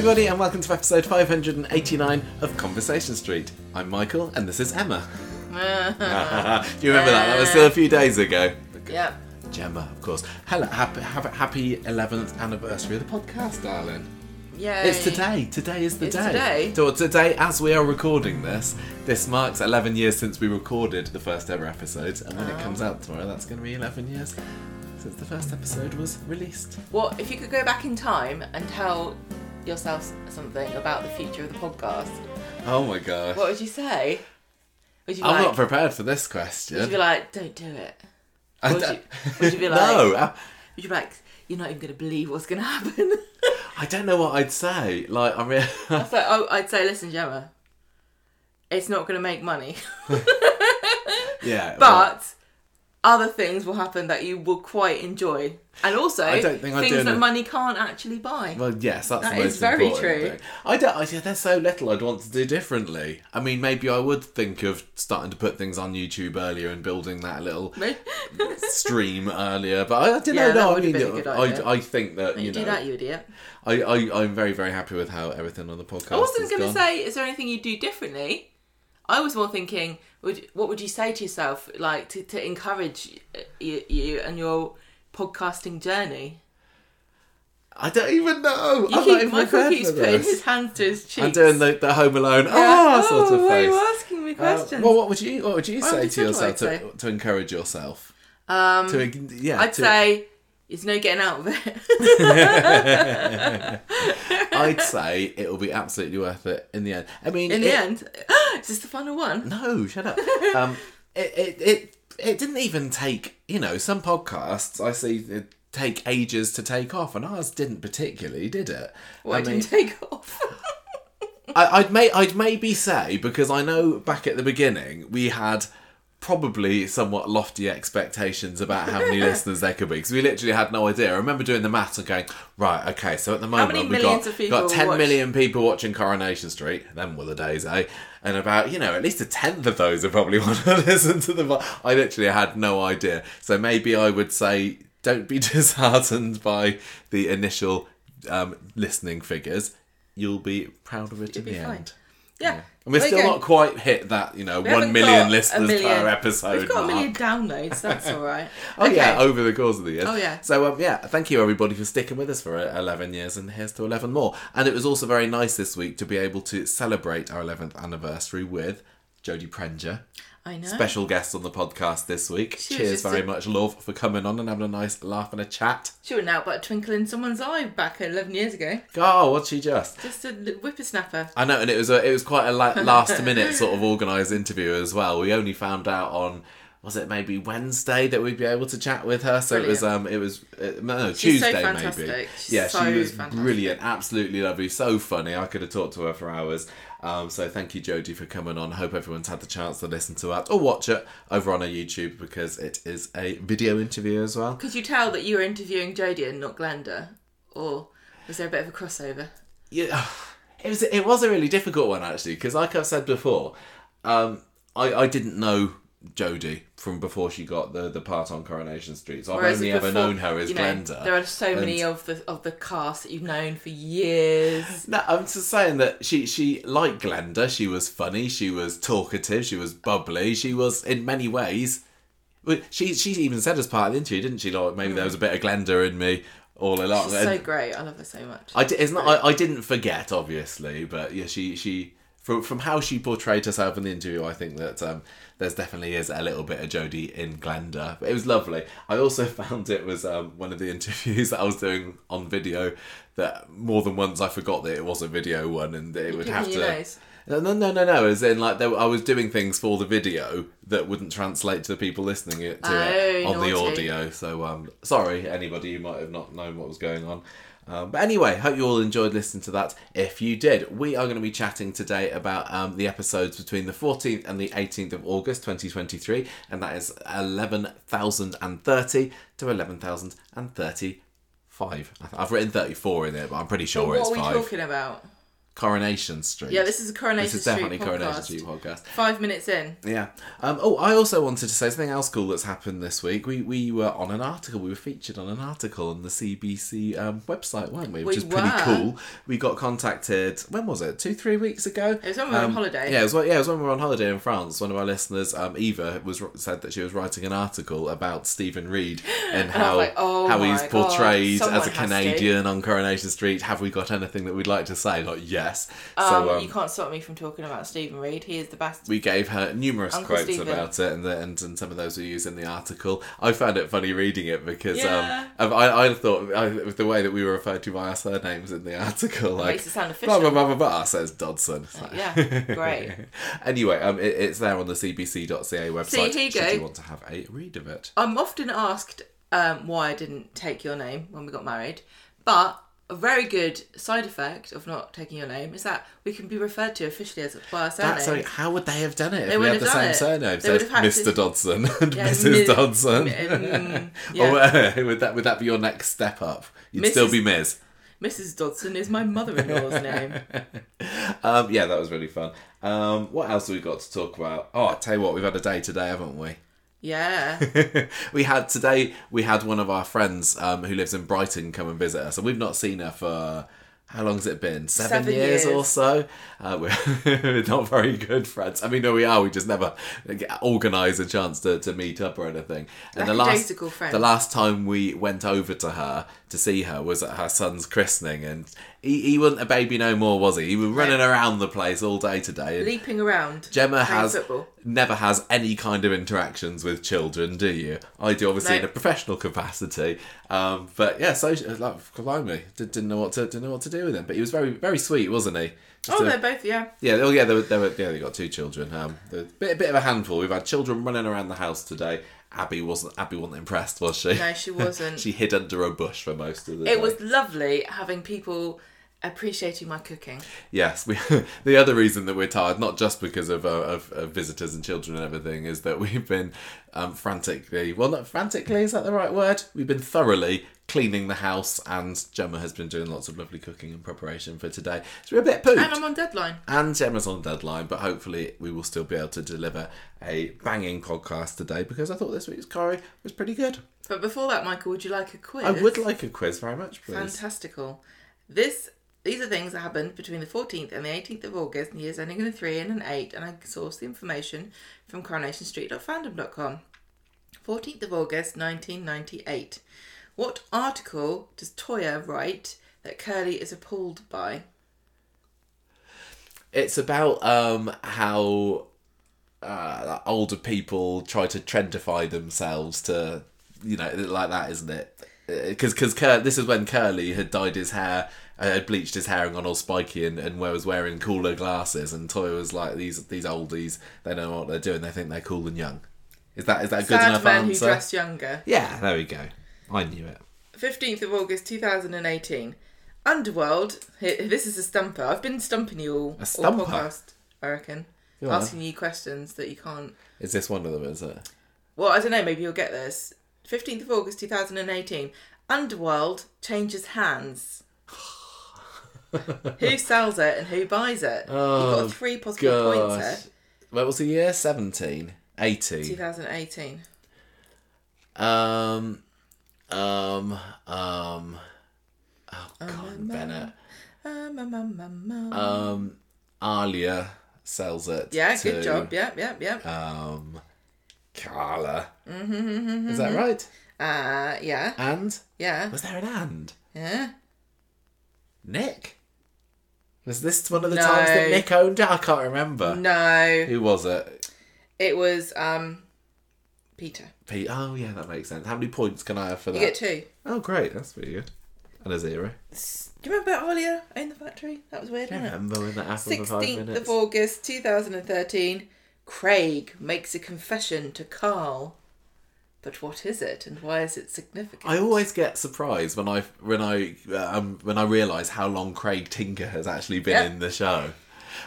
everybody, and welcome to episode 589 of Conversation Street. I'm Michael, and this is Emma. Do you remember that? That was still a few days ago. Yep. Gemma, of course. Hello, happy, happy, happy 11th anniversary of the podcast, darling. Yay. It's today. Today is the It's day. today? So today, as we are recording this, this marks 11 years since we recorded the first ever episode, and when it Oh. comes out tomorrow, that's going to be 11 years since the first episode was released. What if you could go back in time and tell yourself something about the future of the podcast? Oh my gosh. What would you say? Would you be I'm like, not prepared for this would question. you be like, don't do it? I would don't- you- would you be no, like- I, Would you be like, you're not even going to believe what's going to happen? I don't know what I'd say. Like, I mean, That's like, oh, I'd say, listen, Gemma, it's not going to make money, yeah. well, but other things will happen that you will quite enjoy, and also I don't think things that money can't actually buy. Well, yes, that's That the is very true. thing. I don't. I, there's so little I'd want to do differently. I mean, maybe I would think of starting to put things on YouTube earlier and building that little stream earlier. But I, I don't Yeah, know. No, I mean, been a good idea. I, I think that you you do know, that, you idiot. I, I, I'm very, very happy with how everything on the podcast. I wasn't going going to say, is there anything you'd do differently? I was more thinking, would what would you say to yourself, like to, to encourage you, you and your podcasting journey? I don't even know. You I'm not even Michael keeps putting his hands to his cheeks. I'm doing the, the Home Alone. Yeah. Ah, sort of oh, why are you asking me Uh, questions? well, what would you what would you What say would to yourself what would I to, to encourage yourself? um, To yeah, I'd to- say there's no getting out of it. I'd say it will be absolutely worth it in the end. I mean, In the it- end, is this the final one? no, shut up. um, it, it it it didn't even take. You know, some podcasts I see it take ages to take off, and ours didn't particularly, did it? Why I mean, didn't take off? I, I'd may I'd maybe say because I know back at the beginning we had probably somewhat lofty expectations about how many listeners there could be because we literally had no idea. I remember doing the maths and going, right, okay, so at the moment we've got, got 10 watch- million people watching Coronation Street. Them were the days, eh? And about, you know, at least a tenth of those are probably want to listen to the. I literally had no idea. So maybe I would say, don't be disheartened by the initial um, listening figures. You'll be proud of it in be the fine. end. Yeah. And we're still go. not quite hit that, you know, We million listeners million- per episode. We've got a million downloads. That's all right. Oh yeah, over the course of the years. Oh, yeah. So um, yeah, thank you everybody for sticking with us for uh, eleven years, and here's to eleven more. And it was also very nice this week to be able to celebrate our eleventh anniversary with Jodie Prenger, I know. special guest on the podcast this week. She Cheers very a- much, love, for coming on and having a nice laugh and a chat. She wouldn't out but a twinkle in someone's eye back 11 years ago. Oh, what's she just? Just a whippersnapper. I know, and it was a it was quite a la- last minute sort of organised interview as well. We only found out on was it maybe Wednesday that we'd be able to chat with her. So it was um it was uh, no She's Tuesday fantastic. maybe. She's yeah, so she was fantastic. brilliant, absolutely lovely, so funny. I could have talked to her for hours. Um, so thank you, Jodie, for coming on. Hope everyone's had the chance to listen to that or watch it over on our YouTube because it is a video interview as well. Could you tell that you were interviewing Jodie and not Glenda? Or was there a bit of a crossover? yeah, it was it was a really difficult one actually because, like I've said before, um, I I didn't know Jodie from before she got the the part on Coronation Street, so I've only if ever known her as you know, Glenda. There are so many And- of the of the cast that you've known for years. No, I'm just saying that she she like Glenda. She was funny. She was talkative. She was bubbly. She was in many ways. She she even said as part of the interview, didn't she? Like maybe there mm. was a bit of Glenda in me all along. She's so great. I love her so much. I it's not. I, I didn't forget, obviously, but yeah, she she from from how she portrayed herself in the interview, I think that um, there's definitely is a little bit of Jodie in Glenda. But it was lovely. I also found it was um, one of the interviews that I was doing on video that more than once I forgot that it was a video one, and it would have to. nose. No, no, no, no, no. As in, like, there, I was doing things for the video that wouldn't translate to the people listening it, to it Oh, on the audio. So, um, sorry, anybody who might have not known what was going on. Um, but anyway, hope you all enjoyed listening to that. If you did, we are going to be chatting today about um, the episodes between the 14th and the 18th of August 2023, and that is 11,030 to 11,035. I- I've written 34 in it, but I'm pretty But sure what it's are we five. talking about? Coronation Street. Yeah, this is a Coronation This is Street definitely podcast. Coronation Street podcast. Five minutes in. Yeah. Um, oh, I also wanted to say something else cool that's happened this week. We we were on an article. We were featured on an article on the CBC um, website, weren't we? Which We is pretty were. cool. We got contacted. When was it? Two, three weeks ago. It was when we were on Um, holiday. Yeah, it was, when- yeah, it was when we were on holiday in France. One of our listeners, um, Eva, was said that she was writing an article about Stephen Reid and I how like, oh how he's portrayed someone as a has to. Canadian on Coronation Street. Have we got anything that we'd like to say? Like yes. Um, so um, you can't stop me from talking about Stephen Reid. He is the best. we gave her numerous Uncle quotes Stephen. about it, and, the, and and some of those were used in the article. I found it funny reading it because Yeah. um, I, I thought I, the way that we were referred to by our surnames in the article, like makes it sound blah blah blah blah blah, says Dodson. Like- yeah, great. anyway, um, it, it's there on the CBC.ca website. See, here you should go. you want to have a read of it? I'm often asked um, why I didn't take your name when we got married, but a very good side effect of not taking your name is that we can be referred to officially as by our surname. That's like, how would they have done it if They we had the same it. surname? They So would have Mr. to- Dodson and Yeah, Mrs. Dodson. Yeah. Or, uh, would that would that be your next step up? You'd Mrs. still be Ms. Mrs. Dodson is my mother-in-law's name. Um, yeah, that was really fun. Um, what else have we got to talk about? Oh, I tell you what, we've had a day today, haven't we? Yeah. we had today. We had one of our friends um, who lives in Brighton come and visit us, and we've not seen her for how long has it been? Seven, Seven years, or so. Uh, we're, not very good friends. I mean, no, we are. We just never organise a chance to, to meet up or anything. And the last the last time we went over to her to see her was at her son's christening, and he, he wasn't a baby no more, was he? He was running around the place all day today. Leaping around. Gemma has football. never has any kind of interactions with children, do you? I do, obviously No. in a professional capacity. Um, but yeah, so like, blimey, did, didn't know what to didn't know what to do with him. But he was very very sweet, wasn't he? Just Oh, a- they're both, yeah. yeah, oh yeah, they were, they were yeah they got two children. Um, a bit a bit of a handful. We've had children running around the house today. Abby wasn't Abby wasn't impressed, was she? No, she wasn't. she hid under a bush for most of the day. It was lovely having people appreciating my cooking. Yes, we. the other reason that we're tired, not just because of, uh, of, of visitors and children and everything, is that we've been um, frantically. Well, not frantically. Is that the right word? We've been thoroughly cleaning the house, and Gemma has been doing lots of lovely cooking and preparation for today. So we're a bit pooped. And I'm on deadline. and Gemma's on deadline, but hopefully we will still be able to deliver a banging podcast today because I thought this week's curry was pretty good. But before that, Michael, would you like a quiz? I would like a quiz very much, please. Fantastical. This these are things that happened between the 14th and the 18th of August, in years ending in a 3 and an 8, and I sourced the information from coronationstreet.fandom.com. 14th of August 1998. What article does Toya write that Curly is appalled by? It's about um, how uh, older people try to trendify themselves to, you know, like that, isn't it? Because because Cur- this is when Curly had dyed his hair, uh, had bleached his hair and gone all spiky, and, and was wearing cooler glasses. And Toy was like, these these oldies, they don't know what they're doing. They think they're cool and young. Is that is that a good Sad enough men answer? who dress younger. Yeah, there we go. I knew it. 15th of August 2018. Underworld. This is a stumper. I've been stumping you all. A stumper? All podcast, I reckon. Asking you questions that you can't. Is this one of them? Is it? Well, I don't know. Maybe you'll get this. 15th of August 2018. Underworld changes hands. who sells it and who buys it? You've Oh, got three possible points here. What was the year? 17? 18? 2018. Um, um, um. Oh, God, Bennett. Um, um, um, um, um. Um, Alya sells it. yeah, to, good job. Yep, yep, yep. Um, Carla. Mm-hmm, Is that right? Uh, yeah, And? yeah, Was there an and? yeah. Nick? Was this one of the No. times that Nick owned it? I can't remember. No, Who was it? it was um, Peter. Pete. Oh, yeah, that makes sense. How many points can I have for that? You get two. Oh, great. That's pretty good. And a zero. Do you remember Alya in the factory? That was weird, I remember when that happened 16th of August 2013, Craig makes a confession to Carl. But what is it and why is it significant? I always get surprised when I when I um, when I realise how long Craig Tinker has actually been Yep. in the show.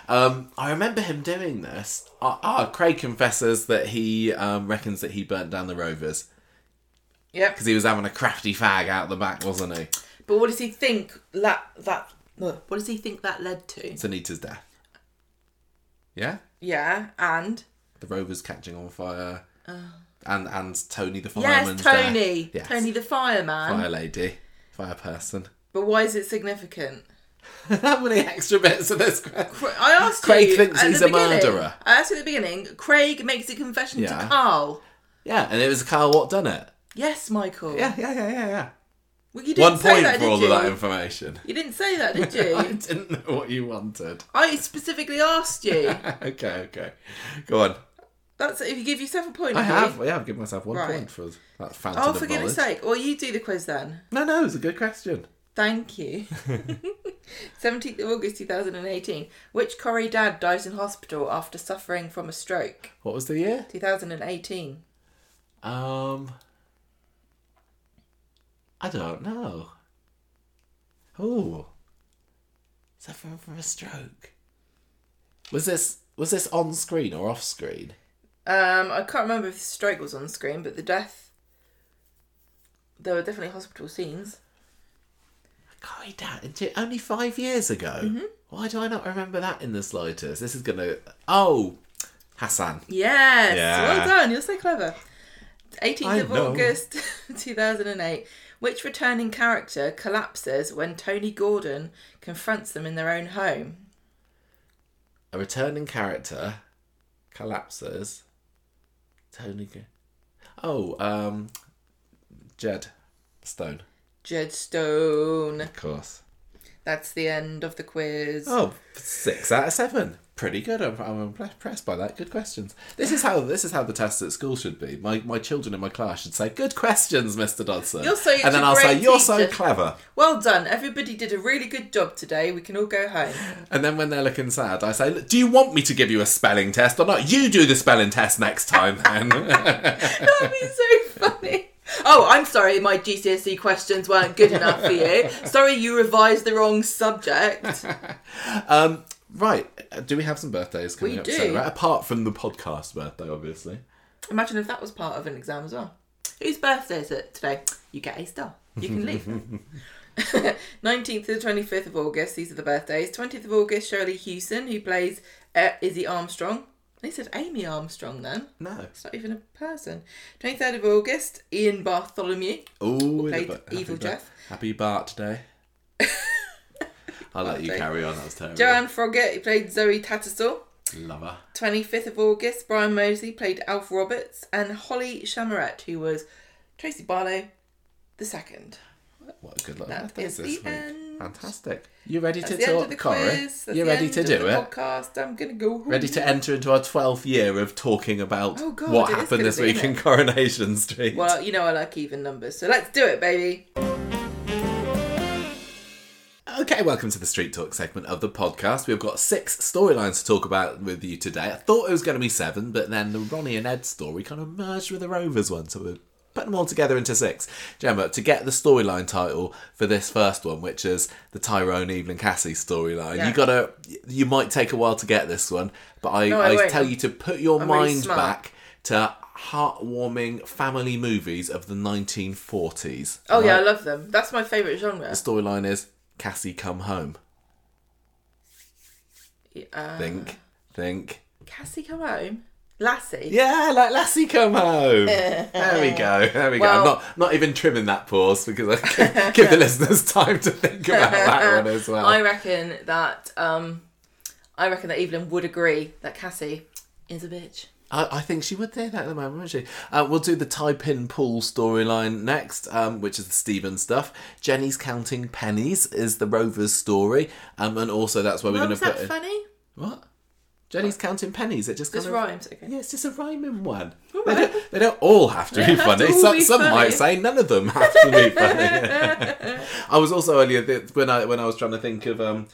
Um, I remember him doing this. Ah, ah, Craig confesses that he um, reckons that he burnt down the Rovers Yep. because he was having a crafty fag out the back, wasn't he? But what does he think that that What does he think that led to? Anita's death. Yeah? Yeah, and The Rovers catching on fire. And and Tony the fireman. yes, Tony. Yes. Tony the fireman. Fire lady. Fire person. But why is it significant? How many extra bits of this? I asked Craig you thinks he's a murderer. I asked you at the beginning. Craig makes a confession Yeah. to Carl. Yeah, and it was Carl what done it. Yes, Michael. Yeah, yeah, yeah, yeah, yeah. Well, you didn't One say point that, for all you? of that information. You didn't say that, did you? I you? didn't know what you wanted. I specifically asked you. okay, okay. Go on. That's if you give yourself a point. I have you? Yeah, I've given myself one Right. point for that fountain Oh, for goodness sake! Well, you do the quiz then. No, no, it's a good question. Thank you. 17th of August 2018. Which Corrie dad dies in hospital after suffering from a stroke? What was the year? 2018. Um, I don't know. Oh, suffering from a stroke. Was this was this on screen or off screen? Um, I can't remember if the stroke was on screen, but the death. There were definitely hospital scenes. Corrie Dad, only five years ago. Mm-hmm. Why do I not remember that in the slightest? This is gonna. Oh, Hassan. Yes, Yeah. well done. You're so clever. 18th of. August 2008. Which returning character collapses when Tony Gordon confronts them in their own home? A returning character collapses. Tony. G- Oh, um, Jed Stone, Jed Stone. of course. That's the end of the quiz. Oh, six out of seven. Pretty good. I'm, I'm impressed by that. Good questions. This is how this is how the tests at school should be. My my children in my class should say, "Good questions, Mr. Dodson," You're so- and then I'll say, "You're so clever." Well done. Everybody did a really good job today. We can all go home. And then when they're looking sad, I say, "Do you want me to give you a spelling test or not? You do the spelling test next time, then." That'd be so funny. Oh, I'm sorry, my GCSE questions weren't good enough for you. Sorry, you revised the wrong subject. um, right. Do we have some birthdays coming We up? do. right? Apart from the podcast birthday, obviously. Imagine if that was part of an exam as well. Whose birthday is it today? You get a star. You can leave. 19th to the 25th of August, these are the birthdays. 20th of August, Cherylee Houston, who plays uh, Izzy Armstrong. They said Amy Armstrong then. No. It's not even a person. 23rd of August, Ian Bartholomew. Oh, played Evil Jeff. Happy Bart Day. I'll let you Birthday. carry on. That was terrible. Joanne Froggatt, who played Zoe Tattersall. Love her. 25th of August, Bryan Mosley played Alf Roberts. And Holly Chamarette, who was Tracy Barlow the second. What a good luck That this the week. end. Fantastic. You ready That's to the talk, Corrie? You ready to do it? Podcast. I'm gonna go. home. Ready to enter into our 12th year of talking about Oh, God, what happened this week in? Coronation Street? Well, you know I like even numbers, so let's do it, baby. Okay, welcome to the Street Talk segment of the podcast. We've got six storylines to talk about with you today. I thought it was going to be seven, but then the Ronnie and Ed story kind of merged with the Rovers one, so we're putting them all together into six. Gemma, to get the storyline title for this first one, which is the Tyrone Evelyn Cassie storyline, Yeah. you gotta, you might take a while to get this one, but I, No, I I tell you to put your I'm mind smart. back to heartwarming family movies of the 1940s. Oh yeah, I love them. That's my favourite genre. The storyline is Cassie come home. Uh, Think, think. Cassie come home. Lassie. Yeah, like Lassie come home. there we go. There we go. I'm not not even trimming that pause because I can give the listeners time to think about that one as well. I reckon that um, I reckon that Evelyn would agree that Cassie is a bitch. I, I think she would say that at the moment, wouldn't she? Uh, we'll do the tie pin pool storyline next, um, which is the Stephen stuff. Jenny's counting pennies is the Rovers story, um, and also that's where we're going to that put in- funny? what. Jenny's counting pennies. It just kind of rhymes. Okay. Yeah, it's just a rhyming one. They don't, they don't all have to be have to funny. Some, be some funny. might say none of them have to be funny. I was also earlier when I when I was trying to think of um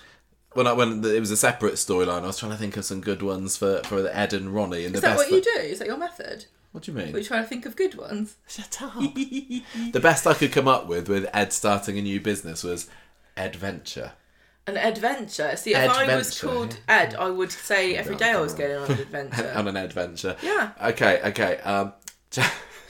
when I when it was a separate storyline. I was trying to think of some good ones for for Ed and Ronnie. And Is the that best what you do? Is that your method? What do you mean? We're trying to think of good ones? Shut up. the best I could come up with with Ed starting a new business was Adventure. An adventure. See, if I was called Ed, I would say every day I was going on an adventure. on an adventure. Yeah. Okay. Okay. Um.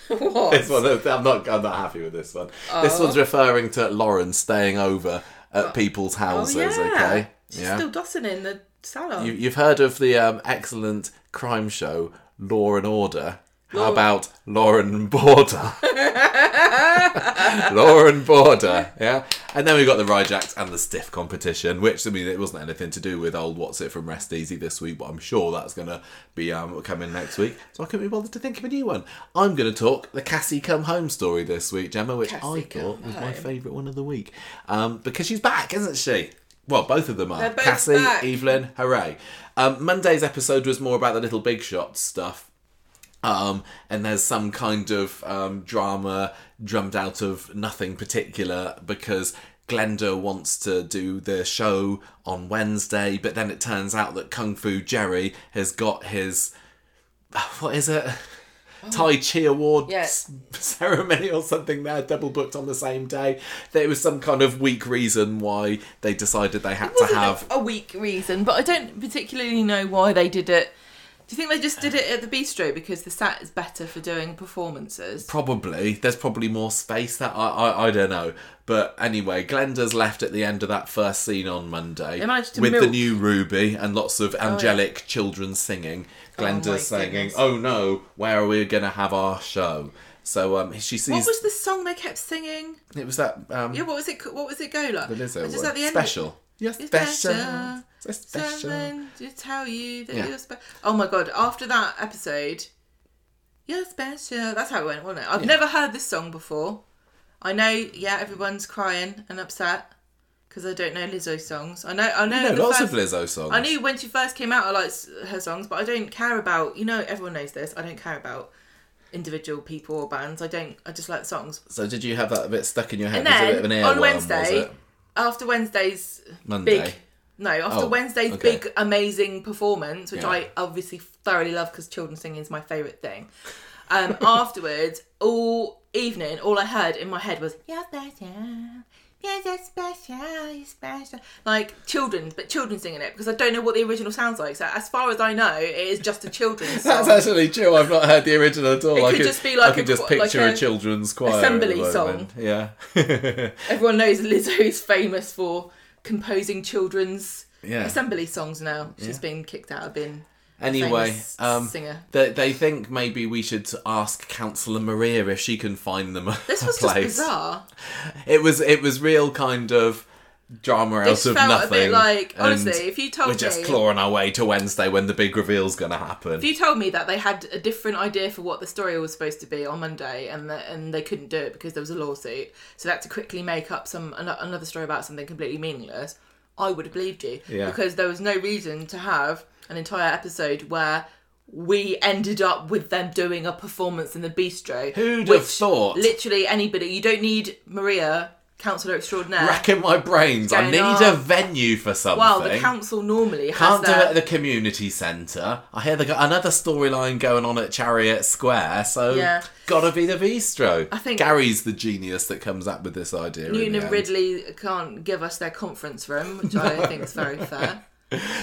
what? This one, I'm not. I'm not happy with this one. This Oh. one's referring to Lauren staying over at people's Oh, houses. yeah. Okay, She's yeah. still dossing in the salon. You, you've heard of the um, excellent crime show Law and Order. How Law- about Lauren and Border? Law and Border, yeah. And then we got the Ryjacks and the Stiff competition, which I mean, it wasn't anything to do with old What's It from Rest Easy this week, but I'm sure that's going to be um, coming next week. So I couldn't be bothered to think of a new one. I'm going to talk the Cassie Come Home story this week, Gemma, which Cassie I thought was my favourite one of the week um, because she's back, isn't she? Well, both of them are. Cassie, back. Evelyn, hooray. Um, Monday's episode was more about the little big shots stuff. Um, and there's some kind of um, drama drummed out of nothing particular because Glenda wants to do the show on Wednesday, but then it turns out that Kung Fu Jerry has got his what is it? Tai Chi Award Yeah. ceremony or something there, double booked on the same day. There was some kind of weak reason why they decided they had to have a, a weak reason, but I don't particularly know why they did it. Do you think they just did it at the bistro because the sat is better for doing performances? Probably. There's probably more space that I, I I don't know. But anyway, Glenda's left at the end of that first scene on Monday They managed to with the new Ruby and lots of angelic children singing. Glenda's my singing, goodness. "Oh no, where are we going to have our show?" So um, she sees What was the song they kept singing? it was that um, Yeah, what was it? What was it go like? the Lizzo one. at the end. special. It's special. special. It's special. Someone to tell you that Yeah. you're special. Oh my god! After that episode, you're special. That's how it went, wasn't it? I've never heard this song before. I know, yeah, everyone's crying and upset because I don't know Lizzo songs. I know, I know. You know lots first- of Lizzo songs. I knew when she first came out, I liked her songs, but I don't care about. You know, everyone knows this. I don't care about individual people or bands. I don't. I just like the songs. So did you have that a bit stuck in your head? And was it a then bit of an on Wednesday, after Wednesday's Monday. big no after Oh, Wednesday's okay. big amazing performance, which Yeah. I obviously thoroughly love because children singing is my favourite thing. Um, afterwards, all evening, all I heard in my head was "You're special, you're so special, you're special." Like children, but children singing it because I don't know what the original sounds like. So as far as I know, it is just a children's That's song. actually true. I've not heard the original at all. It I could just be like I can a just qu- like picture a, a children's choir at assembly moment. Yeah. Everyone knows Lizzo is famous for composing children's Yeah. assembly songs now. She's Yeah. been kicked out of being Anyway, um, singer. they, they think maybe we should ask Councillor Maria if she can find them a, This a was just bizarre. It was it was real kind of drama out This of felt nothing. a bit like honestly, if you told me. we're just me clawing our way to Wednesday when the big reveal's going to happen. if you told me that they had a different idea for what the story was supposed to be on Monday and that and they couldn't do it because there was a lawsuit, so they had to quickly make up some another story about something completely meaningless, I would have believed you Yeah. because there was no reason to have an entire episode where we ended up with them doing a performance in the bistro. Who'd have thought? Literally anybody. You don't need Maria, councillor extraordinaire. Racking my brains. I need on. a venue for something. well, the council normally has Can't do their- it at the community centre. I hear they got another storyline going on at Chariot Square, so Yeah. gotta be the bistro. I think- Gary's the genius that comes up with this idea. and. Ridley can't give us their conference room, which I don't think is very fair.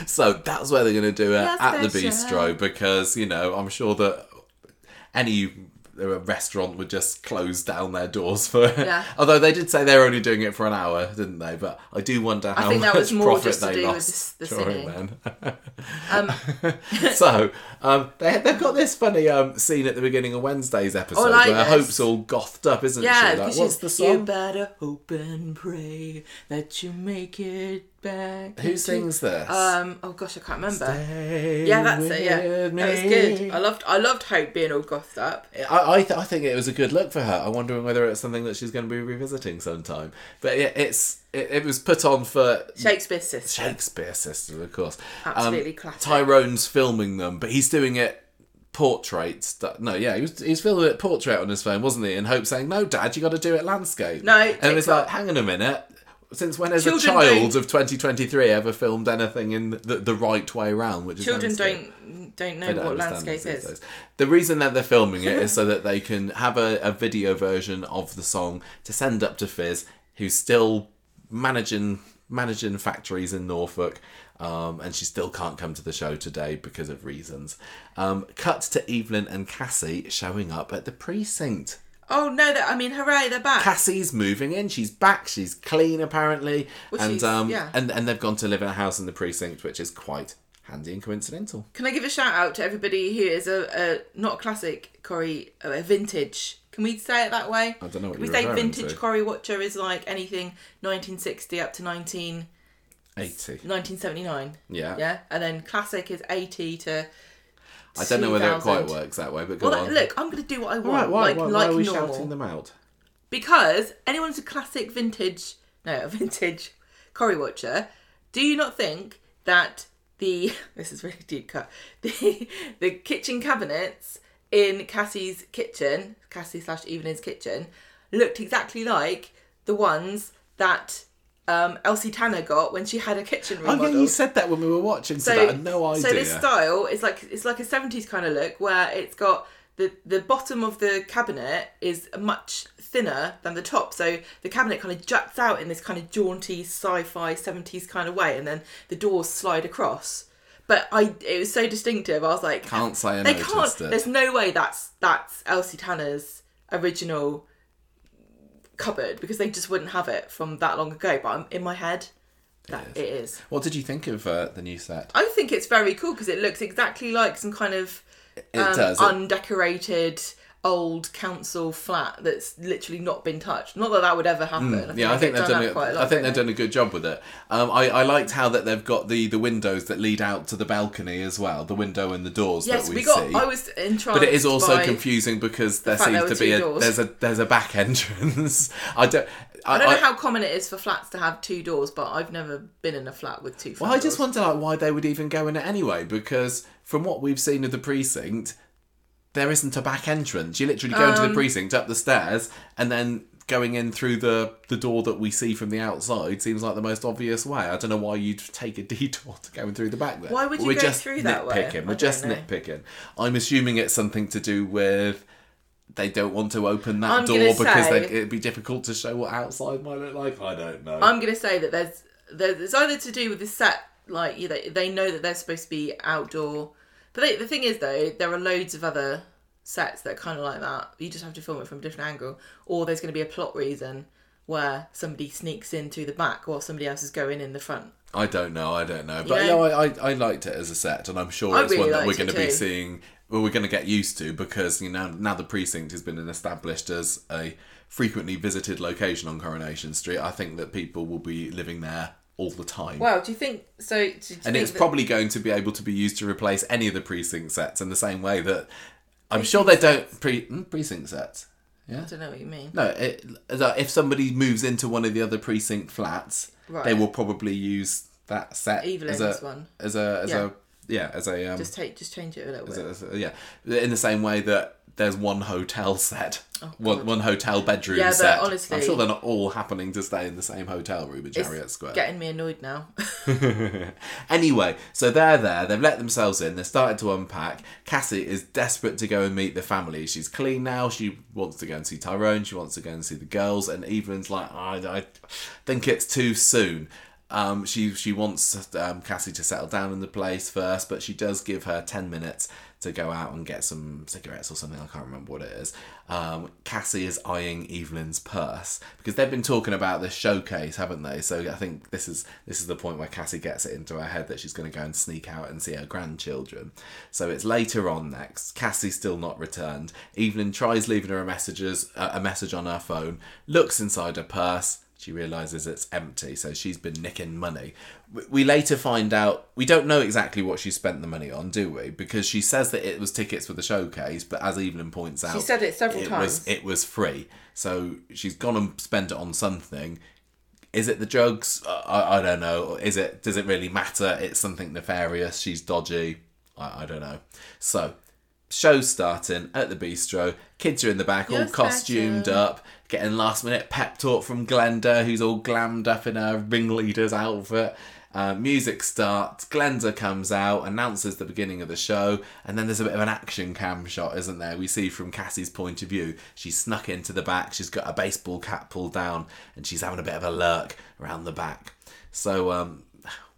So that's where they're going to do it Yes, at the bistro because you know I'm sure that any uh, restaurant would just close down their doors for. Yeah. Although they did say they were only doing it for an hour, didn't they? But I do wonder how think that much was more profit just to they do lost the- the during singing. then. Um, so um, they, they've got this funny um, scene at the beginning of Wednesday's episode Oh, like where this. Hope's all gothed up, isn't yeah, she? Like, because what's the You song? better hope and pray that you make it back. Who into-" sings this? Um. Oh gosh, I can't remember. Stay yeah, that's it. Yeah, with that was good. I loved. I loved Hope being all gothed up. I I, th- I think it was a good look for her. I'm wondering whether it's something that she's going to be revisiting sometime. But it, it's it, it was put on for Shakespears Sister. Shakespears Sisters, of course. Absolutely um, classic. Tyrone's filming them, but he's doing it portrait No, yeah, he was he's filming it portrait on his phone, wasn't he? And Hope saying, "No, Dad, you got to do it landscape." No, and it was like, "Hang on a minute." Since when has Children a child don't- of 2023 ever filmed anything in the, the right way round? Which is Children don't don't know don't what landscape is. days. The reason that they're filming it is so that they can have a, a video version of the song to send up to Fizz, who's still managing managing factories in Norfolk, um, and she still can't come to the show today because of reasons. Um, cut to Evelyn and Cassie showing up at the precinct. Oh no! That I mean, hooray! They're back. Cassie's moving in. She's back. She's clean apparently, Well, and um, yeah. and and they've gone to live in a house in the precinct, which is quite handy and coincidental. Can I give a shout out to everybody who is a, a not a classic Corrie, a vintage? Can we say it that way? I don't know what Can we say vintage to. Corrie Watcher is like anything 1960 up to 19, Eighty. 1979? Yeah. Yeah, and then classic is 80 to. I don't know whether it quite works that way, but go Well, on. look, I'm going to do what I want, Why, why, like why, why like are we normal. shouting them out? Because anyone who's a classic vintage, no, a vintage Corrie watcher, do you not think that the this is really deep cut the the kitchen cabinets in Cassie's kitchen, Cassie slash Evelyn's kitchen, looked exactly like the ones that um, Elsie Tanner got when she had a kitchen Oh yeah, you said that when we were watching, so, I had no idea. So this style is like it's like a seventies kind of look where it's got the the bottom of the cabinet is much thinner than the top, so the cabinet kind of juts out in this kind of jaunty sci-fi seventies kind of way, and then the doors slide across. But I, it was so distinctive. I was like, Can't say I they can't. it. There's no way that's that's Elsie Tanner's original cupboard because they just wouldn't have it from that long ago. But I'm in my head, that it is. What did you think of uh, the new set? I think it's very cool because it looks exactly like some kind of It um, does. It- undecorated old council flat that's literally not been touched. Not that that would ever happen. I Mm, yeah, I think they've done. quite a lot, I think they've done a good job with it. Um, I, I liked how that they've got the, the windows that lead out to the balcony as well. The window and the doors? Yes, that we, we got. see. I was entranced. but it is also confusing because there there seems were to be a doors. there's a there's a back entrance. I don't. I don't know how common it is for flats to have two doors, but I've never been in a flat with two. Well, I just doors. wonder like why they would even go in it anyway. Because from what we've seen of the precinct, there isn't a back entrance. You literally go into Um, the precinct up the stairs and then going in through the the door that we see from the outside seems like the most obvious way. I don't know why you'd take a detour to go in through the back there. Why would you We're go just through that way? nitpicking. I We're just know. nitpicking. I'm assuming it's something to do with. They don't want to open that I'm door because say- they, it'd be difficult to show what outside might look like. I don't know. I'm going to say that there's there's it's either to do with the set, like you know, they know that they're supposed to be outdoor, but they, the thing is though, there are loads of other sets that are kind of like that. You just have to film it from a different angle, or there's going to be a plot reason where somebody sneaks in through the back while somebody else is going in the front. I don't know. I don't know. But You no, know? I, I I liked it as a set, and I'm sure I it's really one that we're going to be seeing. Well, we're going to get used to because you know now the precinct has been established as a frequently visited location on Coronation Street. I think that people will be living there all the time. Well, do you think so? You and think it's that- probably going to be able to be used to replace any of the precinct sets in the same way that I'm sure they don't pre hmm, precinct sets. Yeah, I don't know what you mean. No, it, if somebody moves into one of the other precinct flats, they will probably use that set Evelyn's as a one. as a as Yeah. a yeah as a um Just take, just change it a little bit. a, as a- yeah in the same way that there's one hotel set, one, one hotel bedroom Oh, Yeah, but set. honestly- I'm sure they're not all happening to stay in the same hotel room at Chariot Square. Getting me annoyed now. anyway, so they're there. They've let themselves in. They're starting to unpack. Cassie is desperate to go and meet the family. She's clean now. She wants to go and see Tyrone. She wants to go and see the girls. And Evelyn's like, I, I think it's too soon. Um, she she wants um, Cassie to settle down in the place first, but she does give her ten minutes to go out and get some cigarettes or something. I can't remember what it is. Um, Cassie is eyeing Evelyn's purse because they've been talking about this showcase, haven't they? So I think this is this is the point where Cassie gets it into her head that she's going to go and sneak out and see her grandchildren. So it's later on next. Cassie's still not returned. Evelyn tries leaving her a messages uh, a message on her phone. Looks inside her purse. She realizes it's empty, so she's been nicking money. We- later find out we don't know exactly what she spent the money on, do we? Because she says that it was tickets for the showcase, but as Evelyn points out, she said it several was times. it was free. So she's gone and spent it on something. Is it the drugs? I, I don't know. Is it? Does it really matter? It's something nefarious. She's dodgy. I, I don't know. So, show's starting at the bistro. Kids are in the back, all costumed up, getting last minute pep talk from Glenda, who's all glammed up in her ringleader's outfit. Uh, music starts, Glenda comes out, announces the beginning of the show, and then there's a bit of an action cam shot, isn't there? We see from Cassie's point of view, she's snuck into the back, she's got a baseball cap pulled down, and she's having a bit of a lurk around the back. So um,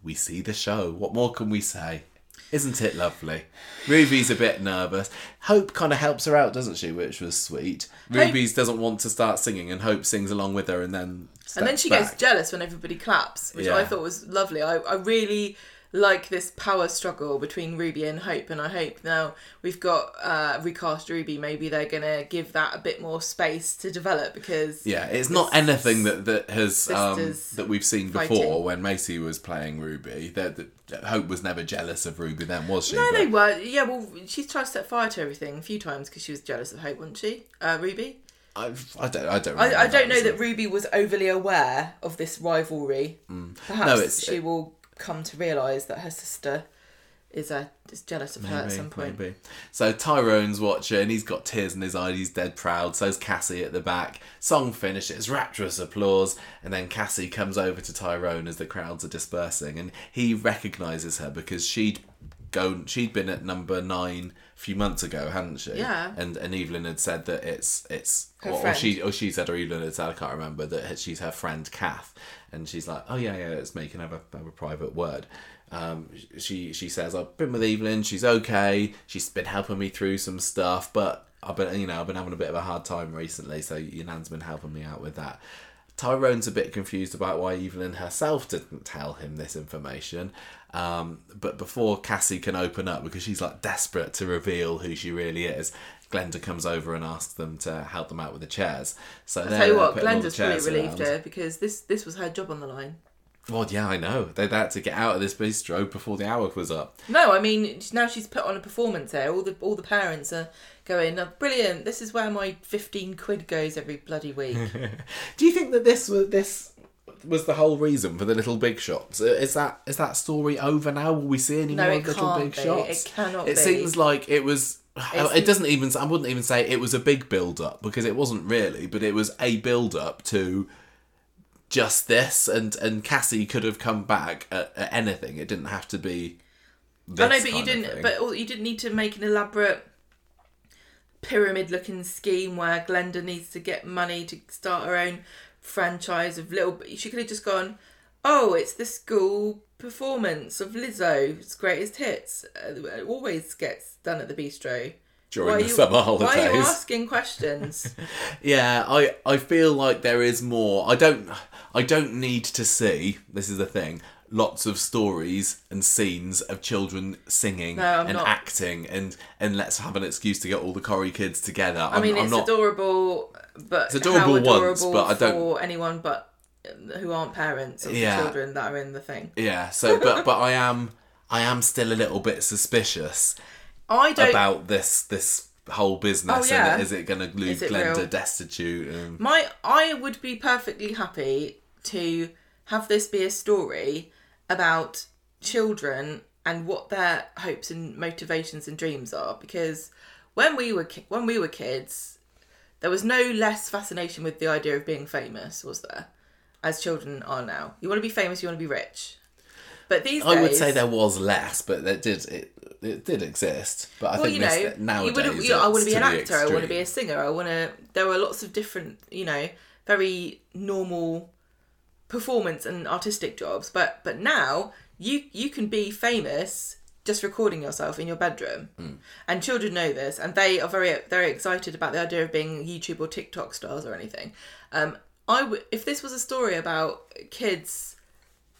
we see the show. What more can we say? Isn't it lovely? Ruby's a bit nervous. Hope kind of helps her out, doesn't she? Which was sweet. Ruby's doesn't want to start singing, and Hope sings along with her, and then and then she back. gets jealous when everybody claps, which Yeah. I thought was lovely. I, I really like this power struggle between Ruby and Hope, and I hope now we've got uh, recast Ruby. Maybe they're gonna give that a bit more space to develop because Yeah, it's not anything that that has um, that we've seen before fighting. when Macy was playing Ruby. That that- Hope was never jealous of Ruby then, was she? No, But- they were. Yeah, well, she's tried to set fire to everything a few times because she was jealous of Hope, wasn't she? Uh, Ruby. I, I don't. I don't. I, I don't know that. Ruby was overly aware of this rivalry. Perhaps Mm. No, it's- she will come to realise that her sister is uh, is jealous of her at some point. maybe. So Tyrone's watching. He's got tears in his eyes. He's dead proud. So's Cassie at the back. Song finishes. Rapturous applause. And then Cassie comes over to Tyrone as the crowds are dispersing, and he recognises her because she'd gone. She'd been at number nine a few months ago, hadn't she? Yeah. And and Evelyn had said that it's it's Her or, or she or she said or Evelyn had said I can't remember that she's her friend Kath, and she's like, oh yeah yeah, it's me. Can I have a, have a private word. Um, she she says I've been with Evelyn. She's okay. She's been helping me through some stuff, but I've been you know I've been having a bit of a hard time recently. So your nan's been helping me out with that. Tyrone's a bit confused about why Evelyn herself didn't tell him this information. Um, but before Cassie can open up, because she's like desperate to reveal who she really is, Glenda comes over and asks them to help them out with the chairs. So I'll tell you what, putting all the Glenda's really relieved around. her because this this was her job on the line. Well, yeah, I know. They had to get out of this bistro before the hour was up. No, I mean now she's put on a performance there. All the all the parents are going, oh, brilliant. This is where my fifteen quid goes every bloody week. Do you think that this was this was the whole reason for the little big shots? Is that is that story over now? Will we see any No, more little can't big be. shots? It cannot It be. seems like it was. It's- it doesn't even. I wouldn't even say it was a big build up because it wasn't really, but it was a build up to just this, and and Cassie could have come back at, at anything. It didn't have to be. This I know, but you didn't. But you didn't need to make an elaborate pyramid-looking scheme where Glenda needs to get money to start her own franchise of little. She could have just gone, "Oh, it's the school performance of Lizzo's greatest hits. Uh, It always gets done at the bistro." During Why the you- summer Why are you asking questions? Yeah, I I feel like there is more. I don't I don't need to see. This is the thing. Lots of stories and scenes of children singing No, and not. acting and and let's have an excuse to get all the Corrie kids together. I mean, I'm, it's not. adorable, but It's adorable adorable once, but I don't- for anyone but who aren't parents of Yeah. the children that are in the thing. Yeah. So, but but I am I am still a little bit suspicious I don't. about this this whole business. Oh, yeah. And is it going to leave Glenda real? destitute? And, My, I would be perfectly happy to have this be a story about children and what their hopes and motivations and dreams are. Because when we were ki- when we were kids, there was no less fascination with the idea of being famous, was there? As children are now, you want to be famous, you want to be rich. But these days, I would say there was less, but it did it, it did exist. But I well, think you know, nowadays you know, I want to be an actor. I want to be a singer. I want to. There were lots of different, you know, very normal performance and artistic jobs. But but now you you can be famous just recording yourself in your bedroom, Hmm. and children know this, and they are very very excited about the idea of being YouTube or TikTok stars or anything. Um, I w- if this was a story about kids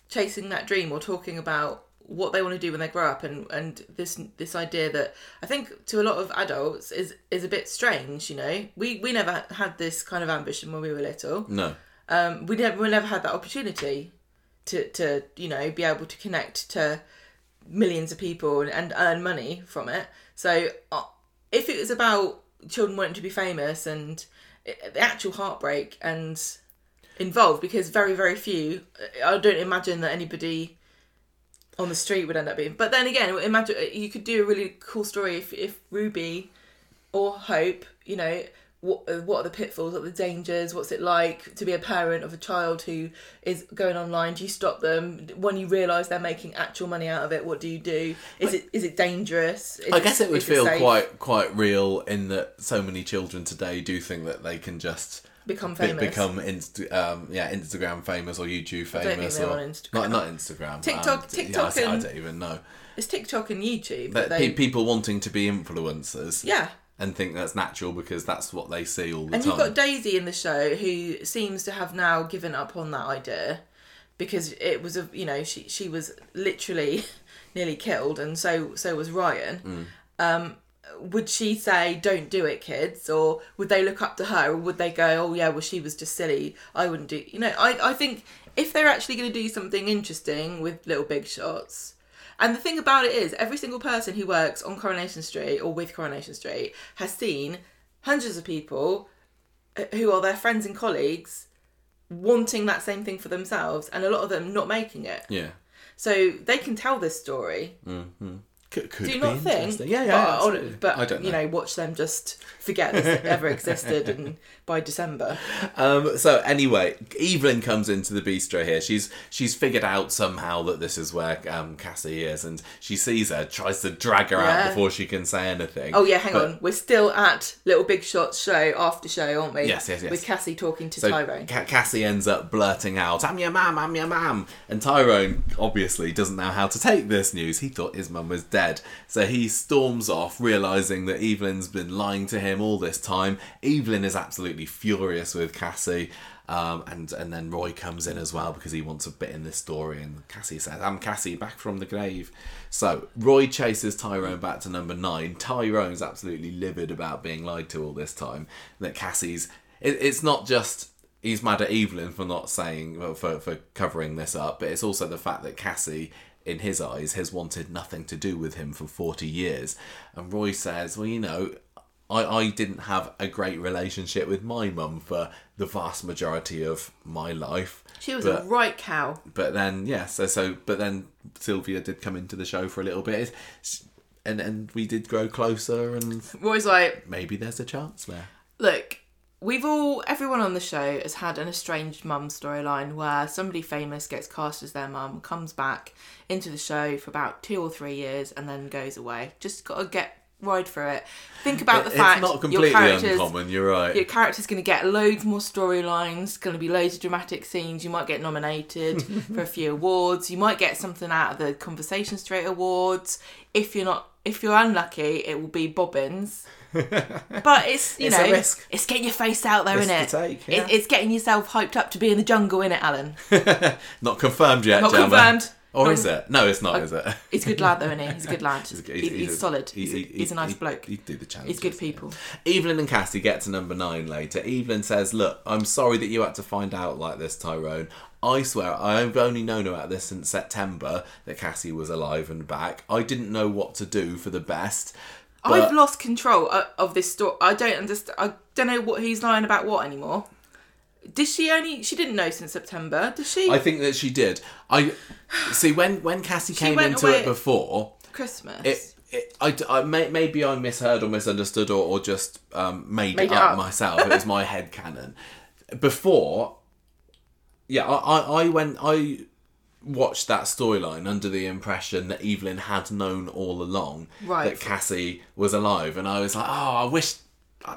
chasing that dream or talking about what they want to do when they grow up and and this this idea that I think to a lot of adults is is a bit strange you know we we never had this kind of ambition when we were little No. Um we never we never had that opportunity to to you know be able to connect to millions of people and, and earn money from it. So uh, if it was about children wanting to be famous and it, the actual heartbreak and involved because very very few i don't imagine that anybody on the street would end up being but then again imagine you could do a really cool story if, if ruby or hope you know what, what are the pitfalls what are the dangers what's it like to be a parent of a child who is going online do you stop them when you realize they're making actual money out of it what do you do is it is it dangerous Is I guess it would is feel quite quite real in that so many children today do think that they can just become be- famous. become inst- um, yeah Instagram famous or YouTube famous or on Instagram. not not Instagram TikTok- um, yeah, I TikTok I, don't even know It's TikTok and YouTube. but they, pe- people wanting to be influencers yeah. And think that's natural because that's what they see all the And time And you've got Daisy in the show who seems to have now given up on that idea because it was a you know she she was literally nearly killed and so so was Ryan. Um, would she say don't do it, kids, or would they look up to her, or would they go oh yeah well she was just silly I wouldn't do you know I I think if they're actually going to do something interesting with Little Big Shots. And the thing about it is, every single person who works on Coronation Street or with Coronation Street has seen hundreds of people uh, who are their friends and colleagues wanting that same thing for themselves and a lot of them not making it yeah so they can tell this story could, could do you be not think interesting. yeah yeah but, absolutely. but I don't know. you know watch them just forget this ever existed and by december Um, so anyway, Evelyn comes into the bistro here. She's she's figured out somehow that this is where um, Cassie is, and she sees her, tries to drag her out before she can say anything. oh yeah hang But- on we're still at little big shots show after show aren't we Yes, yes, yes. with cassie talking to So tyrone Ca- Cassie ends up blurting out, "I'm your mum, I'm your mum," and Tyrone obviously doesn't know how to take this news. He thought his mum was dead, so he storms off, realizing that Evelyn's been lying to him all this time. Evelyn is absolutely furious with Cassie. Um, and and then Roy comes in as well because he wants a bit in this story. And Cassie says, "I'm Cassie, back from the grave." So Roy chases Tyrone back to number nine. Tyrone's absolutely livid about being lied to all this time. That Cassie's. It, it's not just he's mad at Evelyn for not saying for for covering this up, but it's also the fact that Cassie. In his eyes, has wanted nothing to do with him for 40 years. And Roy says, Well, you know, I, I didn't have a great relationship with my mum for the vast majority of my life. she was but, a right cow but then yeah, so so but then Sylvia did come into the show for a little bit, and and we did grow closer, and roy's like maybe there's a chance there. look, we've all, everyone on the show has had an estranged mum storyline where somebody famous gets cast as their mum, comes back into the show for about two or three years, and then goes away. Just got to get ride through it. Think about the fact it's not your completely characters. uncommon. You're right. Your character's going to get loads more storylines, going to be loads of dramatic scenes. You might get nominated for a few awards. You might get something out of the Conversation Street Awards. If you're not, if you're unlucky, it will be Bobbins. but it's you It's know, a risk. it's getting your face out there, Risk isn't it? take, yeah. It's getting yourself hyped up to be in the jungle, in it, Alan? not confirmed yet. Not Gemma. confirmed. Or is it? No, it's not. Is it? He's a good lad, though, isn't he? He's a good lad. He's, He's, he's, a- solid. he- He's, he- a, he's a nice bloke. He'd do the challenge. He's good people. Evelyn and Cassie get to number nine later. Evelyn says, Look, I'm sorry that you had to find out like this, Tyrone. I swear, I've only known about this since September that Cassie was alive and back. I didn't know what to do for the best. I've lost control of this story. I don't understand. I don't know what he's lying about what anymore. Did she only? She didn't know since September. Did she? I think that she did. I see when when Cassie came went into away- it before. Christmas. It, it, I, I- may, maybe I misheard or misunderstood or, or just um, made, Made it it up, up. myself. it was my head canon. Before, yeah, I, I, I went. I watched that storyline under the impression that Evelyn had known all along Right. that Cassie was alive, and I was like, oh, I wish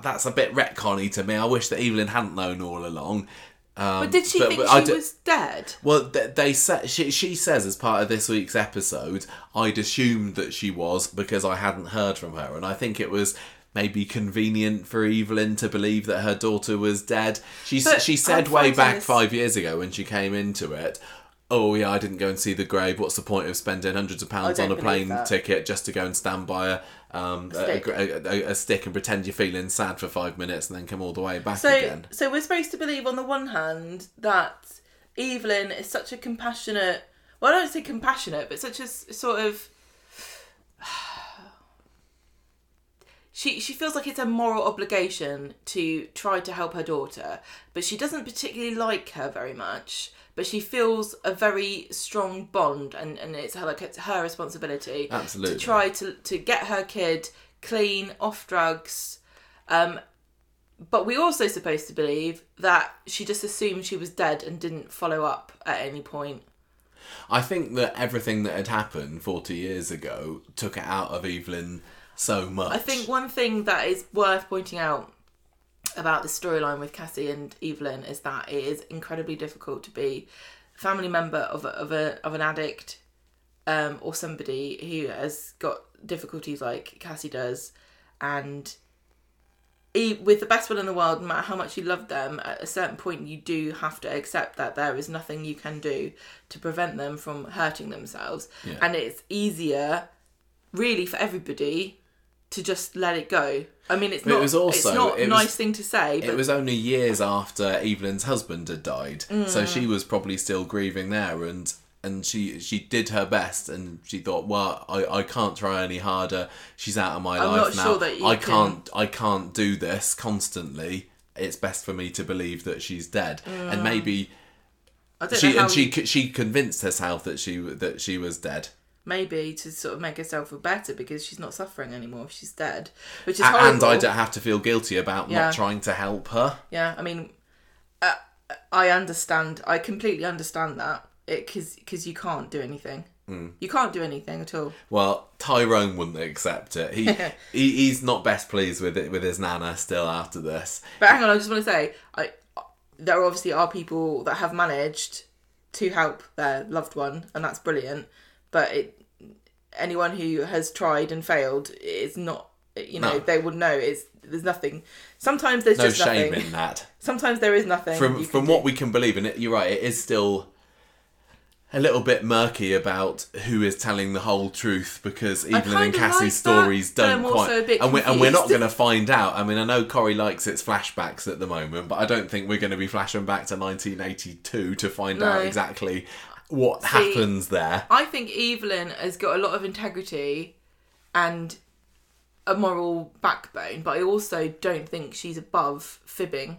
that's a bit retconny to me. I wish that Evelyn hadn't known all along. Um, but did she think but she d- was dead? well, they, they said she, she says as part of this week's episode, I'd assumed that she was because I hadn't heard from her, and I think it was maybe convenient for Evelyn to believe that her daughter was dead. She But she said I'm way back this- five years ago when she came into it. Oh yeah, I didn't go and see the grave. What's the point of spending hundreds of pounds on a plane that. ticket just to go and stand by a um a, stick. a, a, a stick and pretend you're feeling sad for five minutes and then come all the way back So, again? so we're supposed to believe on the one hand that Evelyn is such a compassionate. Well, I don't say compassionate, but such a sort of. She, she feels like it's a moral obligation to try to help her daughter, but she doesn't particularly like her very much. But she feels a very strong bond, and, and it's her, like it's her responsibility Absolutely. to try to to get her kid clean, off drugs, um, but we're also supposed to believe that she just assumed she was dead and didn't follow up at any point. I think that everything that had happened 40 years ago took it out of Evelyn so much. I think one thing that is worth pointing out about the storyline with Cassie and Evelyn is that it is incredibly difficult to be a family member of a, of a of an addict um, or somebody who has got difficulties like Cassie does, and e- with the best will in the world, no matter how much you love them, at a certain point you do have to accept that there is nothing you can do to prevent them from hurting themselves, Yeah. and it's easier, really, for everybody to just let it go. I mean, it's But it not. was also- it's not it was- nice thing to say, but It was only years after Evelyn's husband had died, Mm. so she was probably still grieving there, and and she she did her best, and she thought, well, I, I can't try any harder. She's out of my I'm life not now. sure that you I can- can't I can't do this constantly. It's best for me to believe that she's dead, and maybe I don't she know and she she convinced herself that she that she was dead. Maybe to sort of make herself feel better because she's not suffering anymore if she's dead, which is horrible. and I don't have to feel guilty about Yeah. not trying to help her. Yeah, I mean, uh, I understand. I completely understand that it because you can't do anything. Mm. You can't do anything at all. Well, Tyrone wouldn't accept it. He, he he's not best pleased with it with his nana still after this. But hang on, I just want to say, I there obviously are people that have managed to help their loved one, and that's brilliant. But it, anyone who has tried and failed is not. You know, No. they would know. It's there's nothing. Sometimes there's No just shame nothing. in that. Sometimes there is nothing. From from what do. we can believe, and it, you're right, it is still a little bit murky about who is telling the whole truth because Evelyn and Cassie's like stories don't quite. also a bit and, we, and we're not going to find out. I mean, I know Corrie likes its flashbacks at the moment, but I don't think we're going to be flashing back to 1982 to find out exactly what See, happens there. I think Evelyn has got a lot of integrity and a moral backbone, but I also don't think she's above fibbing.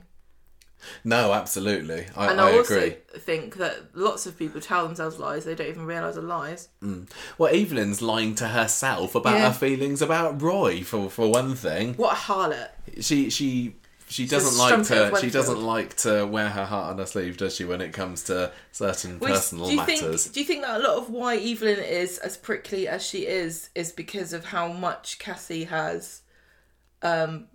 No, absolutely, I, And I, I, also agree. think that lots of people tell themselves lies they don't even realise are lies. Mm. Well, Evelyn's lying to herself about Yeah. her feelings about Roy for for one thing. What a harlot! She she she doesn't like to she doesn't like to wear her heart on her sleeve, does she? When it comes to certain Which- personal do you matters. think? Do you think that a lot of why Evelyn is as prickly as she is is because of how much Cassie has, um,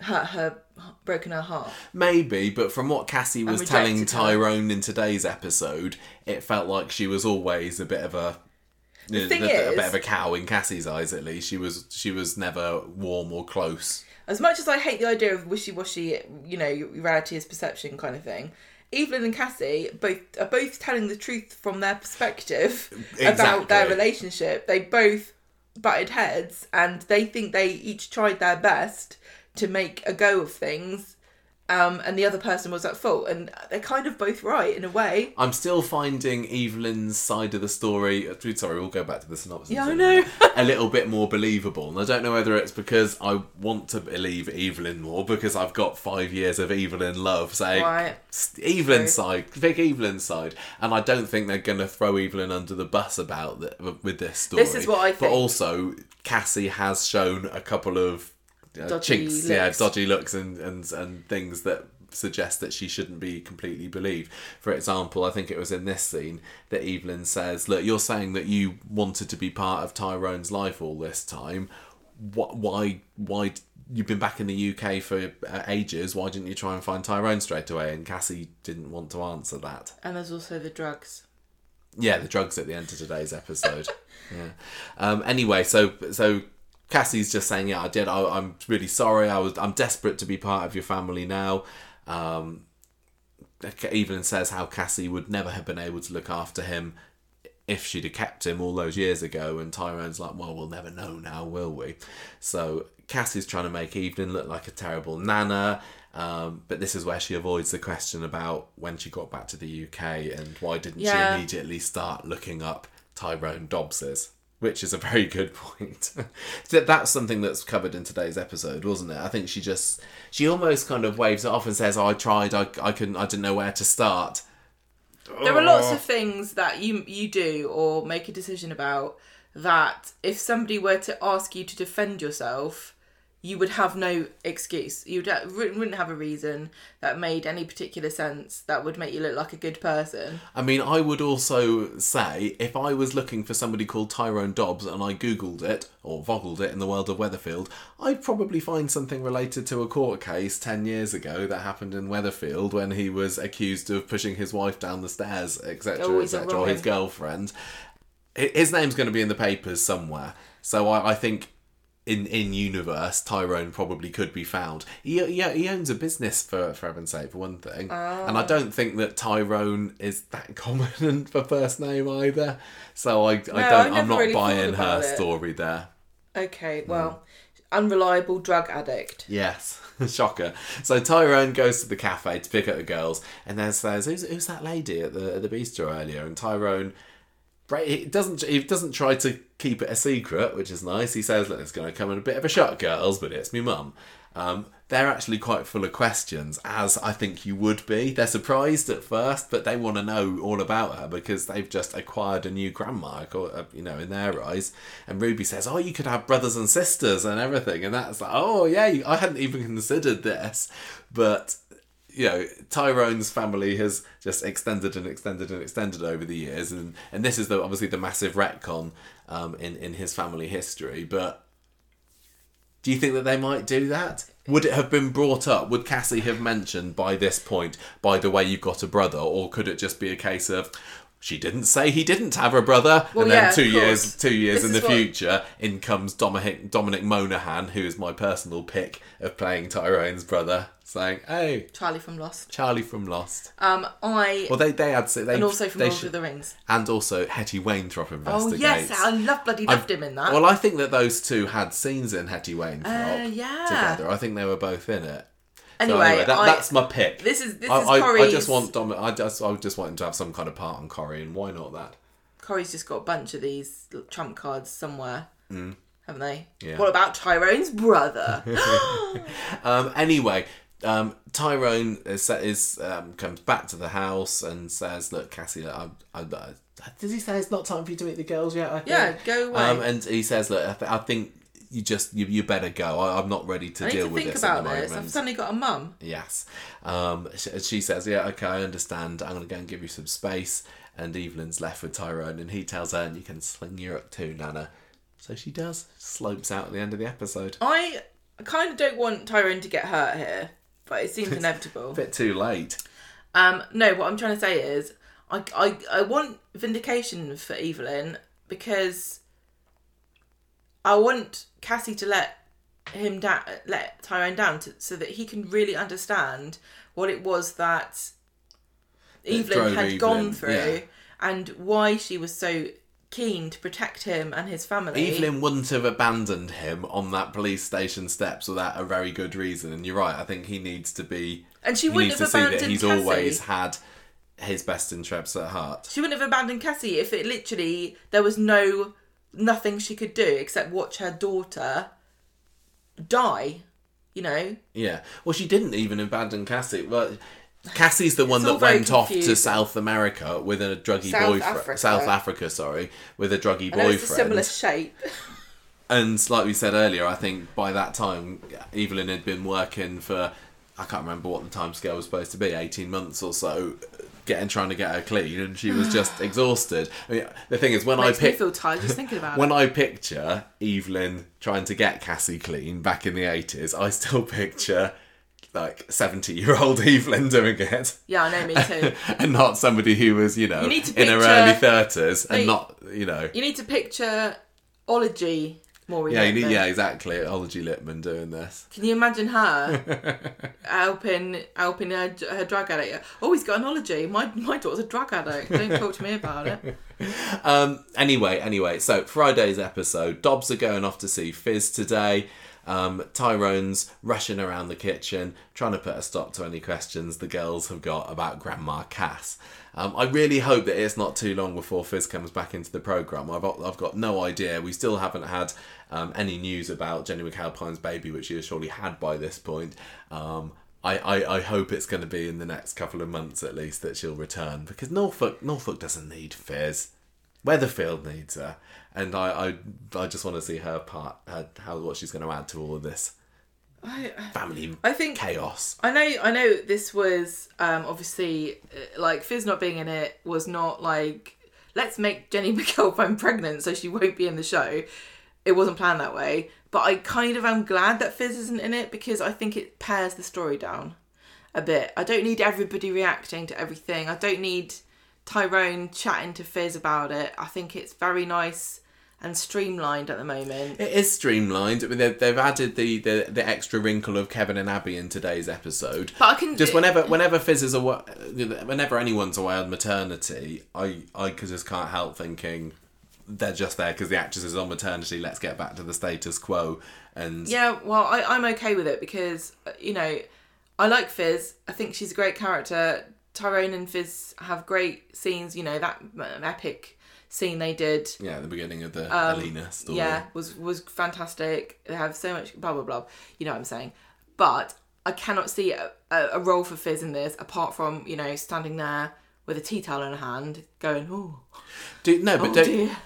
hurt her, broken her heart? Maybe, but from what Cassie was telling rejected her. Tyrone in today's episode, it felt like she was always a bit of a. a thing bit is- of a cow in Cassie's eyes, at least. She was she was never warm or close. As much as I hate the idea of wishy-washy, you know, reality is perception kind of thing, Evelyn and Cassie both are both telling the truth from their perspective about their relationship. They both butted heads, and they think they each tried their best to make a go of things, um, and the other person was at fault. And they're kind of both right in a way. I'm still finding Evelyn's side of the story. uh, Sorry, we'll go back to the synopsis. Yeah, I a know. a little bit more believable, and I don't know whether it's because I want to believe Evelyn more because I've got five years of Evelyn love saying Right. "S- Evelyn's True. side, pick Evelyn's side, and I don't think they're going to throw Evelyn under the bus about the, with this story. This is what I think. But also, Cassie has shown a couple of uh, Dodgy chinks, yeah, dodgy looks and, and and things that suggest that she shouldn't be completely believed. For example, I think it was in this scene that Evelyn says, "Look, you're saying that you wanted to be part of Tyrone's life all this time. Wh- Why? Why?" You've been back in the UK for uh, ages. Why didn't you try and find Tyrone straight away? And Cassie didn't want to answer that. And there's also the drugs. Yeah, the drugs at the end of today's episode. yeah. Um, anyway, so so Cassie's just saying, yeah, I did. I, I'm really sorry. I was. I'm desperate to be part of your family now. Um, Evelyn says how Cassie would never have been able to look after him if she'd have kept him all those years ago. And Tyrone's like, well, we'll never know now, will we? So Cassie's trying to make Evelyn look like a terrible nana. Um, but this is where she avoids the question about when she got back to the UK and why didn't Yeah. she immediately start looking up Tyrone Dobbs's, which is a very good point. That- that's something that's covered in today's episode, wasn't it? I think she just she almost kind of waves it off and says, oh, "I tried, I, I couldn't, I didn't know where to start." There are lots oh. of things that you you do or make a decision about that if somebody were to ask you to defend yourself, you would have no excuse. You uh, wouldn't have a reason that made any particular sense that would make you look like a good person. I mean, I would also say if I was looking for somebody called Tyrone Dobbs and I googled it or vogled it in the world of Weatherfield, I'd probably find something related to a court case 10 years ago that happened in Weatherfield when he was accused of pushing his wife down the stairs, etc., Oh, etc., or his girlfriend. His name's going to be in the papers somewhere. So I, I think in in universe, Tyrone probably could be found. He, he, he owns a business for for heaven's sake, for one thing, and I ah. don't think that Tyrone is that common for first name either. So I I don't I'm not really buying her it. story there. Okay, mm. well, unreliable drug addict. Yes, shocker. So Tyrone goes to the cafe to pick up the girls, and then says, "Who's, who's that lady at the at the bistro earlier?" And Tyrone, he doesn't he doesn't try to keep it a secret, which is nice. He says, "Look, it's going to come in a bit of a shock, girls, but it's me mum." Um, they're actually quite full of questions, as I think you would be. They're surprised at first, but they want to know all about her because they've just acquired a new grandma, uh, you know, in their eyes. And Ruby says, "Oh, you could have brothers and sisters and everything," and that's like, "Oh yeah, I hadn't even considered this," but you know, Tyrone's family has just extended and extended and extended over the years, and and this is the obviously the massive retcon um, in in his family history. But do you think that they might do that? Would it have been brought up? Would Cassie have mentioned by this point? By the way, you've got a brother, or could it just be a case of? She didn't say he didn't have a brother, Well, and then yeah, two years, two years This in the what- future, in comes Dominic Dominic Monaghan, who is my personal pick of playing Tyrone's brother, saying, "Hey, Charlie from Lost. Charlie from Lost. Um, I Well, they they had they and also from Lord of the Rings. and also Hetty Wainthropp Oh investigates. yes, I love bloody loved him in that. Well, I think that those two had scenes in Hetty Wainthropp Uh, yeah. together. I think they were both in it. So anyway, that, I, that's my pick. this is this I, is I, I just want Dom. I just I just want him to have some kind of part on Corrie, and why not that? Corrie's just got a bunch of these trump cards somewhere, haven't they? Mm. Yeah. What about Tyrone's brother? Um, anyway, um, Tyrone is, is um, comes back to the house and says, "Look, Cassie, I, I, I, does he say it's not time for you to meet the girls yet?" I think? Yeah, go away. Um, and he says, "Look, I, th- I think you just you, you better go. I, I'm not ready to I deal to with think this about at the this. moment." I've suddenly got a mum. Yes. Um, she, she says, Yeah, okay, I understand. I'm going to go and give you some space. And Evelyn's left with Tyrone, and he tells her, and You can sling your up too, Nana. So she does. Slopes out at the end of the episode. I kind of don't want Tyrone to get hurt here, but it seems inevitable. bit too late. Um, no, what I'm trying to say is, I, I, I want vindication for Evelyn because I want Cassie to let him down, let Tyrone down, to, so that he can really understand what it was that Evelyn had Evelyn, gone through yeah. and why she was so keen to protect him and his family. Evelyn wouldn't have abandoned him on that police station steps without a very good reason. And you're right, I think he needs to be. And she wouldn't needs have to see that abandoned he's Cassie. always had his best interests at heart. She wouldn't have abandoned Cassie if it literally there was no nothing she could do except watch her daughter die. You know, Yeah. Well, she didn't even abandon Cassie. Well, Cassie's the one that very went off to. South America with a druggy South boyfriend. Africa. South Africa, sorry, with a druggy I know it's a similar shape. And like we said earlier, I think by that time Evelyn had been working for I can't remember what the time scale was supposed to be, eighteen months or so, getting trying to get her clean, and she was just exhausted. I mean, the thing is, when Makes I me feel tired just thinking about when it. I picture Evelyn trying to get Cassie clean back in the 80s, I still picture like 70 year old Evelyn doing it. Yeah, I know, me too. and not somebody who was, you know, You to in her early 30s and No, not, you know. you need to picture ology more. Yeah, you need, yeah, exactly. Ology Lipman doing this. Can you imagine her helping helping her, her drug addict? Oh, he's got an ology. My my daughter's a drug addict. Don't talk to me about it. Um, anyway, anyway, so Friday's episode, Dobbs are going off to see Fizz today. Um, Tyrone's rushing around the kitchen, trying to put a stop to any questions the girls have got about Grandma Cass. Um, I really hope that it's not too long before Fizz comes back into the programme. I've, I've got no idea. We still haven't had um, any news about Jennie McAlpine's baby, which she has surely had by this point. Um, I, I, I hope it's going to be in the next couple of months at least that she'll return because Norfolk Norfolk doesn't need Fizz. Weatherfield needs her, and I, I, I just want to see her part, her, how what she's going to add to all of this. I, family I think chaos. I know, I know. This was um, obviously uh, like Fizz not being in it was not like let's make Jennie McAlpine pregnant so she won't be in the show. It wasn't planned that way, but I kind of am glad that Fizz isn't in it because I think it pairs the story down a bit. I don't need everybody reacting to everything. I don't need Tyrone chatting to Fizz about it. I think it's very nice and streamlined at the moment. It is streamlined. I mean, they've, they've added the, the, the extra wrinkle of Kevin and Abby in today's episode. But I can just whenever whenever Fizz is away, whenever anyone's away on maternity, I I just can't help thinking they're just there because the actress is on maternity. Let's get back to the status quo. And Yeah, well, I, I'm okay with it because, you know, I like Fizz. I think she's a great character. Tyrone and Fizz have great scenes. You know, that epic scene they did. yeah, at the beginning of the Um, Alina story. Yeah, was was fantastic. They have so much blah blah blah. You know what I'm saying? But I cannot see a, a, a role for Fizz in this apart from you know standing there with a tea towel in her hand, going, "Oh, Do, no, but oh don't, dear."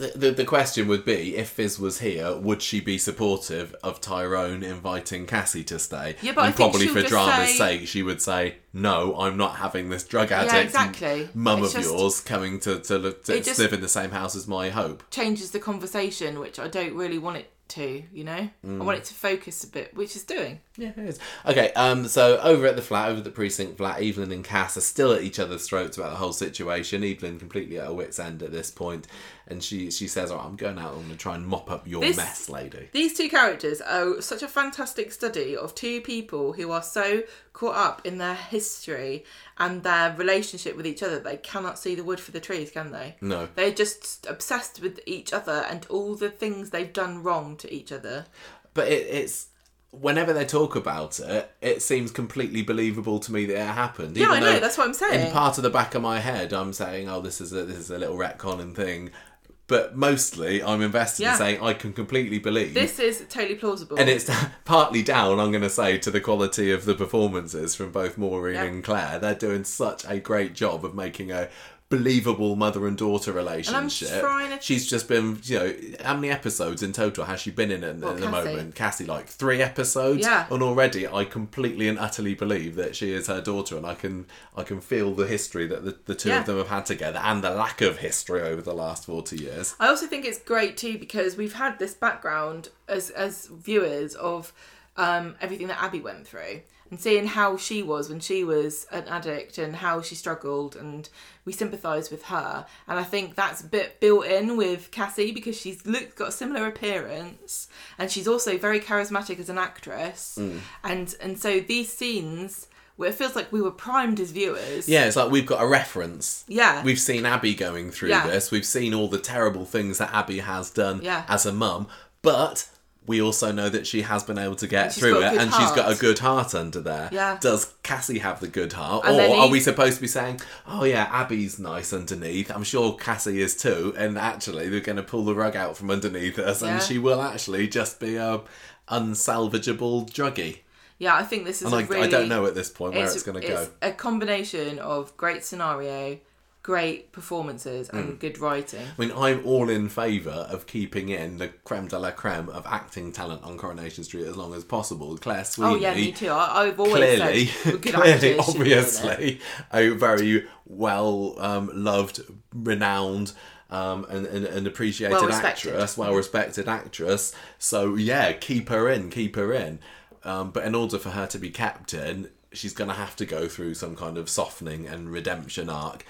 The, the, the question would be if Fizz was here, would she be supportive of Tyrone inviting Cassie to stay? Yeah, but I and think probably she'll for just drama's say- sake, she would say, "No, I'm not having this drug addict exactly. mum It's of just- yours coming to to, look, to It just- live in the same house as my hope." Changes the conversation, which I don't really want it to. You know, I want it to focus a bit, which is doing. Yeah, it is. Okay, um, so over at the flat, over at the precinct flat, Evelyn and Cass are still at each other's throats about the whole situation. Evelyn completely at her wits' end at this point, and she she says, "Oh, I'm going out. I'm going to try and mop up your This- mess, lady." These two characters are such a fantastic study of two people who are so caught up in their history and their relationship with each other they cannot see the wood for the trees, can they? No. They're just obsessed with each other and all the things they've done wrong to each other. but it, it's whenever they talk about it, it seems completely believable to me that it happened. Yeah, even I know, that's what I'm saying. In part of the back of my head, I'm saying, "Oh, this is a this is a little retconning thing," but mostly I'm invested Yeah. in saying I can completely believe. This is totally plausible. and it's partly down, I'm going to say, to the quality of the performances from both Maureen Yeah. and Claire. They're doing such a great job of making a believable mother and daughter relationship. trying to- She's just been, you know, how many episodes in total has she been in at the moment? Cassie, like three episodes. Yeah. And already, I completely and utterly believe that she is her daughter, and I can, I can feel the history that the, the two Yeah. of them have had together, and the lack of history over the last forty years. I also think it's great too because we've had this background as as viewers of um, everything that Abby went through and seeing how she was when she was an addict and how she struggled and we sympathise with her and I think that's a bit built in with Cassie because she's look, got a similar appearance and she's also very charismatic as an actress mm. and and so these scenes where it feels like we were primed as viewers Yeah, it's like we've got a reference. yeah We've seen Abby going through Yeah. this. We've seen all the terrible things that Abby has done Yeah. as a mum, but we also know that she has been able to get she's through it, and she's got a good heart under there. Yeah. Does Cassie have the good heart, And or then are we supposed to be saying, "Oh yeah, Abby's nice underneath"? I'm sure Cassie is too, and actually they're going to pull the rug out from underneath us, Yeah. and she will actually just be a unsalvageable druggie. yeah I think this is And a I, really I don't know at this point where it's, going to go. It's a combination of great scenario, great performances, and good writing. I mean, I'm all in favour of keeping in the creme de la creme of acting talent on Coronation Street as long as possible. Claire Sweeney, Oh yeah, me too. I, I've always clearly, said clearly, actors should be in it. obviously, a very well um, loved, renowned. Um, and, and, and appreciated Well-respected. actress, well respected actress. So yeah, keep her in, keep her in. Um, but in order for her to be captain, she's going to have to go through some kind of softening and redemption arc.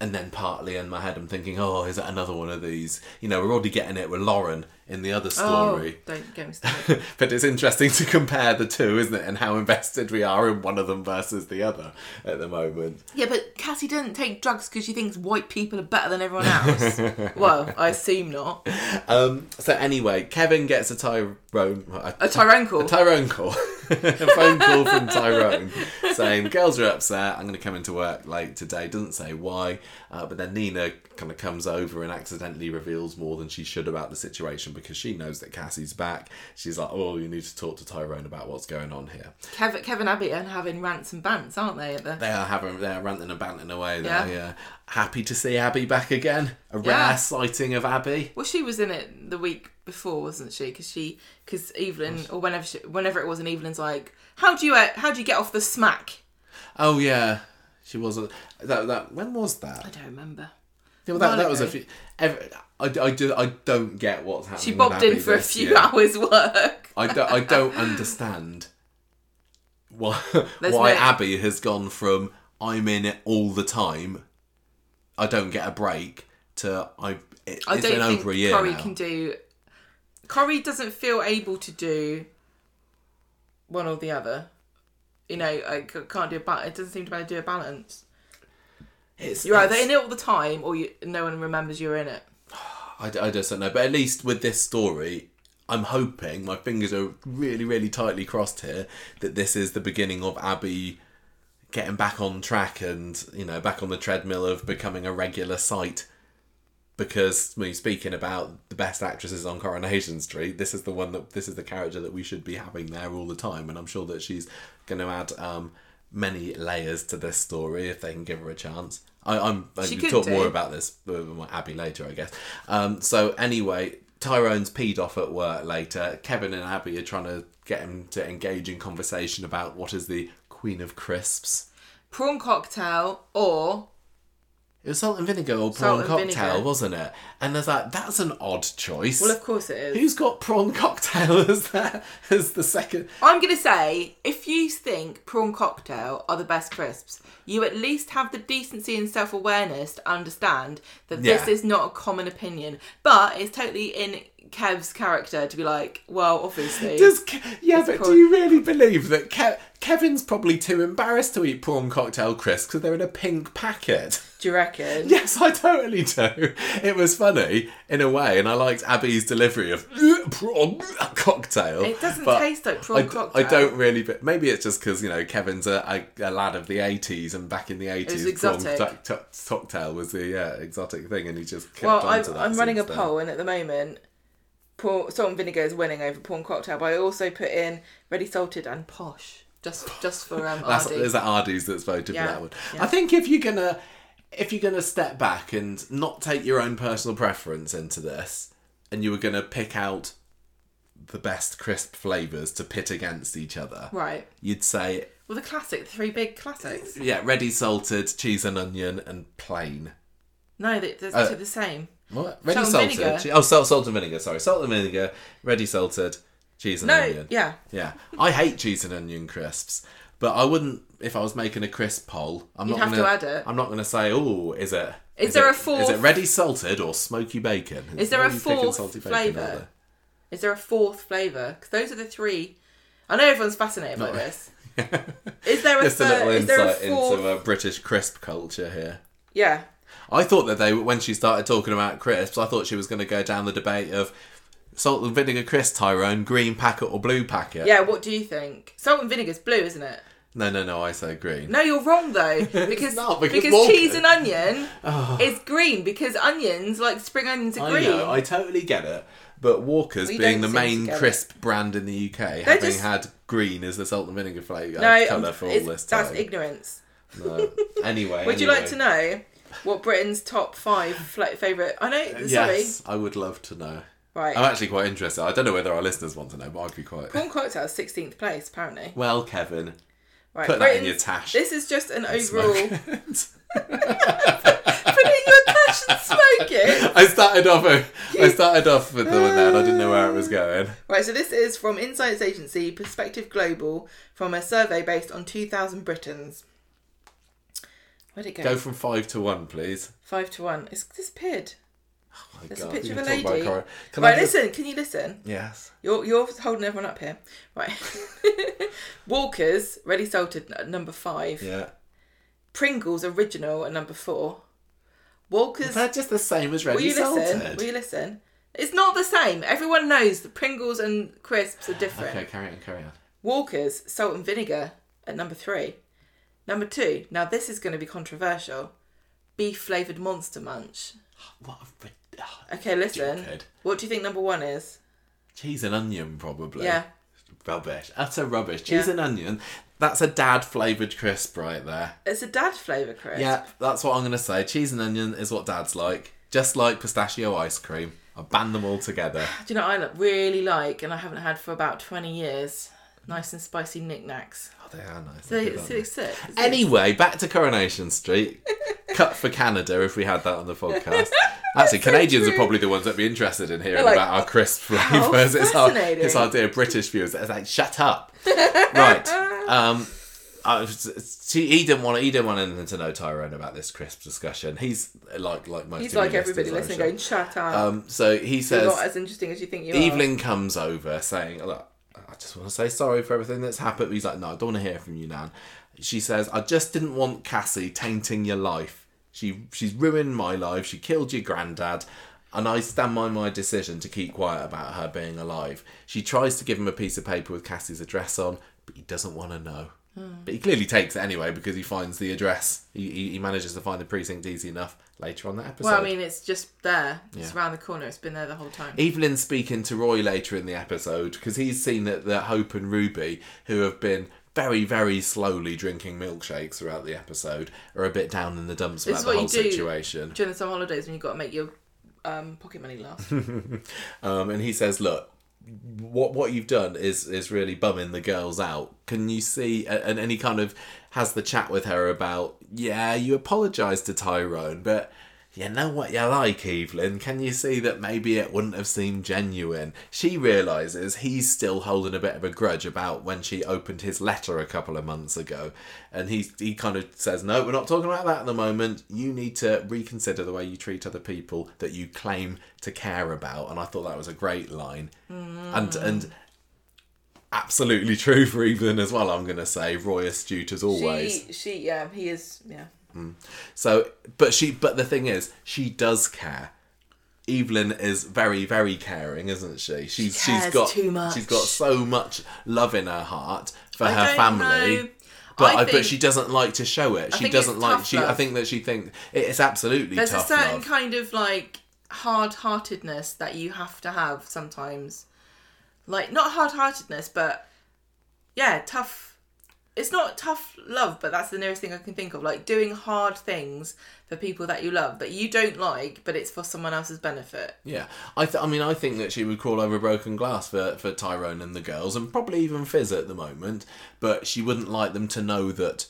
And then partly in my head, I'm thinking, oh, is that another one of these? You know, we're already getting it with Lauren in the other story. Oh, don't get me started. but it's interesting to compare the two, isn't it? And how invested we are in one of them versus the other at the moment. yeah, but Cassie doesn't take drugs because she thinks white people are better than everyone else. well, I assume not. Um, so anyway, Kevin gets a Tyrone. A Tyrone call. A Tyrone call. a phone call from Tyrone saying girls are upset. I'm going to come into work late today. Doesn't say why, uh, but then Nina kind of comes over and accidentally reveals more than she should about the situation because she knows that Cassie's back. She's like, "Oh, you need to talk to Tyrone about what's going on here." Kevin, Kevin Abby are having rants and bants, aren't they? The They are having they're ranting and banting away. Yeah. yeah. Happy to see Abby back again. A Yeah. rare sighting of Abby. well, she was in it the week before, wasn't she? Because she, because Evelyn, or whenever she, whenever it was, and Evelyn's like, "How do you, uh, how do you get off the smack?" Oh yeah, she wasn't. That that when was that? I don't remember. Well, that, that was a few. Every, I, I, do, I don't get what's happening. She bobbed in for a few year. hours work. I don't, I don't understand why There's why no- Abby has gone from I'm in it all the time. I don't get a break to I. It, I it's don't been think over a year Corrie now. can do. Corrie doesn't feel able to do one or the other. You know, I can't do a ba- It doesn't seem to be able to do a balance. It's, You're either in it all the time, or you, no one remembers you're in it. I, I just don't know. But at least with this story, I'm hoping, my fingers are really, really tightly crossed here, that this is the beginning of Abby getting back on track and, you know, back on the treadmill of becoming a regular sight. Because when you're speaking about the best actresses on Coronation Street, this is the one that this is the character that we should be having there all the time, and I'm sure that she's going to add um, many layers to this story if they can give her a chance. I, We'll could talk do. more about this with Abby later, I guess. Um, so anyway, Tyrone's peed off at work later. Kevin and Abby are trying to get him to engage in conversation about what is the Queen of Crisps. Prawn cocktail or It was salt and vinegar or prawn cocktail, vinegar. wasn't it? And there's like, that's an odd choice. well, of course it is. Who's got prawn cocktail as that as the second? I'm gonna say if you think prawn cocktail are the best crisps, you at least have the decency and self awareness to understand that this is not a common opinion. But it's totally in Kev's character to be like, well, obviously. Does Ke- yeah, but prawn- do you really believe that Ke- Kevin's probably too embarrassed to eat prawn cocktail crisps because they're in a pink packet? do you reckon? Yes, I totally do. It was funny in a way, and I liked Abby's delivery of prawn cocktail. It doesn't taste like prawn I, cocktail. I don't really, but maybe it's just because you know Kevin's a, a, a lad of the eighties, and back in the eighties, prawn exotic. co- co- cocktail was the yeah, exotic thing, and he just kept Well, on I've, to that. I'm running a poll, and at the moment, salt and vinegar is winning over prawn cocktail. But I also put in ready salted and posh, just just for um, That's, Ardy. there's that Ardy's that's voted Yeah, for that one. yeah. I think if you're gonna if you're gonna step back and not take your own personal preference into this, and you were gonna pick out the best crisp flavors to pit against each other, right. you'd say Well, the classic, the three big classics. yeah, ready salted, cheese and onion, and plain. No, they- they're Uh, two the same. What? Ready Salt salted? vinegar. oh, salt, salt and vinegar. Sorry, salt and vinegar. Ready salted, cheese and No, onion. yeah. Yeah, I hate cheese and onion crisps, but I wouldn't if I was making a crisp poll. I'm You'd not have gonna. to add it. I'm not gonna say, oh, is it? Is there it, a fourth- Is it ready salted or smoky bacon? Is there a fourth flavour? Is there a fourth flavour? Because those are the three. I know everyone's fascinated by Not- this. Is there a Just a third? little is there a insight fourth? into a British crisp culture here. Yeah. I thought that they, when she started talking about crisps, I thought she was going to go down the debate of salt and vinegar crisp, Tyrone, green packet or blue packet. Yeah, what do you think? Salt and vinegar's blue, isn't it? No, no, no. I say green. No, you're wrong though. Because not, because because, cheese and onion ah. is green because onions like spring onions are I green. know, I totally get it. But Walker's We being the main get it. crisp brand in the UK, having just- had green as the salt and vinegar flavour no, colour for all this time. that's ignorance. No. Anyway, Would you like to know what Britain's top five favourite? I know. Yes, Sorry. I would love to know. Right. I'm actually quite interested. I don't know whether our listeners want to know, but I'd be quite. Prawn cocktail, sixteenth place apparently. Well, Kevin, Right. put that in Britain's- your tash. This is just an overall. Smoke Put it in your tash and smoke it. I started off. I started off with the one there, and I didn't know where it was going. Right, so this is from Insights Agency Perspective Global from a survey based on 2,000 Britons. Where'd it go? Go from five to one, please. Five to one. It's disappeared. Oh my There's a picture of a lady. Can right, just- listen. Can you listen? Yes. You're you're holding everyone up here. Right. Walkers Ready Salted at number five. Yeah. Pringles Original at number four. Walkers. They're just the same as Will ready you listen? salted. Will you listen? It's not the same. Everyone knows that Pringles and crisps are different. Okay, carry on, carry on. Walkers Salt and Vinegar at number three. Number two. Now this is going to be controversial. Beef flavored Monster Munch. What a ah, Okay, listen. What do you think number one is? cheese and onion, probably. Yeah. Rubbish. Utter rubbish. Cheese Yeah. and onion. That's a dad flavoured crisp right there. It's a dad flavour crisp. Yeah, that's what I'm going to say. Cheese and onion is what dad's like. Just like pistachio ice cream. I ban them all together. Do you know what I really like and I haven't had for about 20 years? Nice and spicy Nik Naks. Oh, they are nice. So it's, aren't it's, they? Anyway, back to Coronation Street. Cut for Canada if we had that on the podcast. Actually, Canadians are probably the ones that'd be interested in hearing like, about our crisp flavours. It's our, it's our dear British viewers. It's like, shut up. right. Um, I was, he, he didn't want he didn't want anything to know Tyrone about this crisp discussion. He's like like most. He's like everybody listening sure. going, shut up. Um, so he You're says not as interesting as you think you are. Evelyn comes over saying, Look, I just want to say sorry for everything that's happened. He's like, No, I don't want to hear from you, Nan. She says, I just didn't want Cassie tainting your life. She she's ruined my life. She killed your granddad. And I stand by my decision to keep quiet about her being alive. She tries to give him a piece of paper with Cassie's address on, but he doesn't want to know. But he clearly takes it anyway because he finds the address. He, he, he manages to find the precinct easy enough later on that episode. well, I mean, it's just there. It's Yeah. around the corner. It's been there the whole time. Evelyn's speaking to Roy later in the episode because he's seen that, that Hope and Ruby, who have been very, very slowly drinking milkshakes throughout the episode, are a bit down in the dumps This about the whole situation. during the summer holidays when you've got to make your um, pocket money last. Um, and he says, "Look, what what you've done is is really bumming the girls out. Can you see?" And any kind of has the chat with her about, yeah, you apologise to Tyrone, but. You know what you like, Evelyn? Can you see that maybe it wouldn't have seemed genuine? She realises he's still holding a bit of a grudge about when she opened his letter a couple of months ago. And he, he kind of says, No, we're not talking about that at the moment. You need to reconsider the way you treat other people that you claim to care about. And I thought that was a great line. And, hmm. and absolutely true for Evelyn as well, I'm going to say. Roy astute as always. she, she, yeah, he is, yeah. Mm. So, but she, but the thing is, she does care. Evelyn is very, very caring, isn't she? She's cares she's got too much. she's got so much love in her heart for I her family. know. But I I, but she doesn't like to show it. She doesn't like she. I think that she think it's absolutely There's a certain love. kind of like hard heartedness that you have to have sometimes. Like, not hard heartedness, but yeah, tough. It's not tough love, but that's the nearest thing I can think of. Like doing hard things for people that you love that you don't like, but it's for someone else's benefit. Yeah, I, th- I mean, I think that she would crawl over broken glass for, for Tyrone and the girls, and probably even Fizz at the moment. But she wouldn't like them to know that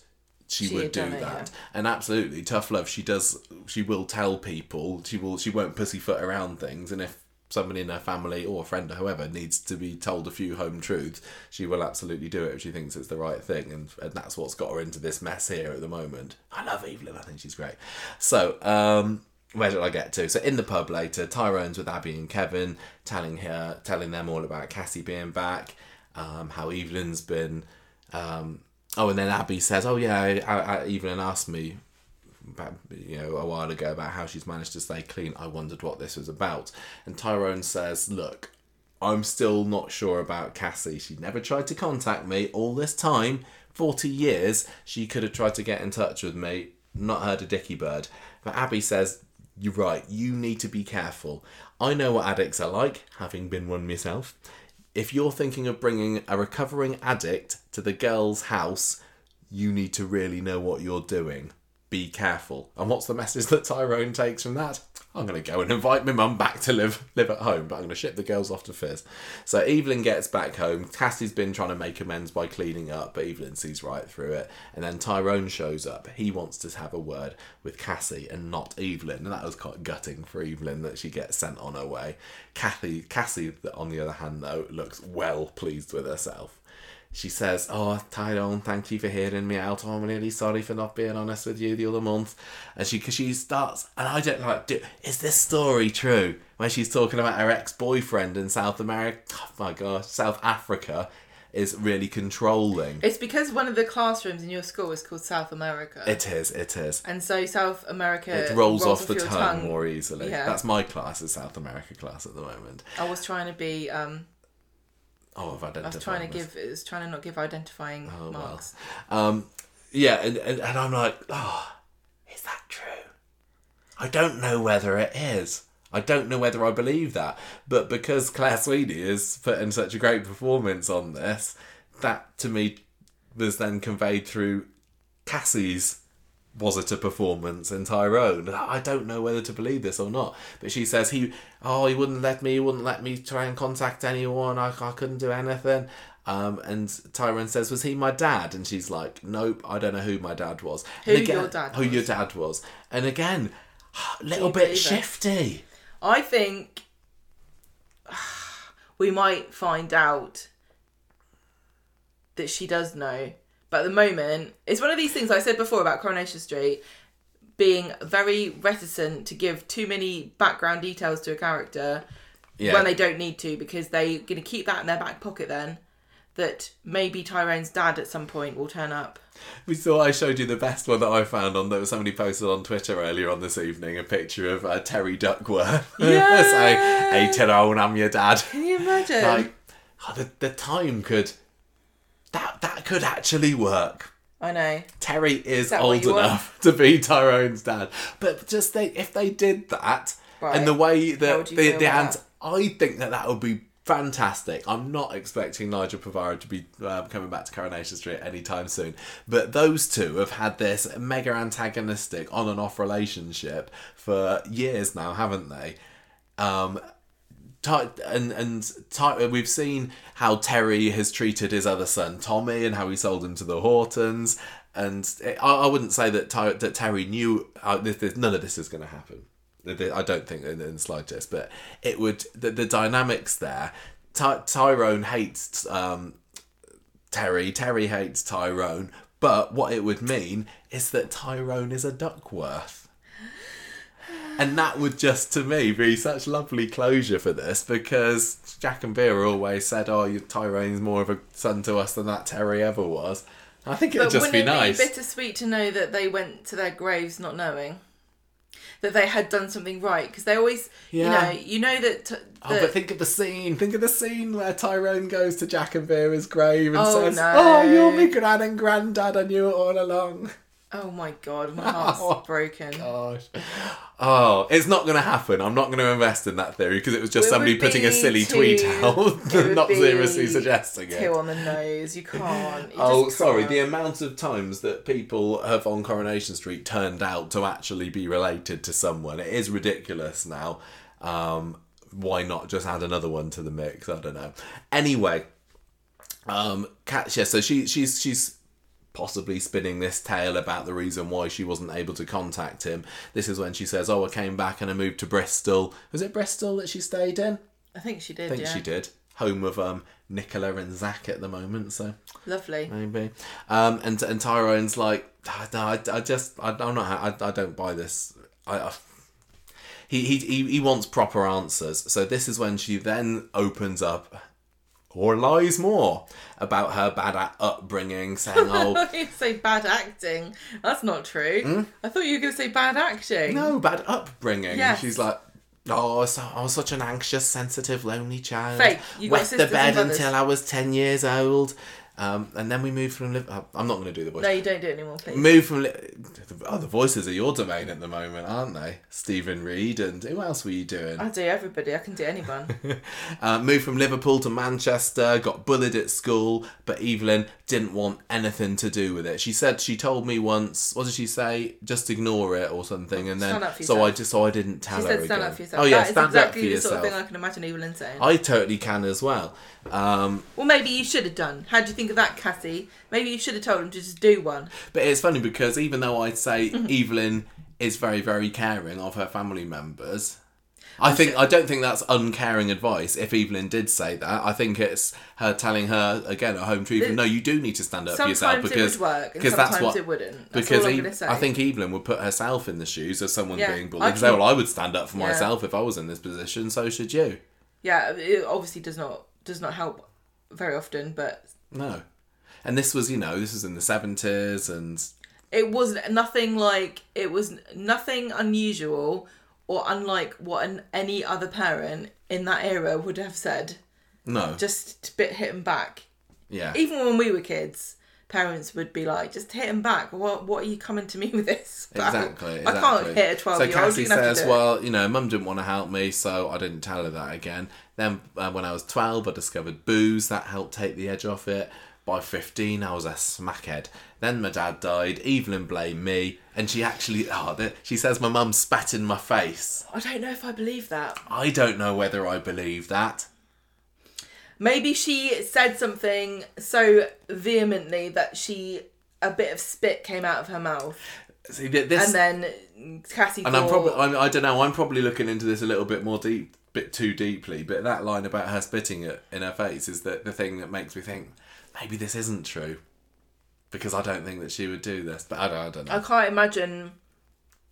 she, She would do it, that. yeah. And absolutely, tough love. She does. She will tell people. She will. She won't pussyfoot around things. And if somebody in her family or a friend or whoever needs to be told a few home truths, she will absolutely do it if she thinks it's the right thing. And and that's what's got her into this mess here at the moment. I love Evelyn. I think she's great. So. um where did I get to? So in the pub later, Tyrone's with Abby and Kevin, telling her, telling them all about Cassie being back, um, how Evelyn's been. Um, oh, and then Abby says, "Oh yeah, I, I, Evelyn asked me, you know, a while ago about how she's managed to stay clean. I wondered what this was about." And Tyrone says, "Look, I'm still not sure about Cassie. She never tried to contact me all this time, 40 years. She could have tried to get in touch with me, not heard a dicky bird. But Abby says, You're right, you need to be careful. I know what addicts are like, having been one myself. If you're thinking of bringing a recovering addict to the girl's house, you need to really know what you're doing. Be careful. And what's the message that Tyrone takes from that? I'm going to go and invite my mum back to live live at home, but I'm going to ship the girls off to Fizz. So Evelyn gets back home. Cassie's been trying to make amends by cleaning up, but Evelyn sees right through it. And then Tyrone shows up. He wants to have a word with Cassie and not Evelyn. And that was quite gutting for Evelyn that she gets sent on her way. Kathy, Cassie, on the other hand, though, looks well pleased with herself she says, "Oh, Tyrone, thank you for hearing me out. I'm really sorry for not being honest with you the other month." And she, cause she starts, and I don't like. Do, is this story true? When she's talking about her ex-boyfriend in South America, oh my gosh, South Africa, is really controlling. It's because one of the classrooms in your school is called South America. It is. It is. and so South America It rolls, off the your tongue, more easily. Yeah. That's my class, is South America class at the moment. I was trying to be um Oh, I've identified. I was trying to give it was trying to not give identifying Oh, well. marks. Um, yeah, and, and, and I'm like, oh, is that true? I don't know whether it is. I don't know whether I believe that. But because Claire Sweeney is putting such a great performance on this, that to me was then conveyed through Cassie's was it a performance in Tyrone? I don't know whether to believe this or not. But she says he, oh, he wouldn't let me, he wouldn't let me try and contact anyone. I, I couldn't do anything. Um, and Tyrone says, was he my dad? And she's like, nope, I don't know who my dad was. Who and your dad Who was. your dad was. And again, a little bit shifty. I think we might find out that she does know. But at the moment, it's one of these things I said before about Coronation Street being very reticent to give too many background details to a character Yeah. when they don't need to because they're going to keep that in their back pocket then. That maybe Tyrone's dad at some point will turn up. We saw I showed you the best one that I found on that was somebody posted on Twitter earlier on this evening a picture of uh, Terry Duckworth Yeah. saying, "Hey Tyrone, I'm your dad." Can you imagine? Like oh, the the time could that that could actually work. I know. Terry is what old enough to be Tyrone's dad, but just they if they did that Right. and the way that the the I think that that would be fantastic. I'm not expecting Nigel Pivaro to be um, coming back to Coronation Street anytime soon, but those two have had this mega antagonistic on and off relationship for years now, haven't they? Um, and and we've seen how Terry has treated his other son Tommy and how he sold him to the Hortons. And it, I, I wouldn't say that Ty- that Terry knew uh, this, this, none of this is going to happen. I don't think in, in the slightest, but it would the, the dynamics there. Ty- Tyrone hates um, Terry. Terry hates Tyrone. But what it would mean is that Tyrone is a Duckworth. And that would just, to me, be such lovely closure for this because Jack and Vera always said, oh, Tyrone's more of a son to us than that Terry ever was. I think it'd just wouldn't be it nice. be bittersweet to know that they went to their graves not knowing that they had done something right? Because they always, Yeah. you know, you know that. T- Oh, but think of the scene. Think of the scene where Tyrone goes to Jack and Vera's grave and Oh, says, no. "Oh, you're my gran and granddad. I knew it all along." Oh my god, my heart's broken. Gosh. Oh, it's not going to happen. I'm not going to invest in that theory because it was just It somebody putting a silly too- tweet out, not seriously suggesting it. Too on the nose. You can't. You Oh, sorry. can't. The amount of times that people have on Coronation Street turned out to actually be related to someone, it is ridiculous now. Um, why not just add another one to the mix? I don't know. Anyway, um, Katja, so she she's she's possibly spinning this tale about the reason why she wasn't able to contact him. This is when she says, "Oh, I came back and I moved to Bristol." Was it Bristol that she stayed in? I think she did. I think yeah. she did. Home of um Nicola and Zach at the moment, so Lovely. maybe. Um, and and Tyrone's like, "Ah, no, I, I just, I, I'm not, I, I don't buy this. I, I, he, he, he wants proper answers. So this is when she then opens up, or lies more about her bad a- upbringing, saying, "Oh, you say bad acting. That's not true. I thought you were going to say bad acting. Hmm? no, bad upbringing." Yes. She's like. Oh, so, I was such an anxious, sensitive, lonely child. Fake. You got Wet the sisters bed and brothers. until I was ten years old, um, and then we moved from. Liv- I'm not going to do the voice. No, you don't do it anymore, please. Move from. Li- Oh, the voices are your domain at the moment, aren't they? Stephen Reid and who else were you doing? I do everybody. I can do anyone. Uh, moved from Liverpool to Manchester, got bullied at school, but Evelyn didn't want anything to do with it. She said she told me once. What did she say? Just ignore it or something, and then Stand up for so I just so I didn't tell She her said stand again. up for yourself. Oh yeah, that is stand exactly up for the sort of thing I can imagine Evelyn saying. I totally can as well. Um, Well, maybe you should have done. How do you think of that, Cassie? Maybe you should have told him to just do one. But it's funny because even though I'd say. Evelyn is very, very caring of her family members, I think I don't think that's uncaring advice. If Evelyn did say that, I think it's her telling her again at home truth. The- No, you do need to stand up for yourself because it would work, because that's what it wouldn't. That's because all I'm Eve- going to say. I think Evelyn would put herself in the shoes of someone Yeah, being bullied. Because well, I would stand up for Yeah. myself if I was in this position. So should you. Yeah, it obviously does not does not help very often, but No. And this was, you know, this was in the seventies, and it was nothing like it was nothing unusual or unlike what an, any other parent in that era would have said. no, Just to bit hit him back. yeah, Even when we were kids, parents would be like, just hit him back. What What are you coming to me with this? about? Exactly, I can't exactly. hit a twelve So year old. So Cassie says, "Well, you know, Mum didn't want to help me, so I didn't tell her that again." Then, uh, when I was twelve, I discovered booze. That helped take the edge off it. By fifteen, I was a smackhead. Then my dad died. Evelyn blamed me, and she actually, oh, she says my mum spat in my face. I don't know if I believe that. I don't know whether I believe that. Maybe she said something so vehemently that she a bit of spit came out of her mouth, See, this, and then Cassie. and I'm probably, I'm, I don't know, I'm probably looking into this a little bit more deep, bit too deeply. But that line about her spitting it in her face is the the thing that makes me think maybe this isn't true, because I don't think that she would do this. But I don't, I don't know. I can't imagine.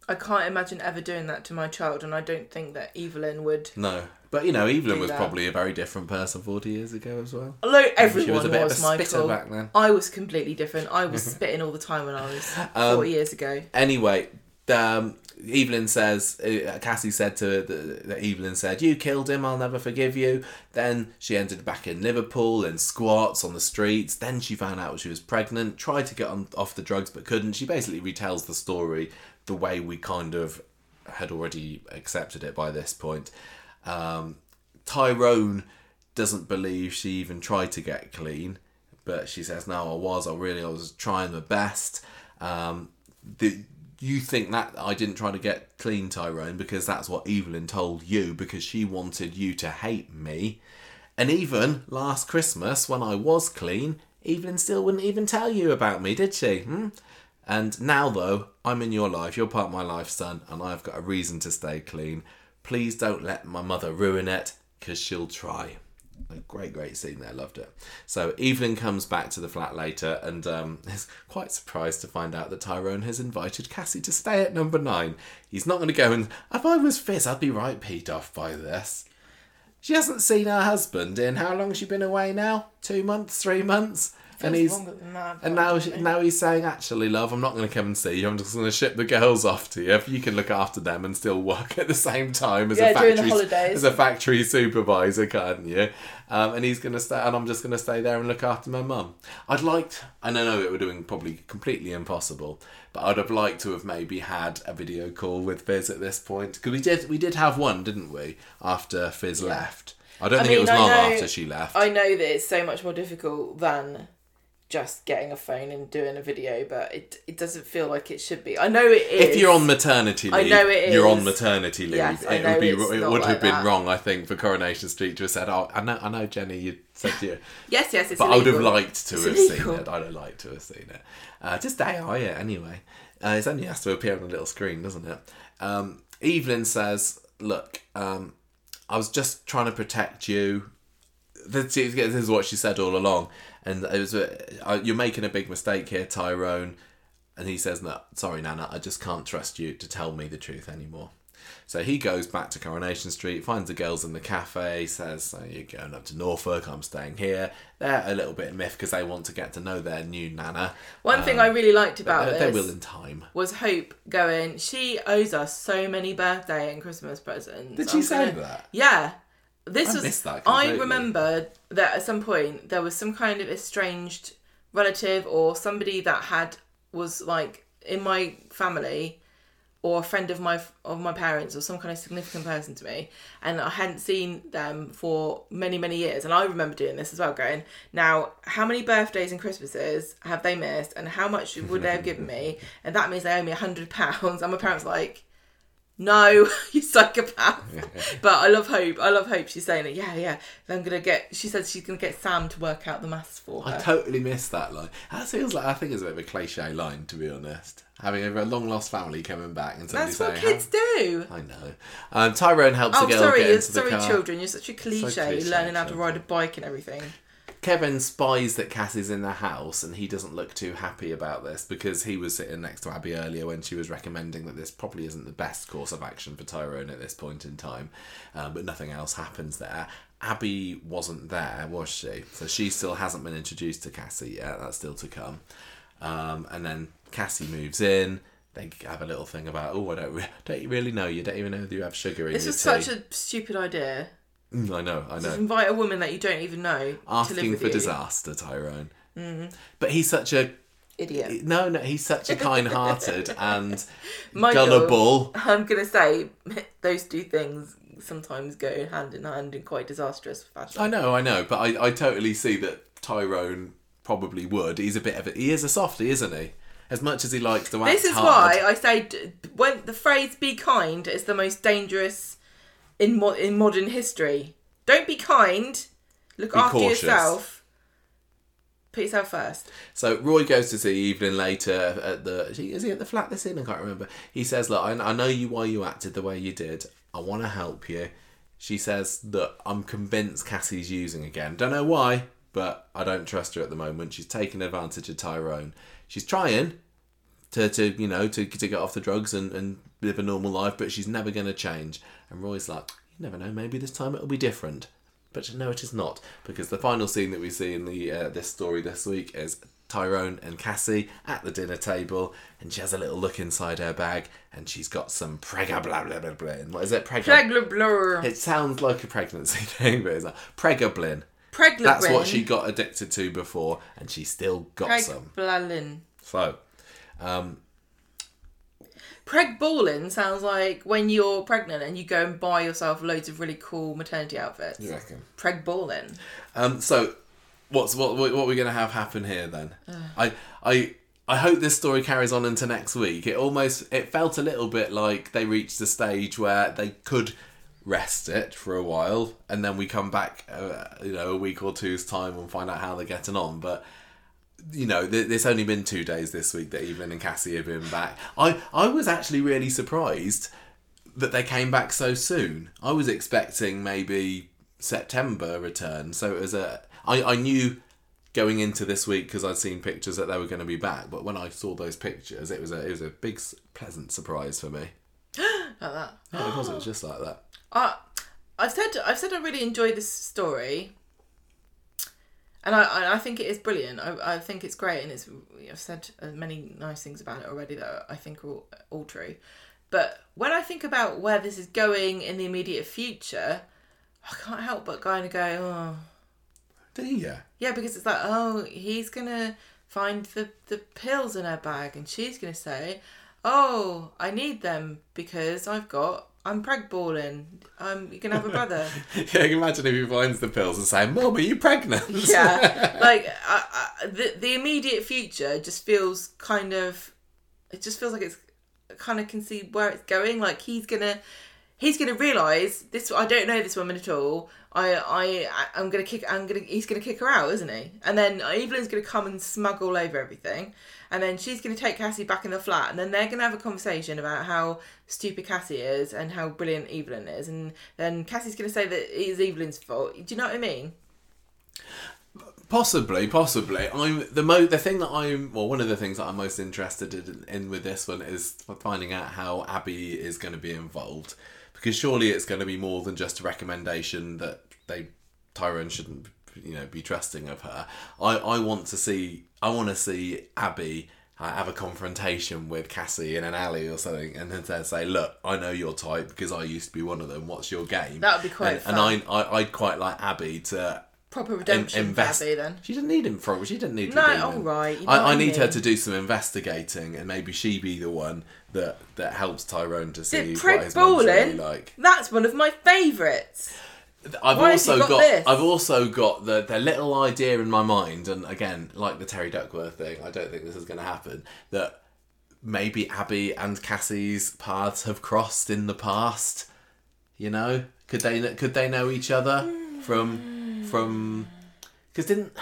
I can't imagine ever doing that to my child, and I don't think that Evelyn would. no, but you know, Evelyn was that. probably a very different person forty years ago as well. Although she everyone was a bit of a spitter Michael. back then. I was completely different. I was spitting all the time when I was Um, forty years ago. Anyway, um, Evelyn says, uh, Cassie said to the, that Evelyn said, "You killed him. I'll never forgive you." Then she ended back in Liverpool in squats on the streets. Then she found out she was pregnant. Tried to get on, off the drugs but couldn't. She basically retells the story the way we kind of had already accepted it by this point. Um, Tyrone doesn't believe she even tried to get clean, but she says, "No, I was. I really, I was trying my best." Um, the, you think that I didn't try to get clean, Tyrone, because that's what Evelyn told you, because she wanted you to hate me. And even last Christmas, when I was clean, Evelyn still wouldn't even tell you about me, did she? Hmm? And now, though, I'm in your life, you're part of my life, son, and I've got a reason to stay clean. Please don't let my mother ruin it, because she'll try. A great, great scene there, loved it. So Evelyn comes back to the flat later and um, is quite surprised to find out that Tyrone has invited Cassie to stay at number nine. He's not going to go and, if I was Fizz, I'd be right peed off by this. She hasn't seen her husband in how long she been away now? Two months, three months? And he's and now, she, now he's saying, actually, love, I'm not going to come and see you. I'm just going to ship the girls off to you. If you can look after them and still work at the same time as Yeah, a factory as a factory supervisor, can't you? Um, and he's going to stay, and I'm just going to stay there and look after my mum. I'd liked, and I know it would have been probably completely impossible, but I'd have liked to have maybe had a video call with Fizz at this point because we did, we did have one, didn't we? After Fizz left. I don't I think it was long know- after she left. I know that it's so much more difficult than just getting a phone and doing a video, but it it doesn't feel like it should be. I know it is. If you're on maternity leave, I know it is. you're on maternity leave. Yes, it would be it would have been that. wrong, I think, for Coronation Street to have said, "Oh, I know, I know, Jenny, you said to you," yes, yes, it's but I would have liked to It's have illegal. seen it. I'd have liked to have seen it. Uh, just AI it anyway. Uh, it only has to appear on a little screen, doesn't it? Um, Evelyn says, "Look, um, I was just trying to protect you." This is what she said all along, and it was uh, you're making a big mistake here, Tyrone. And he says, "No, sorry, Nana, I just can't trust you to tell me the truth anymore." So he goes back to Coronation Street, finds the girls in the cafe, says, oh, "You're going up to Norfolk. I'm staying here." They're a little bit miffed because they want to get to know their new Nana. One thing I really liked about they, they will in time. was Hope going. She owes us so many birthday and Christmas presents. Did she I'm say gonna- that? Yeah. This I was. that I remember that at some point there was some kind of estranged relative or somebody that had was like in my family or a friend of my of my parents or some kind of significant person to me and I hadn't seen them for many many years. And I remember doing this as well going now how many birthdays and Christmases have they missed and how much would they have given me? And that means they owe me a hundred pounds. And my parents were like no, you psychopath. but I love Hope. I love Hope. She's saying it. Yeah, yeah. I'm gonna get. She said she's gonna get Sam to work out the maths for her. I totally missed that line. That feels like I think it's a bit of a cliche line, to be honest. Having a long lost family coming back and somebody That's what saying, kids do. "I know." Um, Tyrone helps Oh, the girl sorry, get into the sorry, car. children. You're such a cliche. cliche, learning how to ride a bike and everything. Kevin spies that Cass is in the house and he doesn't look too happy about this because he was sitting next to Abi earlier when she was recommending that this probably isn't the best course of action for Tyrone at this point in time. Um, but nothing else happens there. Abi wasn't there, was she? So she still hasn't been introduced to Cassie yet. That's still to come. Um, and then Cassie moves in. They have a little thing about, oh, I don't, re- don't you really know you? Don't even know whether you have sugar in This your was tea. such a stupid idea. Mm, I know, I know. invite a woman that you don't even know to live Asking for you. disaster, Tyrone. But he's such a Idiot. no, no. He's such a kind-hearted and Michael. gullible. I'm gonna say those two things sometimes go hand in hand in quite disastrous fashion. I know, I know, but I, I totally see that Tyrone probably would. He's a bit of a he is a softie, isn't he? As much as he likes to act This is hard. why I say when the phrase "be kind" is the most dangerous in mo- in modern history. Don't be kind. Look Be after cautious. yourself. Put yourself first. So Roy goes to see Evelyn later at the. is he- at the flat this in? I can't remember. He says, "Look, I, I know you why you acted the way you did. I want to help you." She says that I'm convinced Cassie's using again. Don't know why, but I don't trust her at the moment. She's taking advantage of Tyrone. She's trying to, to you know, to, to get off the drugs and, and live a normal life, but she's never going to change. And Roy's like, you never know, maybe this time it'll be different. But no, it is not, because the final scene that we see in the uh, this story this week is Tyrone and Cassie at the dinner table, and she has a little look inside her bag, and she's got some prega blah blah blah blah. What is it? Prega. Pregla blur. It sounds like a pregnancy thing, but it's not. Pregablin. Pregla That's what she got addicted to before, and she still got some. So, um, Preg balling sounds like when you're pregnant and you go and buy yourself loads of really cool maternity outfits. you reckon? Preg balling. Um, so, what's what what what are going to have happen here then? I I I hope this story carries on into next week. It almost it felt a little bit like they reached a stage where they could rest it for a while, and then we come back, uh, you know, a week or two's time and find out how they're getting on. But you know, th- it's only been two days this week that Evelyn and Cassie have been back. I I was actually really surprised that they came back so soon. I was expecting maybe September return. So it was a. I, I knew going into this week because I'd seen pictures that they were going to be back. But when I saw those pictures, it was a it was a big pleasant surprise for me. Like that. Yeah, it was. It was just like that. I, I've said I've said I really enjoy this story, and I I- think it is brilliant. I, I think it's great, and it's I've said uh, many nice things about it already that I think are all, all true. But when I think about where this is going in the immediate future, I can't help but kind of go, oh Do you? yeah, because it's like, oh, he's gonna find the the pills in her bag, and she's gonna say, oh, I need them because I've got. I'm preg balling. I'm um, you're gonna have a brother. Yeah, imagine if he finds the pills and saying, "Mom, are you pregnant?" yeah like I, I, the the immediate future just feels kind of it just feels like it's kind of can see where it's going like he's gonna he's gonna realize this i don't know this woman at all i i i'm gonna kick i'm gonna he's gonna kick her out isn't he and then evelyn's gonna come and smug all over everything and then she's gonna take cassie back in the flat and then they're gonna have a conversation about how stupid cassie is and how brilliant evelyn is and then cassie's gonna say that it is evelyn's fault do you know what i mean Possibly, possibly. I'm the mo. The thing that I'm, well, one of the things that I'm most interested in, in with this one is finding out how Abi is going to be involved, because surely it's going to be more than just a recommendation that they Tyrone shouldn't, you know, be trusting of her. I I want to see. I want to see Abi. uh, have a confrontation with Cassie in an alley or something, and then say, "Look, I know your type because I used to be one of them. What's your game?" That would be quite and, fun. And I, I, I'd quite like Abi to proper in- redemption invest. for Abi then. She didn't need him for. She didn't need No, redeeming. all right, you know I, I need her to do some investigating, and maybe she be the one that that helps Tyrone to see Did what his really like. That's one of my favourites. I've have also got got? I've also got the the little idea in my mind, and again, like the Terry Duckworth thing, I don't think this is going to happen. That maybe Abi and Cassie's paths have crossed in the past. You know, could they could they know each other from from? Because didn't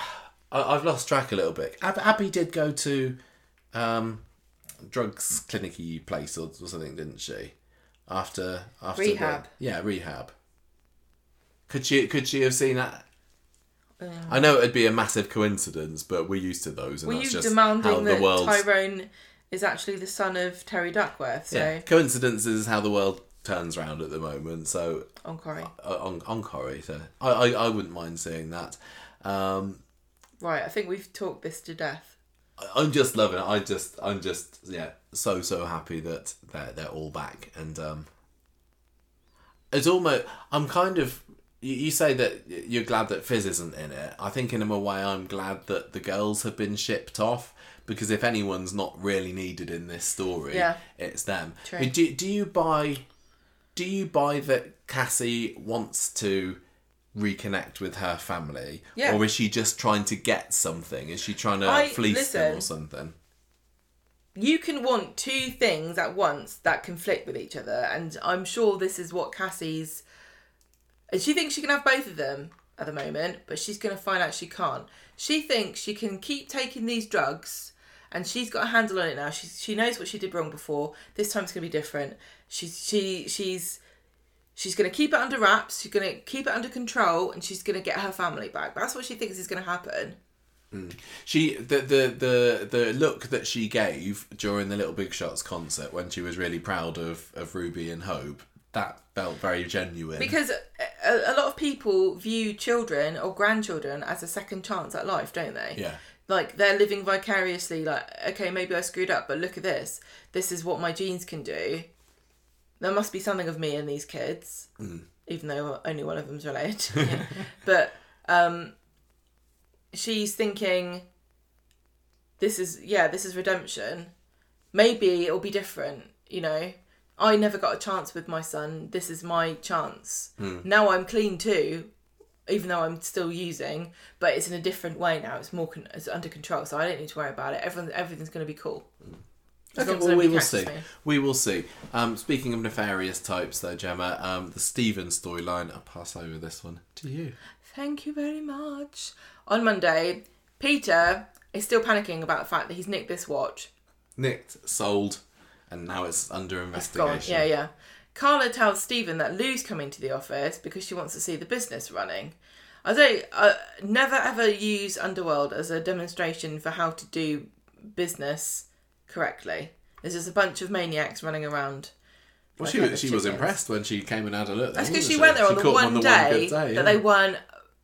I, I've lost track a little bit. Ab- Abi did go to um, drugs clinicy place or, or something, didn't she? After after the- Rehab. yeah, rehab. Could she could she have seen that? I know it'd be a massive coincidence, but we're used to those, and Were that's you just how demanding the that world. Tyrone is actually the son of Terry Duckworth? So yeah, coincidences is how the world turns round at the moment. So on Corrie. uh, on on Corrie, so I, I I wouldn't mind seeing that. Um, Right, I think we've talked this to death. I- I'm just loving it. I just I'm just yeah so so happy that they're they're all back and um it's almost I'm kind of you, you say that you're glad that Fizz isn't in it. I think in a way I'm glad that the girls have been shipped off because if anyone's not really needed in this story, Yeah. it's them. True. Do, do you buy do you buy that Cassie wants to reconnect with her family Yeah. or is she just trying to get something? Is she trying to I- fleece them or something? you can want two things at once that conflict with each other, and I'm sure this is what Cassie's. And She thinks she can have both of them at the moment, but she's going to find out she can't. She thinks she can keep taking these drugs, and she's got a handle on it now. She she knows what she did wrong before. This time it's going to be different. She's she she's she's going to keep it under wraps. She's going to keep it under control, and she's going to get her family back. That's what she thinks is going to happen. Hmm. She the, the the the look that she gave during the Little Big Shots concert when she was really proud of of Ruby and Hope that felt very genuine. Because a, a lot of people view children or grandchildren as a second chance at life, don't they? yeah, Like they're living vicariously, like, okay, maybe I screwed up, but look at this. This is what my genes can do. There must be something of me in these kids, even though only one of them's related but um, she's thinking, this is, yeah, this is redemption. Maybe it'll be different, you know? I never got a chance with my son. This is my chance. Now I'm clean too, even though I'm still using, but it's in a different way now. It's more con- it's under control, so I don't need to worry about it. Everyone, everything's going to be cool. Okay, well, we will see. me. We will see. Um, speaking of nefarious types, though, Gemma, um, the Stephen storyline. I'll pass over this one to you. Thank you very much. On Monday, Peter is still panicking about the fact that he's nicked this watch. Nicked, sold, and now it's under investigation. Yeah, yeah. Carla tells Stephen that Lou's coming to the office because she wants to see the business running. I don't. Uh, never ever use Underworld as a demonstration for how to do business correctly. There's just a bunch of maniacs running around. Well, like she she was impressed when she came and had a look. That's because because she went there on the caught one, them day, good yeah. that they weren't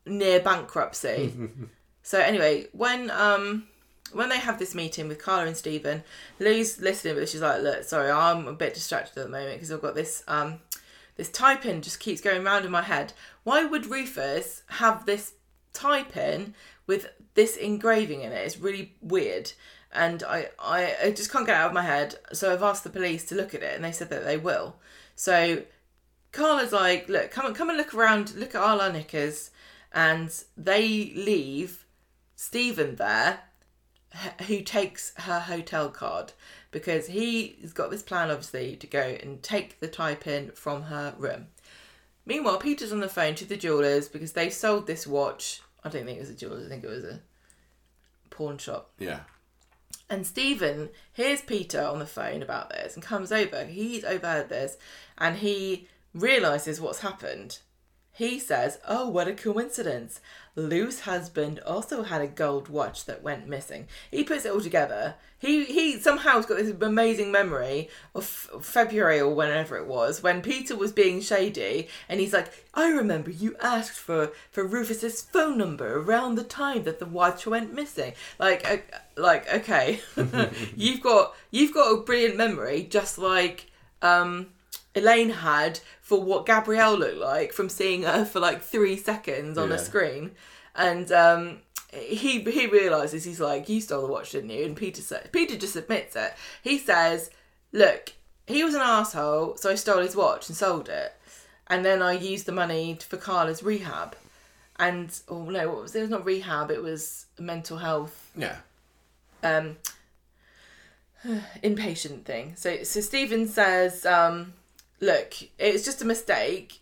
near bankruptcy. so anyway, when um when they have this meeting with Carla and Stephen, Lou's listening, but she's like, "Look, sorry, I'm a bit distracted at the moment because I've got this um this tiepin just keeps going round in my head. Why would Rufus have this tiepin with this engraving in it? It's really weird." And I, I, I just can't get out of my head. So I've asked the police to look at it, and they said that they will. So Carla's like, look, come and come and look around, look at all our knickers, and they leave Stephen there, who takes her hotel card because he's got this plan, obviously, to go and take the tiepin from her room. Meanwhile, Peter's on the phone to the jewelers because they sold this watch. I don't think it was a jewelers. I think it was a pawn shop. Yeah. And Stephen hears Peter on the phone about this and comes over. He's overheard this and he realizes what's happened. He says, Oh, what a coincidence. Lou's husband also had a gold watch that went missing. He puts it all together. He he somehow's got this amazing memory of February or whenever it was when Peter was being shady, and he's like, "I remember you asked for for Rufus's phone number around the time that the watch went missing." Like, like okay, you've got you've got a brilliant memory, just like um, Elaine had for what Gabrielle looked like from seeing her for like three seconds on Yeah. a screen, and um, he he realizes he's like, "You stole the watch, didn't you?" And Peter said, Peter just admits it. He says, "Look, he was an asshole, so I stole his watch and sold it, and then I used the money for Carla's rehab." And oh no, what was it? It was not rehab. It was mental health Yeah. um inpatient thing. So so Stephen says, um, look, it's just a mistake.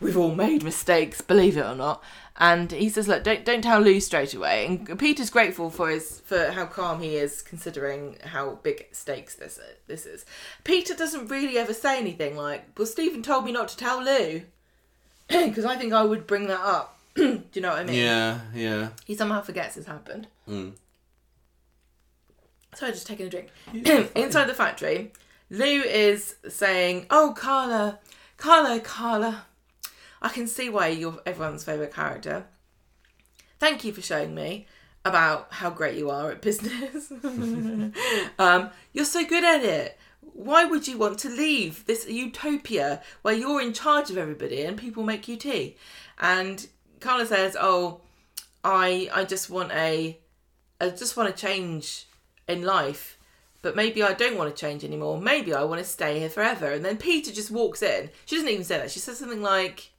We've all made mistakes, believe it or not. And he says, look, don't don't tell Lou straight away. And Peter's grateful for his for how calm he is, considering how big stakes this this is. Peter doesn't really ever say anything like, well, Stephen told me not to tell Lou, because I think I would bring that up. Do you know what I mean? Yeah. Yeah. He somehow forgets it's happened. Mm. Sorry, just taking a drink. Inside the factory, Lou is saying, "Oh, Carla, Carla, Carla, I can see why you're everyone's favorite character. Thank you for showing me about how great you are at business. um, you're so good at it. Why would you want to leave this utopia where you're in charge of everybody and people make you tea? And Carla says, "Oh, I I just want a I just want a change in life, but maybe I don't want to change anymore. Maybe I want to stay here forever." And then Peter just walks in. She doesn't even say that. She says something like,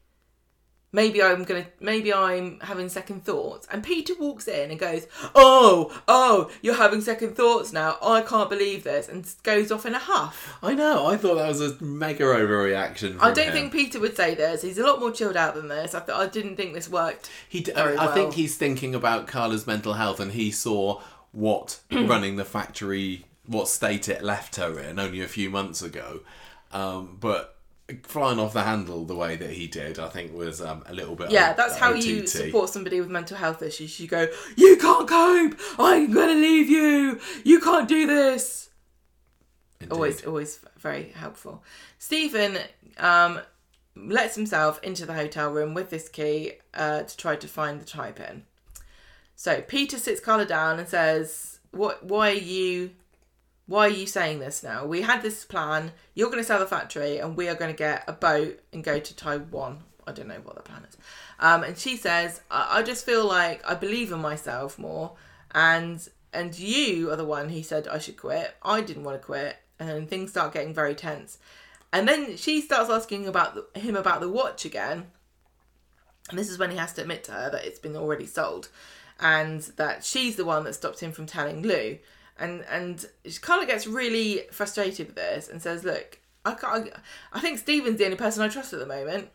maybe I'm gonna maybe I'm having second thoughts. And Peter walks in and goes, Oh, oh, you're having second thoughts now. I can't believe this and goes off in a huff. I know. I thought that was a mega overreaction. I don't him. think Peter would say this. He's a lot more chilled out than this. I th- I didn't think this worked. he. D- I think he's thinking about Carla's mental health, and he saw what running the factory, what state it left her in only a few months ago. Um, but flying off the handle the way that he did, I think was um, a little bit. Yeah, O- that's how you support somebody with mental health issues. You go, You can't cope, I'm gonna leave you, you can't do this. Indeed. always always very helpful stephen um lets himself into the hotel room with this key uh, to try to find the tiepin so peter sits carla down and says what why are you why are you saying this now we had this plan you're going to sell the factory and we are going to get a boat and go to taiwan i don't know what the plan is um, and she says I-, I just feel like i believe in myself more and and you are the one who said I should quit. I didn't want to quit, and then things start getting very tense. And then she starts asking about the, him about the watch again, and this is when he has to admit to her that it's been already sold, and that she's the one that stopped him from telling Lou. And and of gets really frustrated with this and says, "Look, I can't. I think Stephen's the only person I trust at the moment."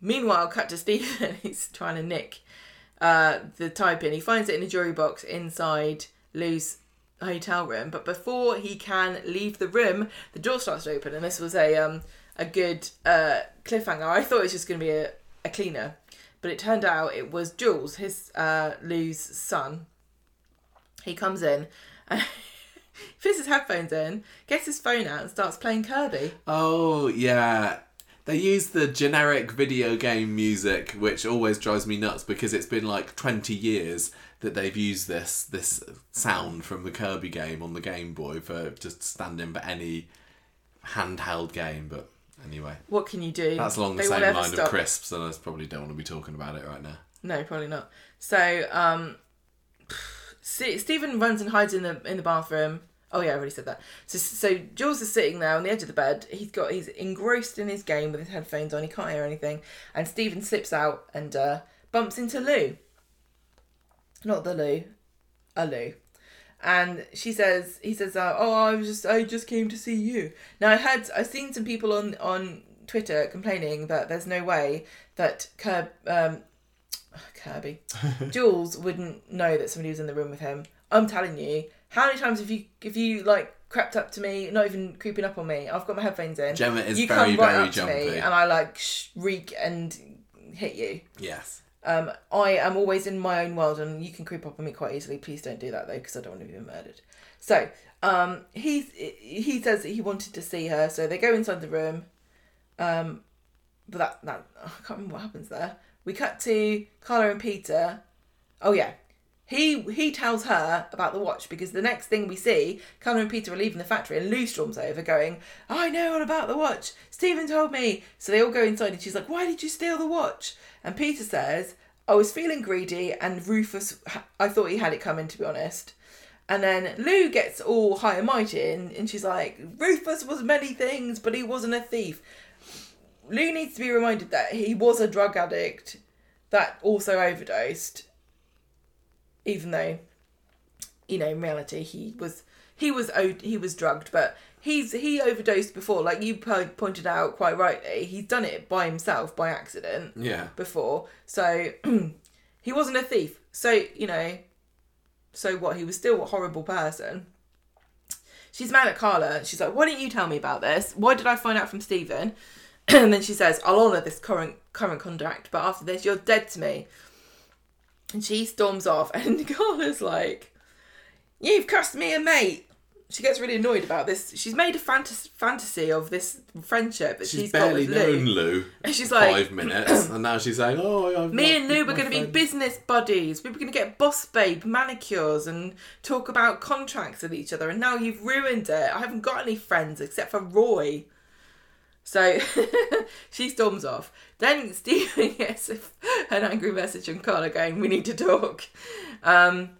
Meanwhile, cut to Stephen. He's trying to nick uh, the tiepin. He finds it in a jewelry box inside Lou's hotel room, but before he can leave the room, the door starts to open, and this was a um a good uh, cliffhanger. I thought it was just going to be a, a cleaner, but it turned out it was Jules, his uh, Lou's son. He comes in. He fits his headphones in, gets his phone out, and starts playing Kirby. Oh yeah. They use the generic video game music, which always drives me nuts because it's been like twenty years that they've used this this sound from the Kirby game on the Game Boy for just standing for any handheld game. But anyway, What can you do? that's along the They same line of crisps, and I probably don't want to be talking about it right now. No, probably not. So, um, Stephen runs and hides in the in the bathroom. Oh yeah, I already said that. So, so Jules is sitting there on the edge of the bed. He's got he's engrossed in his game with his headphones on. He can't hear anything. And Stephen slips out and uh, bumps into Lou. Not the Lou, a Lou. And she says, he says, uh, "Oh, I was just, I just came to see you." Now I had, I've seen some people on on Twitter complaining that there's no way that Kirby, um, Kirby, Jules wouldn't know that somebody was in the room with him. I'm telling you, how many times have you, if you like crept up to me, not even creeping up on me? I've got my headphones in. Gemma is you very, come right very up to me, and I like shriek and hit you. Yes. Um, I am always in my own world, and you can creep up on me quite easily. Please don't do that though, because I don't want to be murdered. So, um, he he says that he wanted to see her, so they go inside the room. Um, but that that I can't remember what happens there. We cut to Carla and Peter. Oh yeah, he he tells her about the watch because the next thing we see, Carla and Peter are leaving the factory, and Lou storms over, going, "I know all about the watch. Stephen told me." So they all go inside, and she's like, "Why did you steal the watch?" And Peter says, "I was feeling greedy, and Rufus, I thought he had it coming, to be honest." And then Lou gets all high and mighty, and, and she's like, "Rufus was many things, but he wasn't a thief." Lou needs to be reminded that he was a drug addict that also overdosed, even though, you know, in reality he was he was he was drugged, but he's he overdosed before. Like you pointed out quite rightly, he's done it by himself by accident Yeah. before, so he wasn't a thief. So you know, so what? He was still a horrible person. She's mad at Carla. She's like, "Why didn't you tell me about this? Why did I find out from Stephen?" and then she says, "I'll honour this current current contract, but after this, you're dead to me." And she storms off, and Carla's like, "You've cost me a mate." she gets really annoyed about this. She's made a fantas- fantasy of this friendship that She's she's barely got with Lou. known Lou And she's like, five minutes, and now she's saying, "Oh, I've Me and Lou were going to be business buddies. We were going to get boss babe manicures and talk about contracts with each other. And now you've ruined it. I haven't got any friends except for Roy. So she storms off. Then Stephen gets an angry message from Carla going, "We need to talk." Um,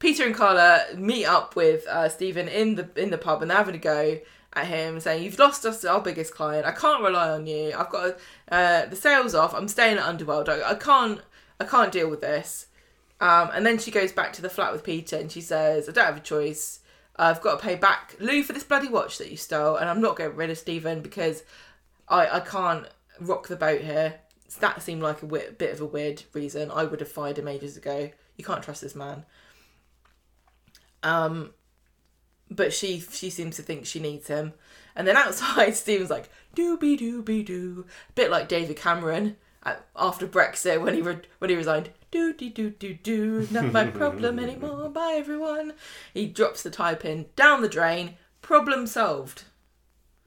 Peter and Carla meet up with uh, Stephen in the in the pub, and they're having a go at him, saying, "You've lost us, our biggest client. I can't rely on you. I've got uh, the sales off. I'm staying at Underworld. I, I can't, I can't deal with this." Um, and then she goes back to the flat with Peter, and she says, "I don't have a choice. I've got to pay back Lou for this bloody watch that you stole, and I'm not getting rid of Stephen because I, I can't rock the boat here." That seemed like a bit of a weird reason. I would have fired him ages ago. You can't trust this man. Um, but she she seems to think she needs him. And then outside, Stephen's like doobie doobie doo, a bit like David Cameron after Brexit when he re- when he resigned. Doo doo doo doo doo, not my problem anymore. Bye everyone. He drops the tiepin down the drain. Problem solved.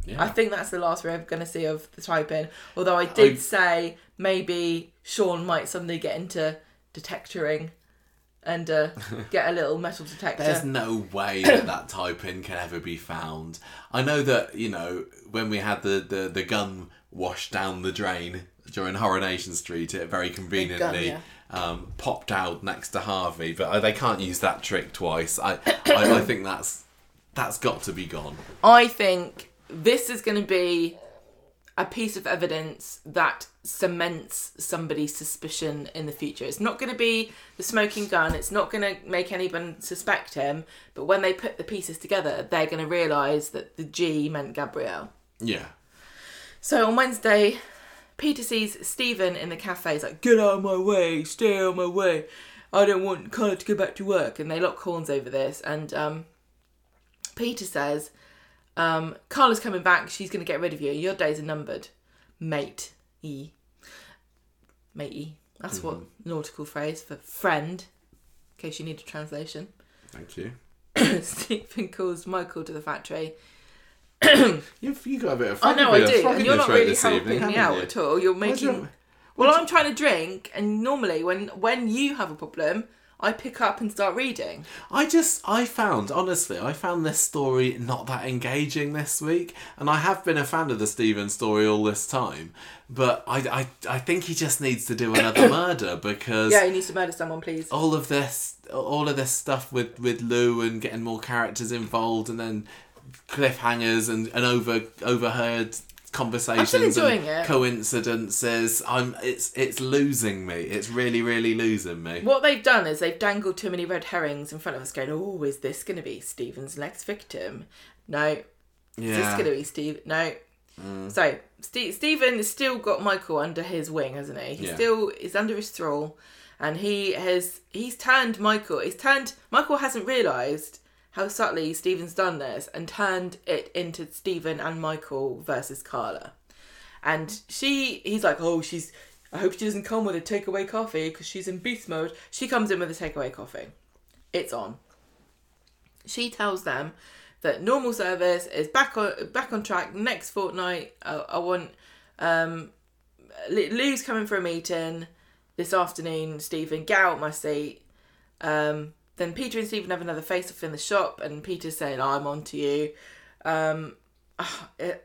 Yeah. I think that's the last we're ever going to see of the tiepin. Although I did I- say maybe Sean might someday get into detectoring and uh, get a little metal detector. There's no way that that tiepin can ever be found. I know that you know when we had the the, the gun washed down the drain during Coronation Street, it very conveniently yeah. um, popped out next to Harvey, but uh, they can't use that trick twice. I I, I think that's that's got to be gone. I think this is going to be a piece of evidence that cements somebody's suspicion in the future. It's not going to be the smoking gun, it's not going to make anyone suspect him, but when they put the pieces together, they're going to realise that the G meant Gabrielle. Yeah. So on Wednesday, Peter sees Stephen in the cafe. He's like, "Get out of my way! Stay out of my way! I don't want Carla to go back to work." And they lock horns over this. And um, Peter says, um, "Carla's coming back. She's going to get rid of you. Your days are numbered, mate." E, matey. That's what nautical phrase for friend. In case you need a translation. Thank you. Stephen calls Michael to the factory. You've you got a bit of. I know I do, and you're not really helping evening, me out you? at all. You're making. well, I'm trying to drink, and normally when when you have a problem, I pick up and start reading. I just, I found, honestly, I found this story not that engaging this week, and I have been a fan of the Stephen story all this time, but I, I, I think he just needs to do another murder because Yeah, he needs to murder someone, please. all of this, all of this stuff with with Lou and getting more characters involved, and then cliffhangers and, and over overheard conversations and coincidences. I'm, it's it's losing me. It's really, really losing me. What they've done is they've dangled too many red herrings in front of us, going, "Oh, is this going to be Stephen's next victim?" No. Yeah. Is this Mm. going to be Steve? No. So Ste Stephen has still got Michael under his wing, hasn't he? He Yeah. still is under his thrall, and he has he's turned Michael. He's turned Michael hasn't realised how subtly Stephen's done this and turned it into Stephen and Michael versus Carla. And she, he's like, oh, she's. I hope she doesn't come with a takeaway coffee because she's in beast mode. She comes in with a takeaway coffee. It's on. She tells them that normal service is back on back on track next fortnight. I, I want um, Lou's coming for a meeting this afternoon. Stephen, get out my seat. Um, then Peter and Stephen have another face off in the shop, and Peter's saying, "I'm on to you." Um,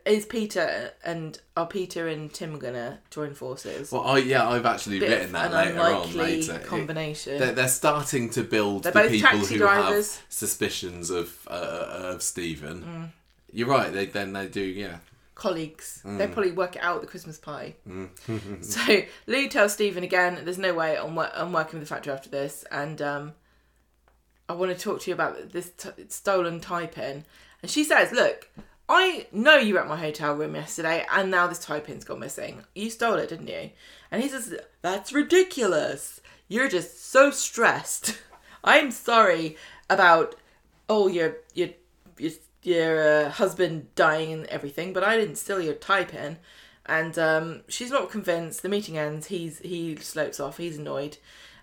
is Peter and are Peter and Tim gonna join forces? Well, I yeah, I've actually Bit written that later on. Later, combination. they're, they're starting to build They're the both people taxi who drivers. have suspicions of uh, of Stephen. Mm. You're right. They then they do. Yeah. colleagues. Mm. They'll probably work it out at the Christmas pie. so Lou tells Stephen again, "There's no way I'm, wor- I'm working with the factory after this, and um, I want to talk to you about this t- stolen tiepin." And she says, "Look, I know you were at my hotel room yesterday, and now this tiepin's gone missing. You stole it, didn't you?" And he says, "That's ridiculous. You're just so stressed. I'm sorry about oh your your your, your uh, husband dying and everything, but I didn't steal your tiepin." And um, she's not convinced. The meeting ends. He's he slopes off. He's annoyed,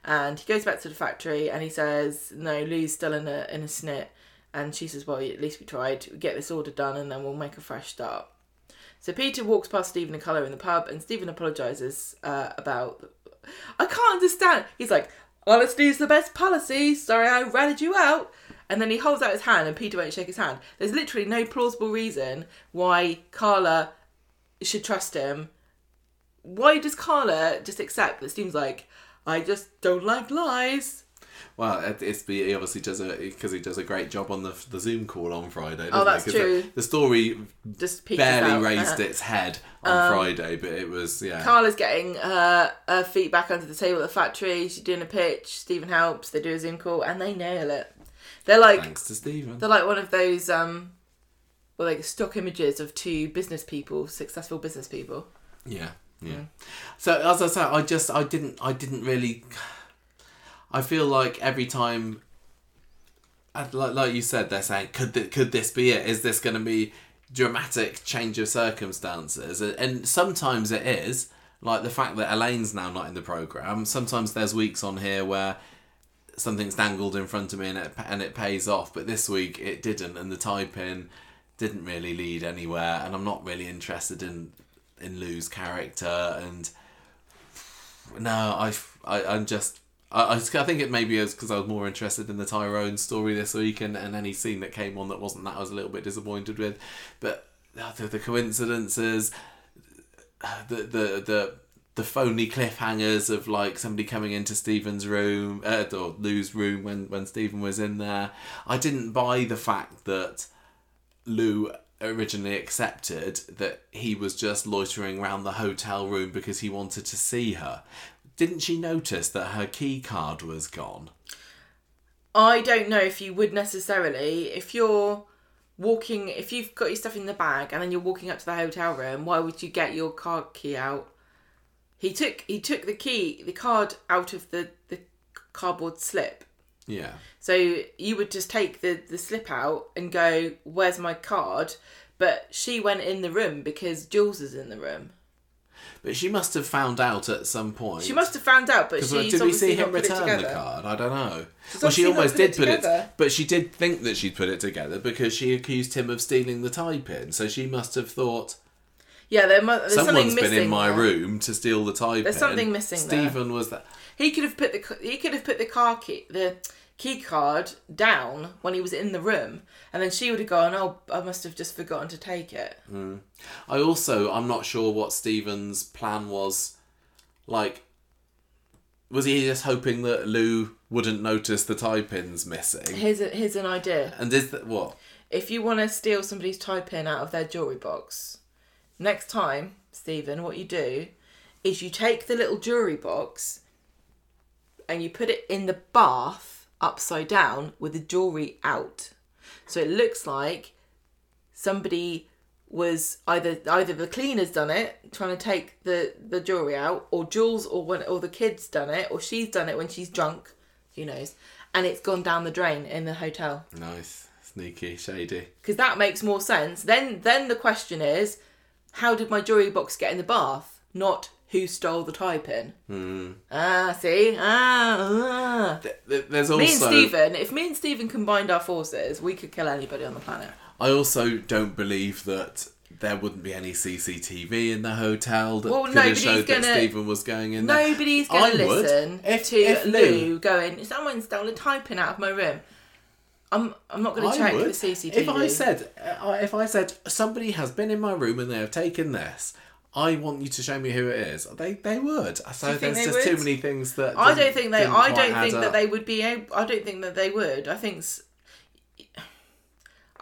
and he goes back to the factory and he says, "No, Lou's still in a in a snit." And she says, Well, at least we tried. Get this order done and then we'll make a fresh start. So Peter walks past Stephen and Carla in the pub, and Stephen apologises uh, about. I can't understand. He's like, Honesty is the best policy. Sorry I ratted you out. And then he holds out his hand, and Peter won't shake his hand. There's literally no plausible reason why Carla should trust him. Why does Carla just accept that Stephen's like, I just don't like lies? Well, it- it's be he obviously does a because he does a great job on the the Zoom call on Friday. Oh, that's true. The, the story Just barely out. raised Uh-huh. its head on Friday, but it was yeah. Carla's getting her, her feet back under the table at the factory. She's doing a pitch. Stephen helps. They do a Zoom call and they nail it. They're like Thanks to Stephen. they're like one of those um, well, like stock images of two business people, successful business people. Yeah, yeah. Mm. So as I said, I just I didn't I didn't really. I feel like every time, like like you said, they're saying could th- could this be it? Is this going to be dramatic change of circumstances? And- And sometimes it is. Like the fact that Elaine's now not in the program. Sometimes there's weeks on here where something's dangled in front of me and it and it pays off. But this week it didn't, and the tiepin didn't really lead anywhere. And I'm not really interested in in Lou's character. And no, I I I'm just. I, I think it maybe is because I was more interested in the Tyrone story this week, and, and any scene that came on that wasn't that I was a little bit disappointed with. But the, the coincidences, the the the the phony cliffhangers of like somebody coming into Stephen's room uh, or Lou's room when when Stephen was in there. I didn't buy the fact that Lou originally accepted that he was just loitering around the hotel room because he wanted to see her. Didn't she notice that her key card was gone? I don't know if you would necessarily if you're walking if you've got your stuff in the bag and then you're walking up to the hotel room. Why would you get your card key out? He took he took the key the card out of the the cardboard slip. Yeah. So you would just take the, the slip out and go, Where's my card? But she went in the room because Jules is in the room. But she must have found out at some point. She must have found out, but she's uh, did we see him return the card? I don't know. She's Well, she almost put it did put together. it, but she did think that she'd put it together because she accused him of stealing the tiepin. So she must have thought Yeah, there mu- there's something someone's missing. been in my there. room to steal the type There's in. something missing there. Stephen was that. He could have put the he could have put the car key the key card down when he was in the room, and then she would have gone, "Oh, I must have just forgotten to take it." Hmm. I also, I'm not sure what Stephen's plan was. Like, was he just hoping that Lou wouldn't notice the tie pins missing? Here's a, here's an idea. And is that what? If you want to steal somebody's tie pin out of their jewelry box, next time, Stephen, what you do is you take the little jewelry box and you put it in the bath upside down with the jewelry out. So it looks like somebody was either either the cleaner's done it trying to take the the jewelry out or Jules or when or the kid's done it or she's done it when she's drunk who knows and it's gone down the drain in the hotel Nice, sneaky, shady. because that makes more sense. Then then the question is, how did my jewelry box get in the bath? Not who stole the tie pin. Hmm. Ah, see, ah, ah. Th- th- There's also. Me and Stephen, if me and Stephen combined our forces, we could kill anybody on the planet. I also don't believe that there wouldn't be any CCTV in the hotel that Well, could have showed that gonna- Stephen was going in there. Nobody's going to listen If- to if Lou, Lou- going, someone stole a tie pin out of my room. I'm I'm not going to check would. the CCTV. If I said, uh, if I said somebody has been in my room and they have taken this, I want you to show me who it is. They they would. So there's just too many things that. I don't think they. I don't think that up. they would be. Able, I don't think that they would. I think.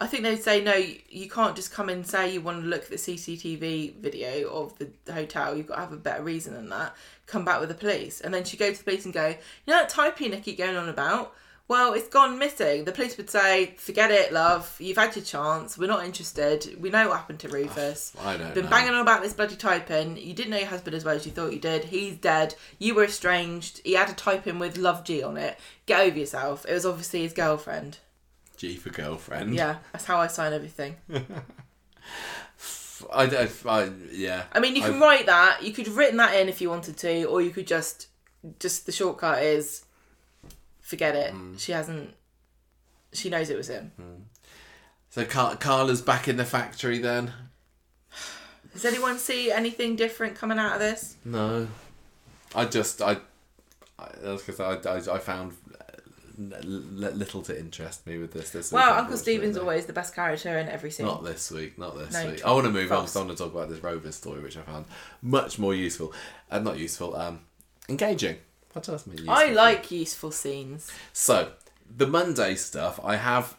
I think they'd say no. You can't just come and say you want to look at the CCTV video of the hotel. You've got to have a better reason than that. Come back with the police, and then she go to the police and go, you know that tiepin I keep going on about. Well, it's gone missing. The police would say, "Forget it, love. You've had your chance. We're not interested. We know what happened to Rufus. I don't Been know. banging on about this bloody tiepin. You didn't know your husband as well as you thought you did. He's dead. You were estranged. He had a tiepin with Love G on it. Get over yourself. It was obviously his girlfriend. G for girlfriend. Yeah, that's how I sign everything. I, I, I yeah. I mean, you can I've- write that. You could have written that in if you wanted to, or you could just, just the shortcut is, forget it. Mm. She hasn't. she knows it was him. So Car- Carla's back in the factory then? Does anyone see anything different coming out of this? No. I just I, I that's because I, I I found little to interest me with this. This week, Uncle Stephen's always the best character in every scene. Not this week, not this No, week. I want to move on I want to talk about this Rover story, which I found much more useful. Uh, not useful, um, engaging. What does mean? I like useful scenes. So the Monday stuff, I have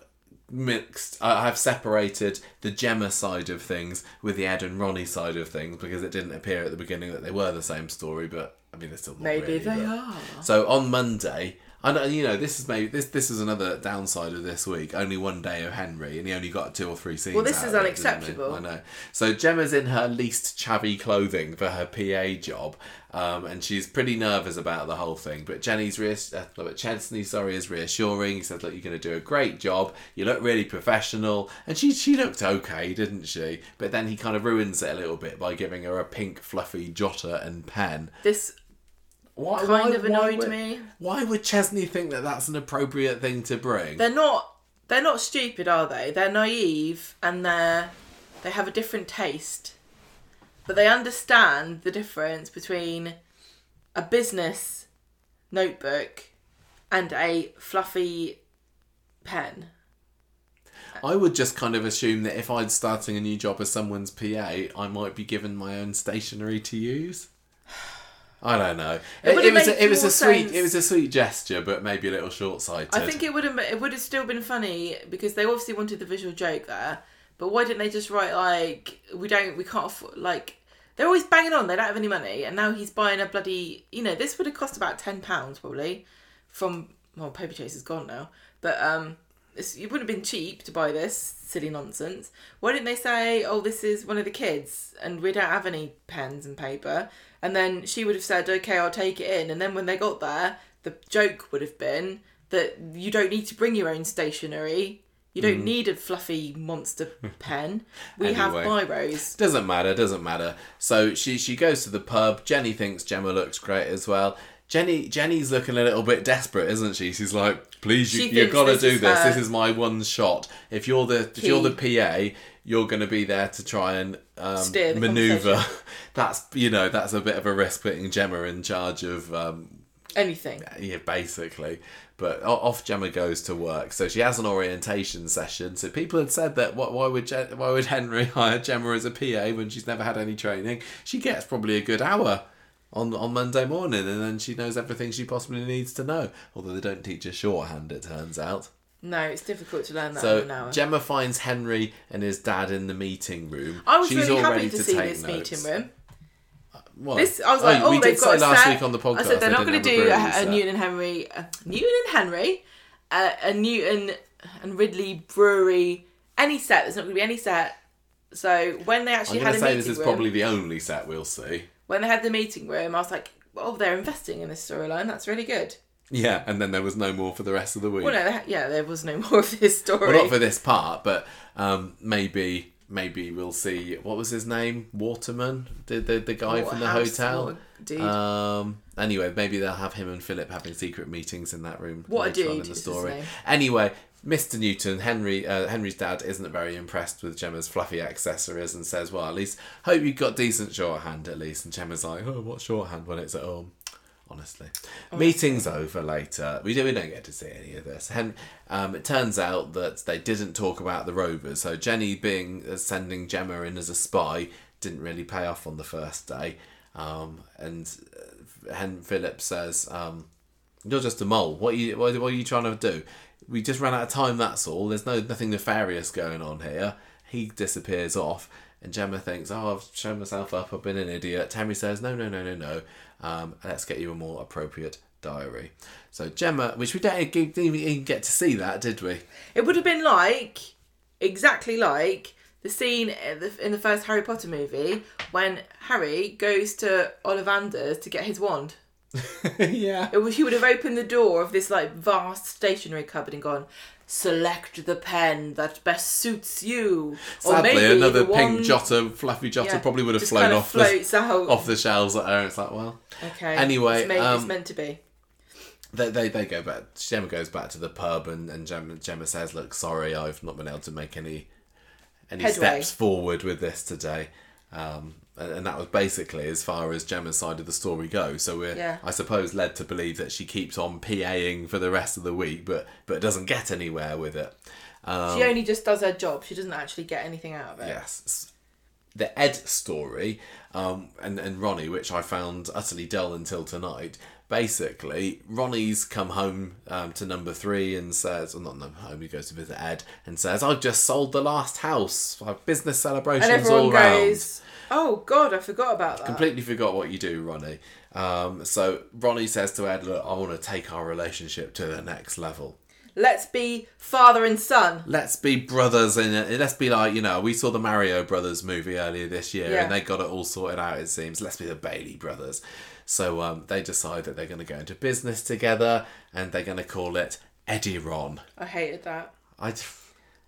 mixed. I have separated the Gemma side of things with the Ed and Ronnie side of things because it didn't appear at the beginning that they were the same story. But I mean, they're still not Maybe really, they but- are. So on Monday, I know you know this is maybe this this is another downside of this week. Only one day of Henry, and he only got two or three scenes. Well, this is it, unacceptable. I know. So Gemma's in her least chavvy clothing for her PA job, um, and she's pretty nervous about the whole thing. But Jenny's reass- uh, but Chesney, sorry, is reassuring. He says, "Look, you're going to do a great job. You look really professional." And she she looked okay, didn't she? But then he kind of ruins it a little bit by giving her a pink fluffy jotter and pen. This Why, kind of annoyed would, me. Why would Chesney think that that's an appropriate thing to bring? They're not. They're not stupid, are they? They're naive and they're they have a different taste, but they understand the difference between a business notebook and a fluffy pen. I would just kind of assume that if I'd starting a new job as someone's PA, I might be given my own stationery to use. I don't know. It, would've it was a, it was a sweet sense. it was a sweet gesture, but maybe a little short sighted. I think it would have it would have still been funny because they obviously wanted the visual joke there. But why didn't they just write like we don't we can't afford like they're always banging on they don't have any money and now he's buying a bloody you know this would have cost about ten pounds probably from well Paperchase is gone now but um it's, it wouldn't have been cheap to buy this silly nonsense. Why didn't they say oh this is one of the kids and we don't have any pens and paper and then she would have said okay I'll take it in and then when they got there the joke would have been that you don't need to bring your own stationery. You don't mm. need a fluffy monster pen. We have Anyway. biros. Doesn't matter, doesn't matter. So she she goes to the pub. Jenny thinks Gemma looks great as well. Jenny Jenny's looking a little bit desperate, isn't she? She's like, "Please, you you thinks got to this do this. This is my one shot. If you're the if you're the PA, you're going to be there to try and um, maneuver. that's you know that's a bit of a risk putting Gemma in charge of um, Anything. yeah, basically. But off Gemma goes to work, so she has an orientation session. So people had said that wh- why would Je- why would Henry hire Gemma as a PA when she's never had any training? She gets probably a good hour on on Monday morning, and then she knows everything she possibly needs to know. Although they don't teach her shorthand, it turns out. No, it's difficult to learn that in So an hour. Gemma finds Henry and his dad in the meeting room. I was She's really all happy ready to, see take this notes. meeting room. What? This I was like, oh, we they've did got say a last set. week on the podcast. I said they're not going to do a, a. Newton and Henry, uh, Newton and Henry, uh, a Newton and Ridley brewery. Any set, there's not going to be any set. So when they I'm actually had a say meeting this is room, probably the only set we'll see. When they had the meeting room, I was like, oh, they're investing in this storyline. That's really good. Yeah, and then there was no more for the rest of the week. Well, no, they yeah, there was no more of this story. Well, not for this part, but um, maybe maybe we'll see. What was his name? Waterman, the the, the guy What from the hotel. dude. Um. Anyway, maybe they'll have him and Philip having secret meetings in that room. What a dude in the story. Anyway, Mr. Newton, Henry, uh, Henry's dad isn't very impressed with Gemma's fluffy accessories and says, "Well, at least hope you got decent shorthand at least." And Gemma's like, "Oh, what shorthand when it's at home?" Honestly, meeting's over later. We, do, we don't get to see any of this. Hen, um, it turns out that they didn't talk about the rovers. So Jenny being uh, sending Gemma in as a spy didn't really pay off on the first day. Um, and uh, Hen Philip says, um, "You're just a mole. What are you? What are you trying to do? We just ran out of time. That's all. There's no nothing nefarious going on here." He disappears off, and Gemma thinks, "Oh, I've shown myself up. I've been an idiot." Tammy says, "No, no, no, no, no. Um, let's get you a more appropriate diary." So Gemma, which we didn't even get to see that, did we? It would have been like exactly like the scene in the, in the first Harry Potter movie when Harry goes to Ollivander's to get his wand. yeah. It was, he would have opened the door of this like vast stationery cupboard and gone, "Select the pen that best suits you." Sadly, another the pink one- jotter, fluffy jotter, Yeah, probably would have flown kind of off the off the shelves at her. It's like, well, Okay. Anyway, it's, made, um, it's meant to be. they, they, they go back. Gemma goes back to the pub, and, and Gemma, Gemma says, "Look, sorry, I've not been able to make any any Headway. steps forward with this today." Um, and, that was basically as far as Gemma's side of the story goes. So we're, Yeah. I suppose, led to believe that she keeps on PAing for the rest of the week, but but doesn't get anywhere with it. Um, she only just does her job. She doesn't actually get anything out of it. Yes. The Ed story um, and, and Ronnie, which I found utterly dull until tonight. Basically, Ronnie's come home um, to number three and says, well, not number home, he goes to visit Ed and says, I've just sold the last house. Business celebrations all round. "Oh God, I forgot about that." Completely forgot what you do, Ronnie. Um, so Ronnie says to Ed, Look, I want to take our relationship to the next level. Let's be father and son. let's be brothers and uh, let's be like you know we saw the mario brothers movie earlier this year Yeah. and they got it all sorted out it seems let's be the bailey brothers so um, they decide that they're going to go into business together and they're going to call it EdRon I hated that. i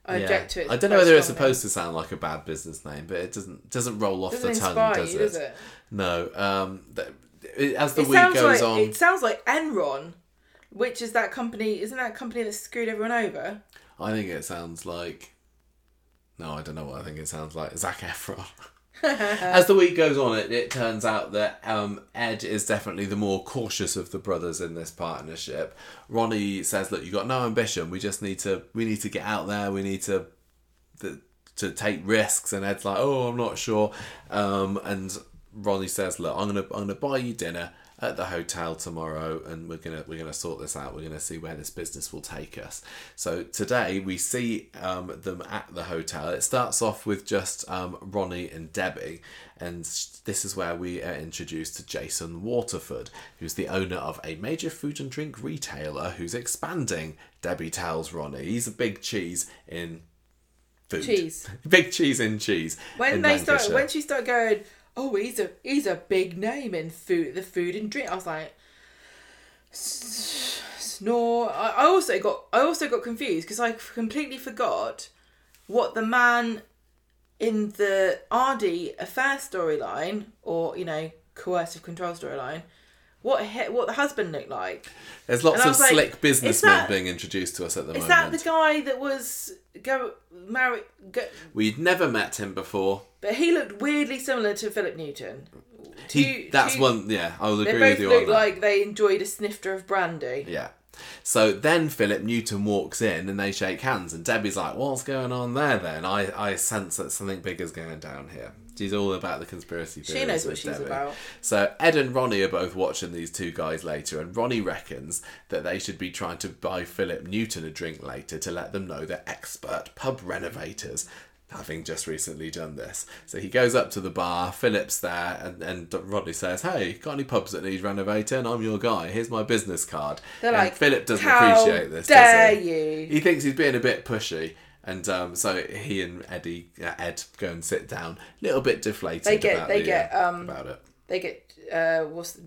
I yeah. object to it. I don't know whether it's supposed to sound like a bad business name, but it doesn't doesn't roll off Doesn't the tongue, does you, it? does it? No. Um, it- as the It week goes like on, it sounds like Enron, which is that company. Isn't that company that screwed everyone over? I think it sounds like. No, I don't know what I think it sounds like. Zac Efron. As the week goes on, it, it turns out that um, Ed is definitely the more cautious of the brothers in this partnership. Ronnie says, "Look, you've got no ambition. We just need to. We need to get out there. We need to, the, to take risks." And Ed's like, "Oh, I'm not sure." Um, and Ronnie says, "Look, I'm gonna I'm gonna buy you dinner." At the hotel tomorrow, and we're gonna we're gonna sort this out. We're gonna see where this business will take us. So today we see um, them at the hotel. It starts off with just um, Ronnie and Debbie, and this is where we are introduced to Jason Waterford, who's the owner of a major food and drink retailer who's expanding. Debbie tells Ronnie he's a big cheese in food. Cheese. big cheese in cheese. When they start, when she started going, oh, he's a he's a big name in food, the food and drink. I was like, "S- snore. I, also got I also got confused because I completely forgot what the man in the RD affair storyline, or you know, coercive control storyline, what he, what the husband looked like. There's lots of was like, slick businessmen that- being introduced to us at the Is moment. Is that the guy that was go marry? Go, We'd never met him before. but he looked weirdly similar to Philip Newton. He, you- that's one. Yeah, I They agree both with you look on that. like they enjoyed a snifter of brandy. Yeah. So then Philip Newton walks in and they shake hands, and Debbie's like, "What's going on there?" Then I I sense that something big is going down here. She's all about the conspiracy theories. She knows what she's Debbie. about. So Ed and Ronnie are both watching these two guys later, and Ronnie reckons that they should be trying to buy Philip Newton a drink later to let them know they're expert pub renovators. Having just recently done this, so he goes up to the bar. Philip's there, and, and Rodney says, "Hey, got any pubs that need renovating? I'm your guy. Here's my business card." They're And like, Philip doesn't "How appreciate this. dare does he? you?" He thinks he's being a bit pushy, and um, so he and Eddie, uh, Ed, go and sit down, a little bit deflated. They get- they the, get, uh, um, about it. They get uh, what's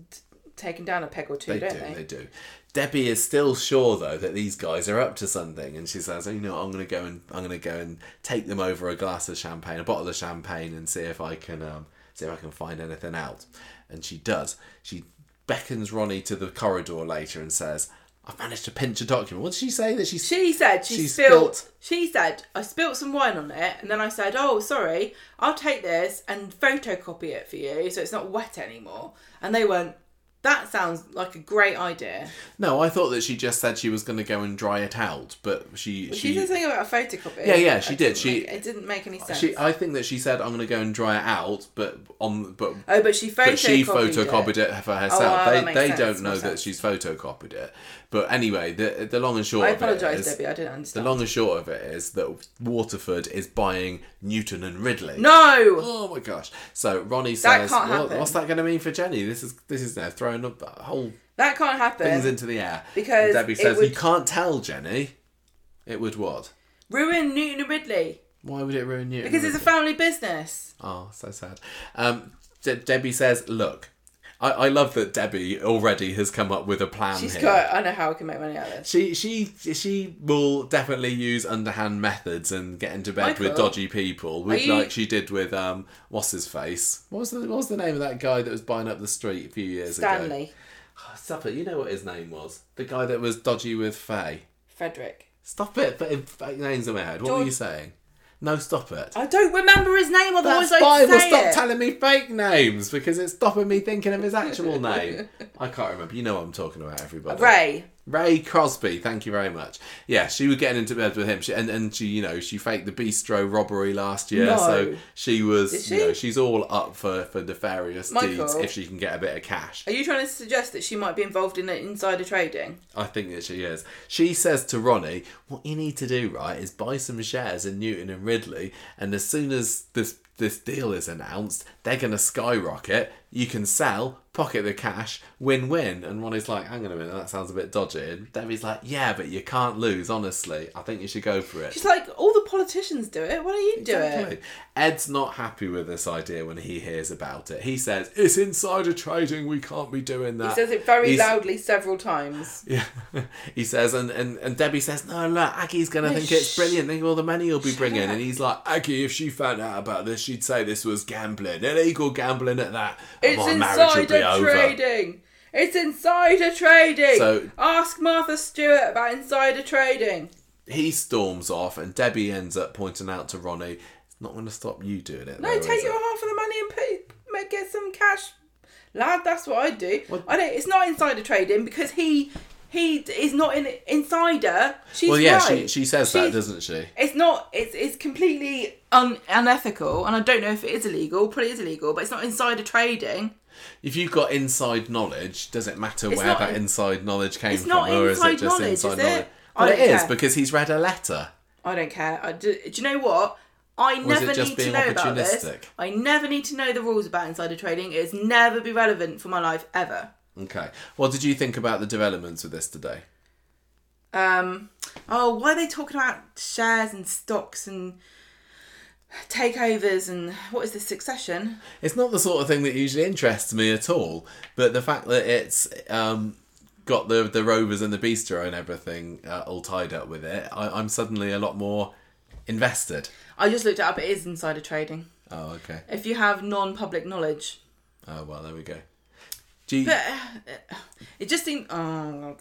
taken down a peg or two, They don't do, they? they do. Debbie is still sure though that these guys are up to something, and she says, "Oh, "You know, I'm gonna go and I'm gonna go and take them over a glass of champagne, a bottle of champagne, and see if I can um, see if I can find anything out." And she does. She beckons Ronnie to the corridor later and says, "I've managed to pinch a document." What did she say? That she She said she, She spilled, spilt- She said I spilt some wine on it, and then I said, "Oh, sorry, I'll take this and photocopy it for you, so it's not wet anymore." And they went, "That sounds like a great idea." No, I thought that she just said she was going to go and dry it out, but she She, she said something about a photocopy. Yeah, yeah, she did. She- make- it didn't make any sense. she I think that she said I'm going to go and dry it out, but on but oh, but she photocopied but she it. photocopied it, for oh, herself. Oh, that they they sense, don't know that she's photocopied it. But anyway, the the long and short I apologise, Debbie. I didn't understand. the long and short of it is that Waterford is buying Newton and Ridley. no, Oh my gosh! So Ronnie That says, can't "What- happen. "What's that going to mean for Jenny? This is this is now throwing up whole that can't happen. things into the air." Because Debbie says, would- "You can't tell Jenny." It would what? Ruin Newton and Ridley Why would it ruin Newton? because it's a family business. Oh, so sad. Um, De- Debbie says, "Look, I-, I love that Debbie already has come up with a plan She's here. got. I know how I can make money out of this. She she she will definitely use underhand methods and get into bed with dodgy people, with, you- like she did with um what's his face? What was the what was the name of that guy that was buying up the street a few years ago? Stanley. Stop it. You know what his name was? The guy that was dodgy with Faye. Frederick. Stop it. Fake names in my head. What were you saying? No, stop it. I don't remember his name, otherwise That's I'd fine. Well, stop it. telling me fake names because it's stopping me thinking of his actual name. I can't remember. You know what I'm talking about, everybody. Ray. Ray Crosby, thank you very much. Yeah, she was getting into bed with him, she, and and she, you know, she faked the bistro robbery last year, No. so she was, Did you know, she's all up for for nefarious Michael? deeds if she can get a bit of cash. Are you trying to suggest that she might be involved in insider trading? I think that she is. She says to Ronnie, "What you need to do, right, is buy some shares in Newton and Ridley, and as soon as this this deal is announced, they're gonna skyrocket. You can sell, pocket the cash, win win." And Ronnie's like, "Hang on a minute, that sounds a bit dodgy." And Debbie's like, "Yeah, but you can't lose. Honestly, I think you should go for it." She's like, all the politicians do it. Why don't you do it? Ed's not happy with this idea when he hears about it. He says, It's insider trading, we can't be doing that. He says it very He's- loudly several times. Yeah, he says, and, and, and Debbie says, no, look, Aggie's going to No, think it's brilliant. Think of all the money he'll be bringing. up. And he's like, Aggie, if she found out about this, she'd say this was gambling, illegal gambling at that. It's my marriage would be insider over. trading. It's insider trading. So- Ask Martha Stewart about insider trading. He storms off, and Debbie ends up pointing out to Ronnie, not going to stop you doing it. No, though, take your it?" half of the money and pay, make get some cash, lad. That's what I do. What- I don't. It's not insider trading because he he is not an insider. She's Well, yeah, right. she, she says that, doesn't she? It's not. It's it's completely un, unethical, and I don't know if it is illegal. Probably is illegal, but it's not insider trading. If you've got inside knowledge, does it matter It's where not- that inside knowledge came from, or is it just knowledge, inside is knowledge? I Well, it is care. because he's read a letter. I don't care. I do, do you know what? I never need to know about this. I never need to know the rules about insider trading. It's never be relevant for my life ever. Okay. What did you think about the developments with this today? Um, oh, why are they talking about shares and stocks and takeovers and what is this succession? It's not the sort of thing that usually interests me at all, but the fact that it's um, got the the rovers and the bistro and everything uh, all tied up with it, I, I'm suddenly a lot more invested. I just looked it up. It is insider trading. Oh, okay. If you have non-public knowledge, Oh well, there we go. Do you, but uh, it just seemed. Oh,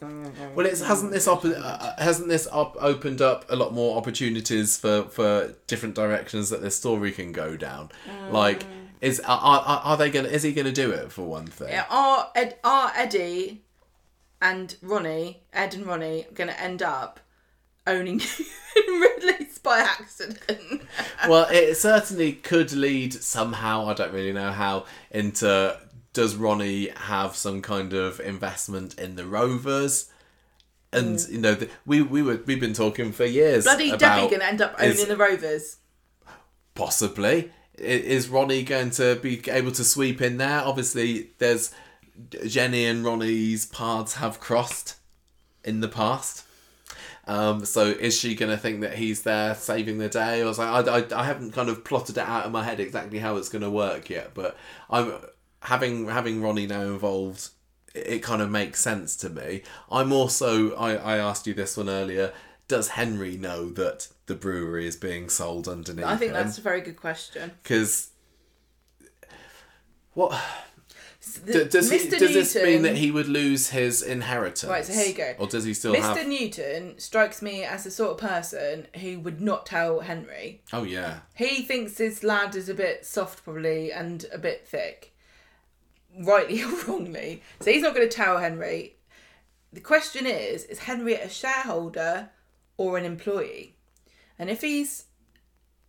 well, it hasn't this op- uh, hasn't this op- opened up a lot more opportunities for for different directions that this story can go down? Like, is are, are, are they gonna? Is he gonna do it for one thing? Yeah, are Ed, are Eddie and Ronnie, Ed and Ronnie, going to end up owning Ridley's by accident? well, it certainly could lead somehow. I don't really know how into. Does Ronnie have some kind of investment in the Rovers? And mm. you know, the, we we were we've been talking for years. Bloody about Debbie going to end up owning is- the Rovers. possibly. Is Ronnie going to be able to sweep in there? Obviously, there's Jenny and Ronnie's paths have crossed in the past. Um, so is she going to think that he's there saving the day, or something? I, I, I haven't kind of plotted it out in my head exactly how it's going to work yet. But I'm having having Ronnie now involved. It, it kind of makes sense to me. I'm also I, I asked you this one earlier. Does Henry know that the brewery is being sold underneath I think him? that's a very good question. because what The- does he, does this mean that he would lose his inheritance? Right, so here you go. Or does he still Mr. have? Newton strikes me as the sort of person who would not tell Henry. Oh yeah, He thinks this lad is a bit soft, probably, and a bit thick. Rightly or wrongly. So he's not going to tell Henry. The question is is Henry a shareholder or an employee? And if he's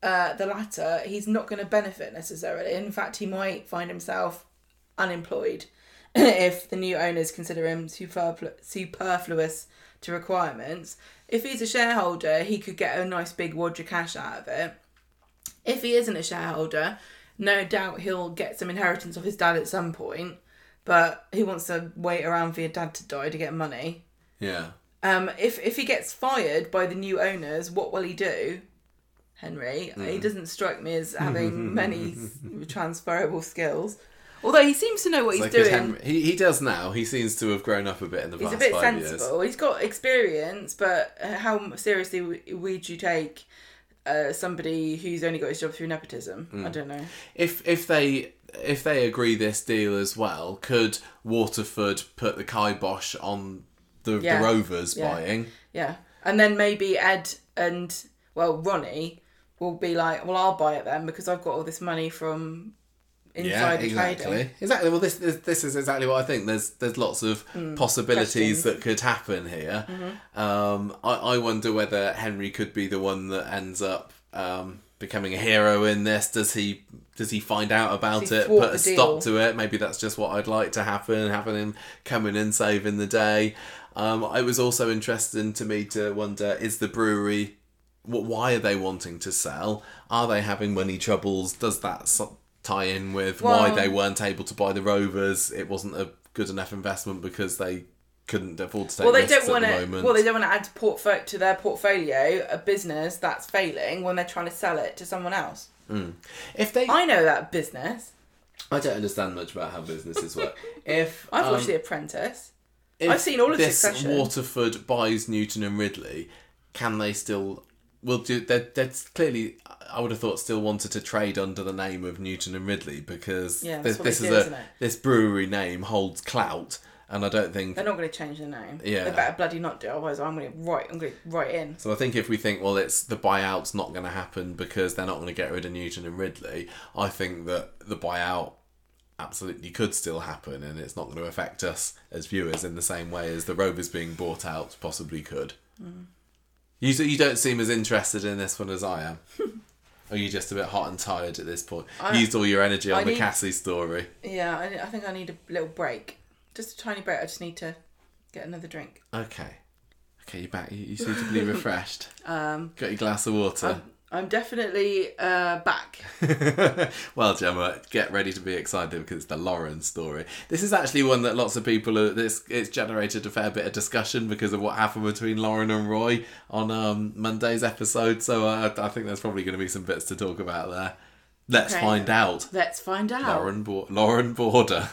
uh, the latter, he's not going to benefit necessarily. In fact, he might find himself unemployed if the new owners consider him superflu- superfluous to requirements. If he's a shareholder, he could get a nice big wad of cash out of it. If he isn't a shareholder, no doubt he'll get some inheritance of his dad at some point, but he wants to wait around for your dad to die to get money. yeah. Um, if if he gets fired by the new owners, what will he do? Henry, Hmm. he doesn't strike me as having many transferable skills. Although he seems to know what he's doing. Henry- he he does now. He seems to have grown up a bit in the he's past a bit five sensible. He's got experience, but how seriously would you take uh, somebody who's only got his job through nepotism? Hmm. I don't know. If if they if they agree this deal as well, could Waterford put the kibosh on the, Yeah. the Rovers Yeah. buying? Yeah, and then maybe Ed and well Ronnie will be like, well, I'll buy it then because I've got all this money from inside the exactly. trading. Exactly. Well, this, this this is exactly what I think. There's there's lots of possibilities questions. Mm-hmm. that could happen here. Um, I I wonder whether Henry could be the one that ends up um, becoming a hero in this. Does he does he find out about it, put a stop to it? Maybe that's just what I'd like to happen. Having him coming and saving the day. Um, it was also interesting to me to wonder: is the brewery why are they wanting to sell? Are they having money troubles? Does that tie in with why they weren't able to buy the Rovers? It wasn't a good enough investment because they couldn't afford to take Well, they risks don't want at the to. moment. Well, they don't want to add to, portfo- to their portfolio a business that's failing when they're trying to sell it to someone else. if they, I, I know that business. I don't understand much about how businesses work. if I've um, watched The Apprentice. if I've seen all of this Succession. Waterford buys Newton and Ridley, can they still? Will do. They're, they're clearly. I would have thought still wanted to trade under the name of Newton and Ridley because Yeah, this, this is do, a this brewery name holds clout, and I don't think They're not going to change the name. Yeah. They better bloody not do. Otherwise, I'm going to write. I'm going to write in. So I think if we think, well, it's the buyout's not going to happen because they're not going to get rid of Newton and Ridley, I think that the buyout absolutely could still happen, and it's not going to affect us as viewers in the same way as the Rovers being bought out possibly could. Mm. You you don't seem as interested in this one as I am. Or are you just a bit hot and tired at this point? I- Used all your energy on I the need- Cassie story. Yeah, I, I think I need a little break. Just a tiny break. I just need to get another drink. Okay. Okay, you're back. You, you seem to be refreshed. Um, Got your glass of water. I'm, I'm definitely uh, back. well, Gemma, get ready to be excited because it's the Lauren story. This is actually one that lots of people are. This it's generated a fair bit of discussion because of what happened between Lauren and Roy on um, Monday's episode. So uh, I think there's probably going to be some bits to talk about there. Let's Okay. find out. Let's find out. Lauren, Bo- Lauren Border,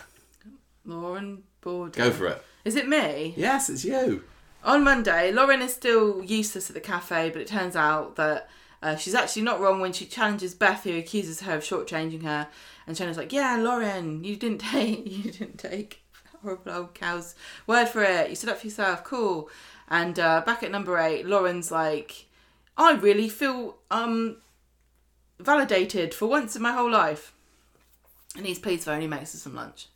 Lauren Border. go for it. Is it me? Yes, it's you. On Monday, Lauren is still useless at the cafe, but it turns out that uh, she's actually not wrong when she challenges Beth, who accuses her of shortchanging her. And Shannon's like, "Yeah, Lauren, you didn't take, you didn't take horrible old cow's word for it. You stood up for yourself. Cool." And uh, back at number eight, Lauren's like, "I really feel um validated for once in my whole life." And he's pleased for her and he makes her some lunch.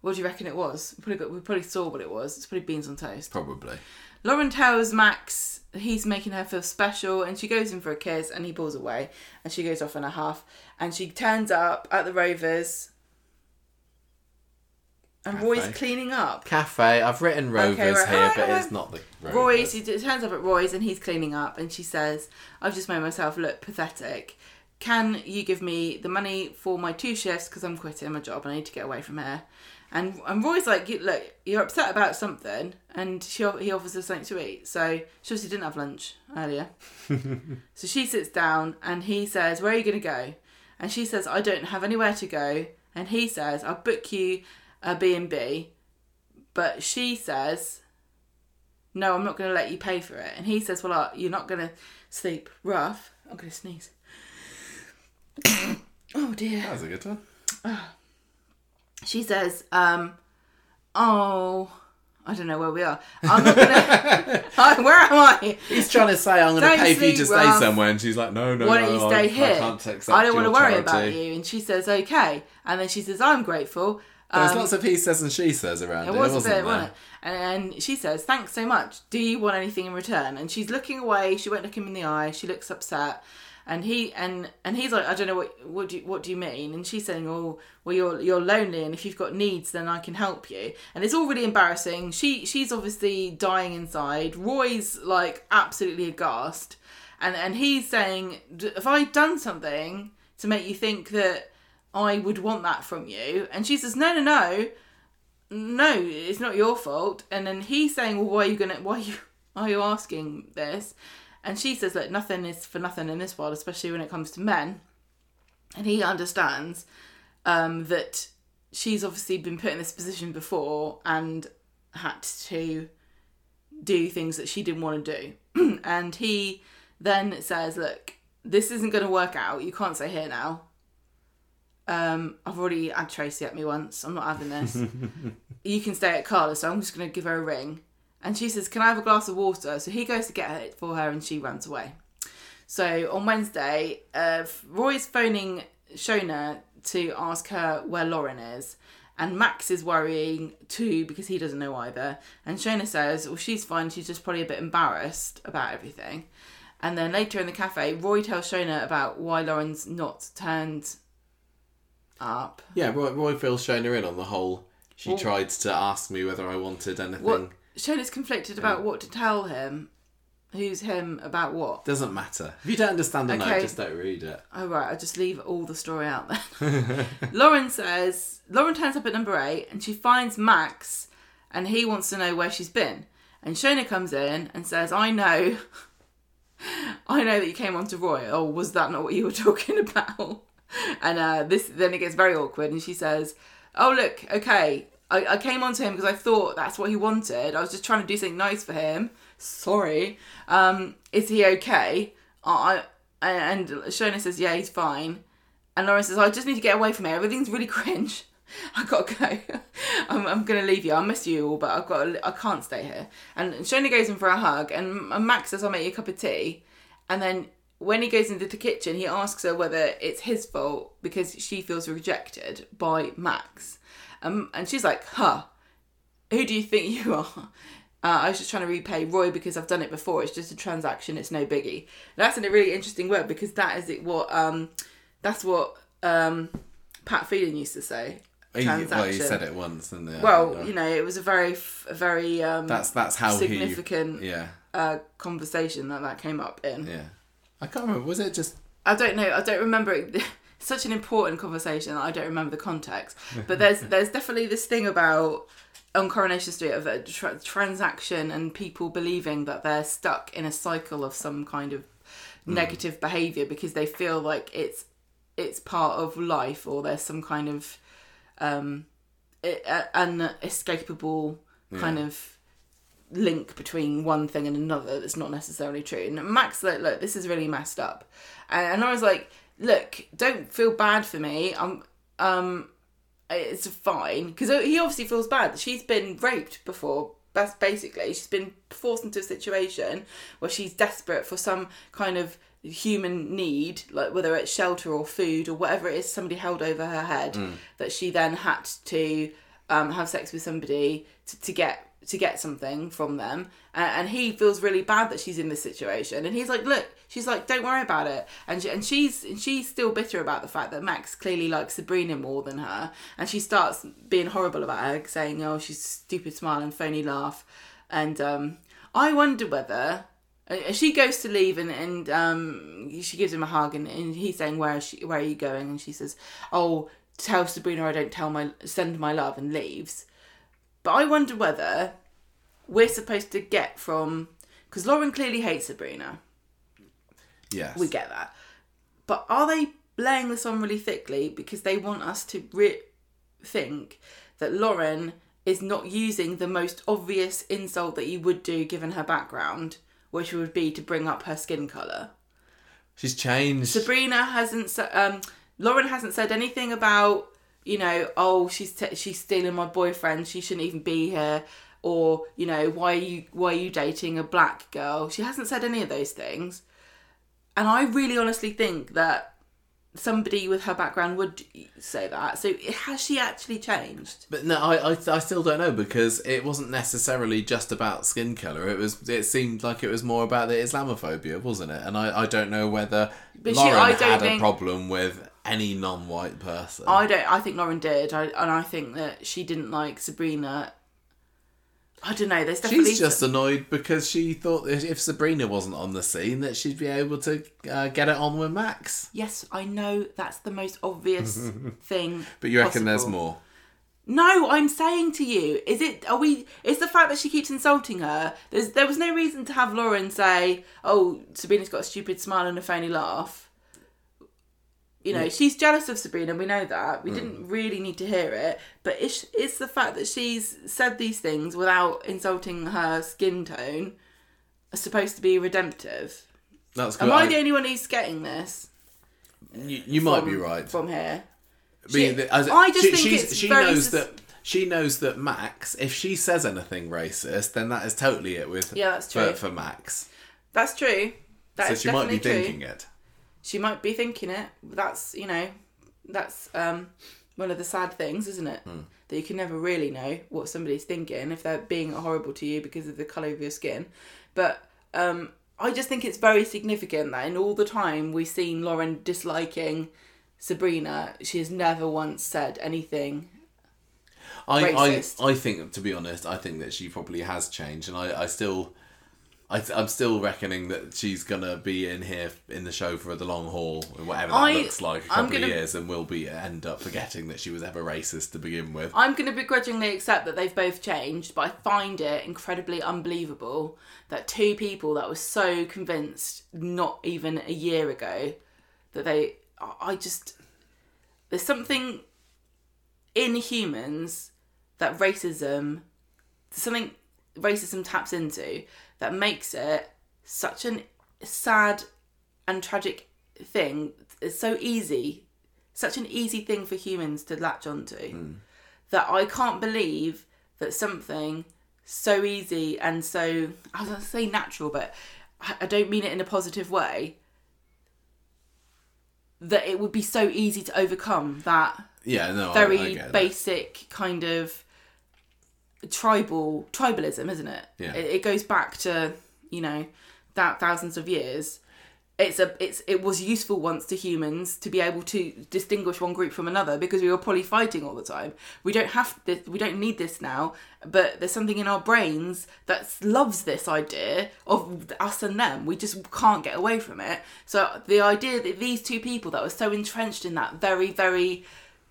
What do you reckon it was? We probably, got, we probably saw what it was. It's probably beans on toast. Probably. Lauren tells Max he's making her feel special and she goes in for a kiss and he pulls away and she goes off in a huff and she turns up at the Rovers and Cafe. Roy's cleaning up. Cafe. I've written Rovers right, here, but it's not the Rovers. Roy's, he turns up at Roy's and he's cleaning up and she says, I've just made myself look pathetic. Can you give me the money for my two shifts because I'm quitting my job and I need to get away from here? And, and Roy's like, look, you're upset about something and she, he offers her something to eat. So she obviously didn't have lunch earlier. so she sits down and he says, where are you going to go? And she says, I don't have anywhere to go. And he says, I'll book you a B&B. But she says, no, I'm not going to let you pay for it. And he says, well, uh, you're not going to sleep rough. I'm going to sneeze. oh dear. That was a good one. She says, um, oh, I don't know where we are. I'm not going to. Where am I? He's trying to say, I'm going to pay for you to stay somewhere. And she's like, no, no, Why no. don't you stay I here? can't accept I don't want to your worry about charity." you. And she says, okay. And then she says, I'm grateful. There's Um, lots of he says and she says around It it, was a wasn't bit, there? wasn't it? And, and she says, "Thanks so much. Do you want anything in return?" And she's looking away. She won't look him in the eye. She looks upset, and he and and he's like, "I don't know what what do you, what do you mean?" And she's saying, "Oh, well, you're you're lonely, and if you've got needs, then I can help you." And it's all really embarrassing. She she's obviously dying inside. Roy's like absolutely aghast, and and he's saying, "D- "Have I done something to make you think that?" I would want that from you. And she says, No, no, no no, it's not your fault. And then he's saying, well, why are you gonna, why are you, are you asking this? And she says, look, nothing is for nothing in this world, especially when it comes to men. And he understands um, that she's obviously been put in this position before and had to do things that she didn't want to do. and he then says, look, this isn't going to work out. You can't stay here now. um, I've already had Tracy at me once. I'm not having this. you can stay at Carla, so I'm just going to give her a ring. And she says, Can I have a glass of water? So he goes to get it for her and she runs away. So on Wednesday, uh, Roy's phoning Shona to ask her where Lauren is. And Max is worrying too because he doesn't know either. And Shona says, Well, she's fine. She's just probably a bit embarrassed about everything. And then later in the cafe, Roy tells Shona about why Lauren's not turned up. Yeah, Roy, Roy fills Shona in on the whole. She Well- tried to ask me whether I wanted anything. Shona's conflicted about what to tell him. Who's him about what? Doesn't matter. If you don't understand the note, Okay. just don't read it. Oh right, I just leave all the story out then. Lauren says Lauren turns up at number eight and she finds Max and he wants to know where she's been. And Shona comes in and says, I know I know that you came on to Roy. Oh, was that not what you were talking about? And uh, this then it gets very awkward and she says, Oh look, okay. I, I came on to him because I thought that's what he wanted. I was just trying to do something nice for him. Sorry. Um, is he okay? I I- and Shona says, Yeah, he's fine. And Lauren says, I just need to get away from here. Everything's really cringe. I gotta go. I'm, I'm gonna leave you. I'll miss you all, but I've got. To, I can't stay here. And Shona goes in for a hug, and and Max says, "I'll make you a cup of tea." And then when he goes into the kitchen, he asks her whether it's his fault because she feels rejected by Max. Um, and she's like, "Huh? Who do you think you are?" Uh, I was just trying to repay Roy because I've done it before. It's just a transaction. It's no biggie. And that's a really interesting word because that is it. What um, that's what um, Pat Phelan used to say. He, well, he said it once, he? Well, you know, it was a very, a very um, that's that's how significant he. Yeah, uh, conversation that that came up in. yeah. I can't remember. Was it just? I don't know. I don't remember it. Such an important conversation that I don't remember the context. But there's there's definitely this thing about on Coronation Street of a tra- transaction and people believing that they're stuck in a cycle of some kind of negative behavior because they feel like it's it's part of life or there's some kind of um unescapable kind of link between one thing and another that's not necessarily true. And Max, like, look, this is really messed up. And, and I was like, look, don't feel bad for me. I'm, um, it's fine. Because he obviously feels bad. She's been raped before. That's basically. She's been forced into a situation where she's desperate for some kind of human need, like whether it's shelter or food or whatever it is, somebody held over her head that she then had to um, have sex with somebody to, to get to get something from them. And, and he feels really bad that she's in this situation. And he's like look she's like don't worry about it. And she, and she's she's still bitter about the fact that Max clearly likes Sabrina more than her. And she starts being horrible about her saying oh she's stupid smile and phony laugh. And um, I wonder whether uh, she goes to leave and, and um, she gives him a hug and, and he's saying where she where are you going? And she says oh tell Sabrina I don't tell my send my love and leaves. But I wonder whether we're supposed to get from because Lauren clearly hates Sabrina. Yes. We get that. But are they laying this on really thickly because they want us to re- think that Lauren is not using the most obvious insult that you would do given her background, which would be to bring up her skin colour? She's changed. Sabrina hasn't. Um, Lauren hasn't said anything about you know. Oh, she's t- she's stealing my boyfriend. She shouldn't even be here. Or you know, why are you why are you dating a black girl? She hasn't said any of those things. And I really honestly think that somebody with her background would say that. So has she actually changed? But no, I, I I still don't know because it wasn't necessarily just about skin color. It was. It seemed like it was more about the Islamophobia, wasn't it? And I, I don't know whether But she- Lauren I don't had a problem with any non-white person. I don't. I think Lauren did, I, and I think that she didn't like Sabrina. I don't know. There's definitely She's just annoyed because she thought that if Sabrina wasn't on the scene, that she'd be able to uh, get it on with Max. Yes, I know that's the most obvious thing. But you reckon there's more? No, I'm saying to you, is it? Are we? It's the fact that she keeps insulting her. There's there was no reason to have Lauren say, "Oh, Sabrina's got a stupid smile and a phony laugh." You know, she's jealous of Sabrina. We know that. We mm. didn't really need to hear it, but it's it's the fact that she's said these things without insulting her skin tone. Are supposed to be redemptive. That's good. Am I the only one who's getting this? you, you might be right. from here. She- the- as- I just she, think she's- it's she knows sus- that she knows that Max, if she says anything racist, then that is totally it with Yeah, that's for, true. for Max. That's true. That so she might be true. thinking it. She might be thinking it. That's you know, that's um, one of the sad things, isn't it? Hmm. That you can never really know what somebody's thinking if they're being horrible to you because of the colour of your skin. But um, I just think it's very significant that in all the time we've seen Lauren disliking Sabrina, she has never once said anything. I, Racist. I I think to be honest, I think that she probably has changed, and I, I still. I, I'm still reckoning that she's gonna be in here in the show for the long haul, whatever that I- looks like, a couple gonna- of years, and we'll be end up forgetting that she was ever racist to begin with. I'm going to begrudgingly accept that they've both changed, but I find it incredibly unbelievable that two people that were so convinced not even a year ago that they. I I just. There's something in humans that racism. Something racism taps into that makes it such an sad and tragic thing. It's so easy such an easy thing for humans to latch onto mm. that I can't believe that something so easy and so I was going to say natural, but I don't mean it in a positive way. That it would be so easy to overcome that Yeah, no, I- I, very that. basic kind of tribal tribalism, isn't it? Yeah. It, it goes back to you know that thousands of years. It's a it's it was useful once to humans to be able to distinguish one group from another because we were probably fighting all the time. We don't have this. We don't need this now. But there's something in our brains that loves this idea of us and them. We just can't get away from it. So the idea that these two people that were so entrenched in that very very,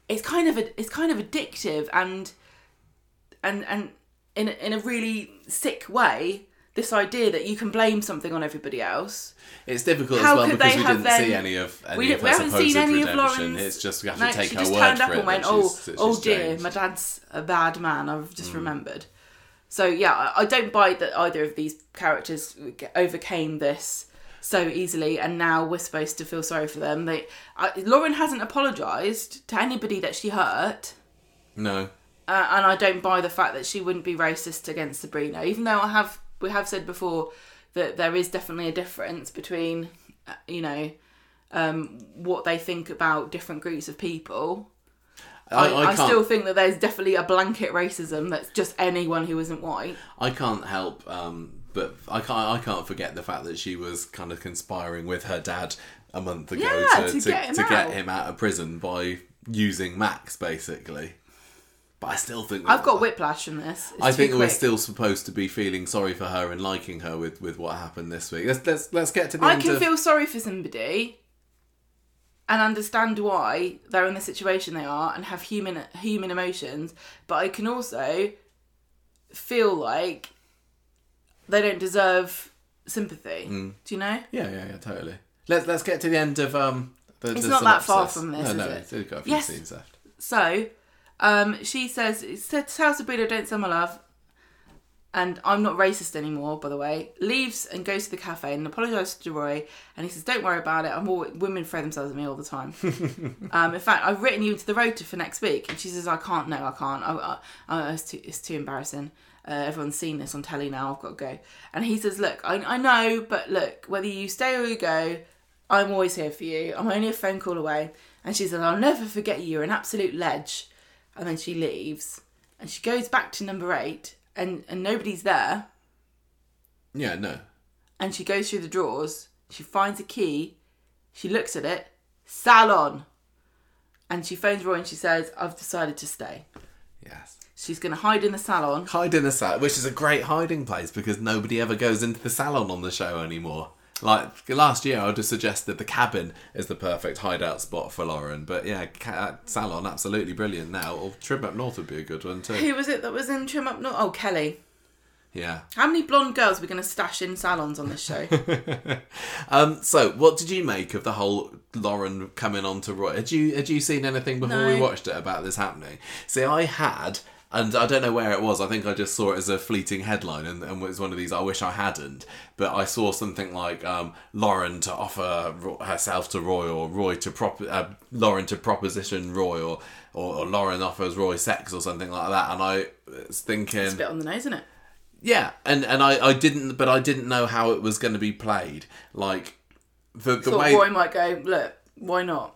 it's kind of a, it's kind of addictive and and and in a, in a really sick way this idea that you can blame something on everybody else It's difficult How as well because we didn't see any of any we, of we haven't seen any of redemption. Lauren's It's just we have no, to take she her just word turned for up it. and went oh she's- oh she's dear changed." my dad's a bad man I've Mm. just remembered so yeah I, I don't buy that either of these characters overcame this so easily and now we're supposed to feel sorry for them they I, Lauren hasn't apologized to anybody that she hurt No, uh, and I don't buy the fact that she wouldn't be racist against Sabrina, even though I have we have said before that there is definitely a difference between, uh, you know, um, what they think about different groups of people. I, I, can't. still think that there's definitely a blanket racism that's just anyone who isn't white. I can't help, um, but I can't. I can't forget the fact that she was kind of conspiring with her dad a month ago Yeah, to, to to, get him to get him out of prison by using Max, basically. But I still think I've got whiplash from this. It's I think we're still supposed to be feeling sorry for her and liking her with, with what happened this week. Let's let's let's get to the I can of. feel sorry for somebody and understand why they're in the situation they are and have human human emotions, but I can also feel like they don't deserve sympathy. Mm. Do you know? Yeah, yeah, yeah, totally. Let's let's get to the end of um. The, It's the not that far from this, No, is no, it? it's got a few Yes. scenes left. So, um, she says, "Tell Sabrina don't sell my love." And I'm not racist anymore, by the way. Leaves and goes to the cafe and apologizes to Roy. And he says, "Don't worry about it. I'm all women throw themselves at me all the time." um, in fact, I've written you into the rota for next week, and she says, "I can't. No, I can't. I, I, I, it's too, it's too embarrassing. Uh, everyone's seen this on telly now. I've got to go." And he says, "Look, I, I know, but look, whether you stay or you go, I'm always here for you. I'm only a phone call away." And she says, "I'll never forget you. You're an absolute ledge." And then she leaves, and she goes back to number eight, and and nobody's there. Yeah, no. And she goes through the drawers. She finds a key. She looks at it. Salon. And she phones Roy and she says, "I've decided to stay." Yes. She's going to hide in the salon. Hide in the salon, which is a great hiding place because nobody ever goes into the salon on the show anymore. Like last year, I would have suggested the Kabin is the perfect hideout spot for Lauren, but yeah, ca- salon absolutely brilliant now. Or Trim Up North would be a good one too. Who was it that was in Trim Up North? Oh, Kelly. Yeah. How many blonde girls are we going to stash in salons on this show? Um. So, what did you make of the whole Lauren coming on to Roy? Had you had you seen anything before we watched it about this happening? See, I had. And I don't know where it was. I think I just saw it as a fleeting headline, and, and it was one of these. I wish I hadn't, but I saw something like um, Lauren to offer herself to Roy, or Roy to prop uh, Lauren to proposition Roy, or, or or Lauren offers Roy sex, or something like that. And I was thinking, It's a bit on the nose, isn't it? yeah, and and I, I didn't, but I didn't know how it was going to be played. Like the the Thought way Roy might go, look, why not?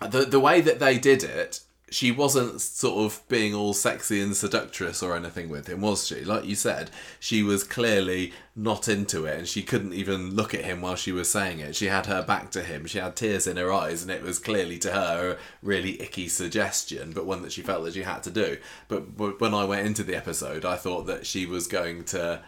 the the way that they did it, she wasn't sort of being all sexy and seductress or anything with him, was she? Like you said, she was clearly not into it, and she couldn't even look at him while she was saying it. She had her back to him. She had tears in her eyes, and it was clearly to her a really icky suggestion, but one that she felt that she had to do. But when I went into the episode, I thought that she was going to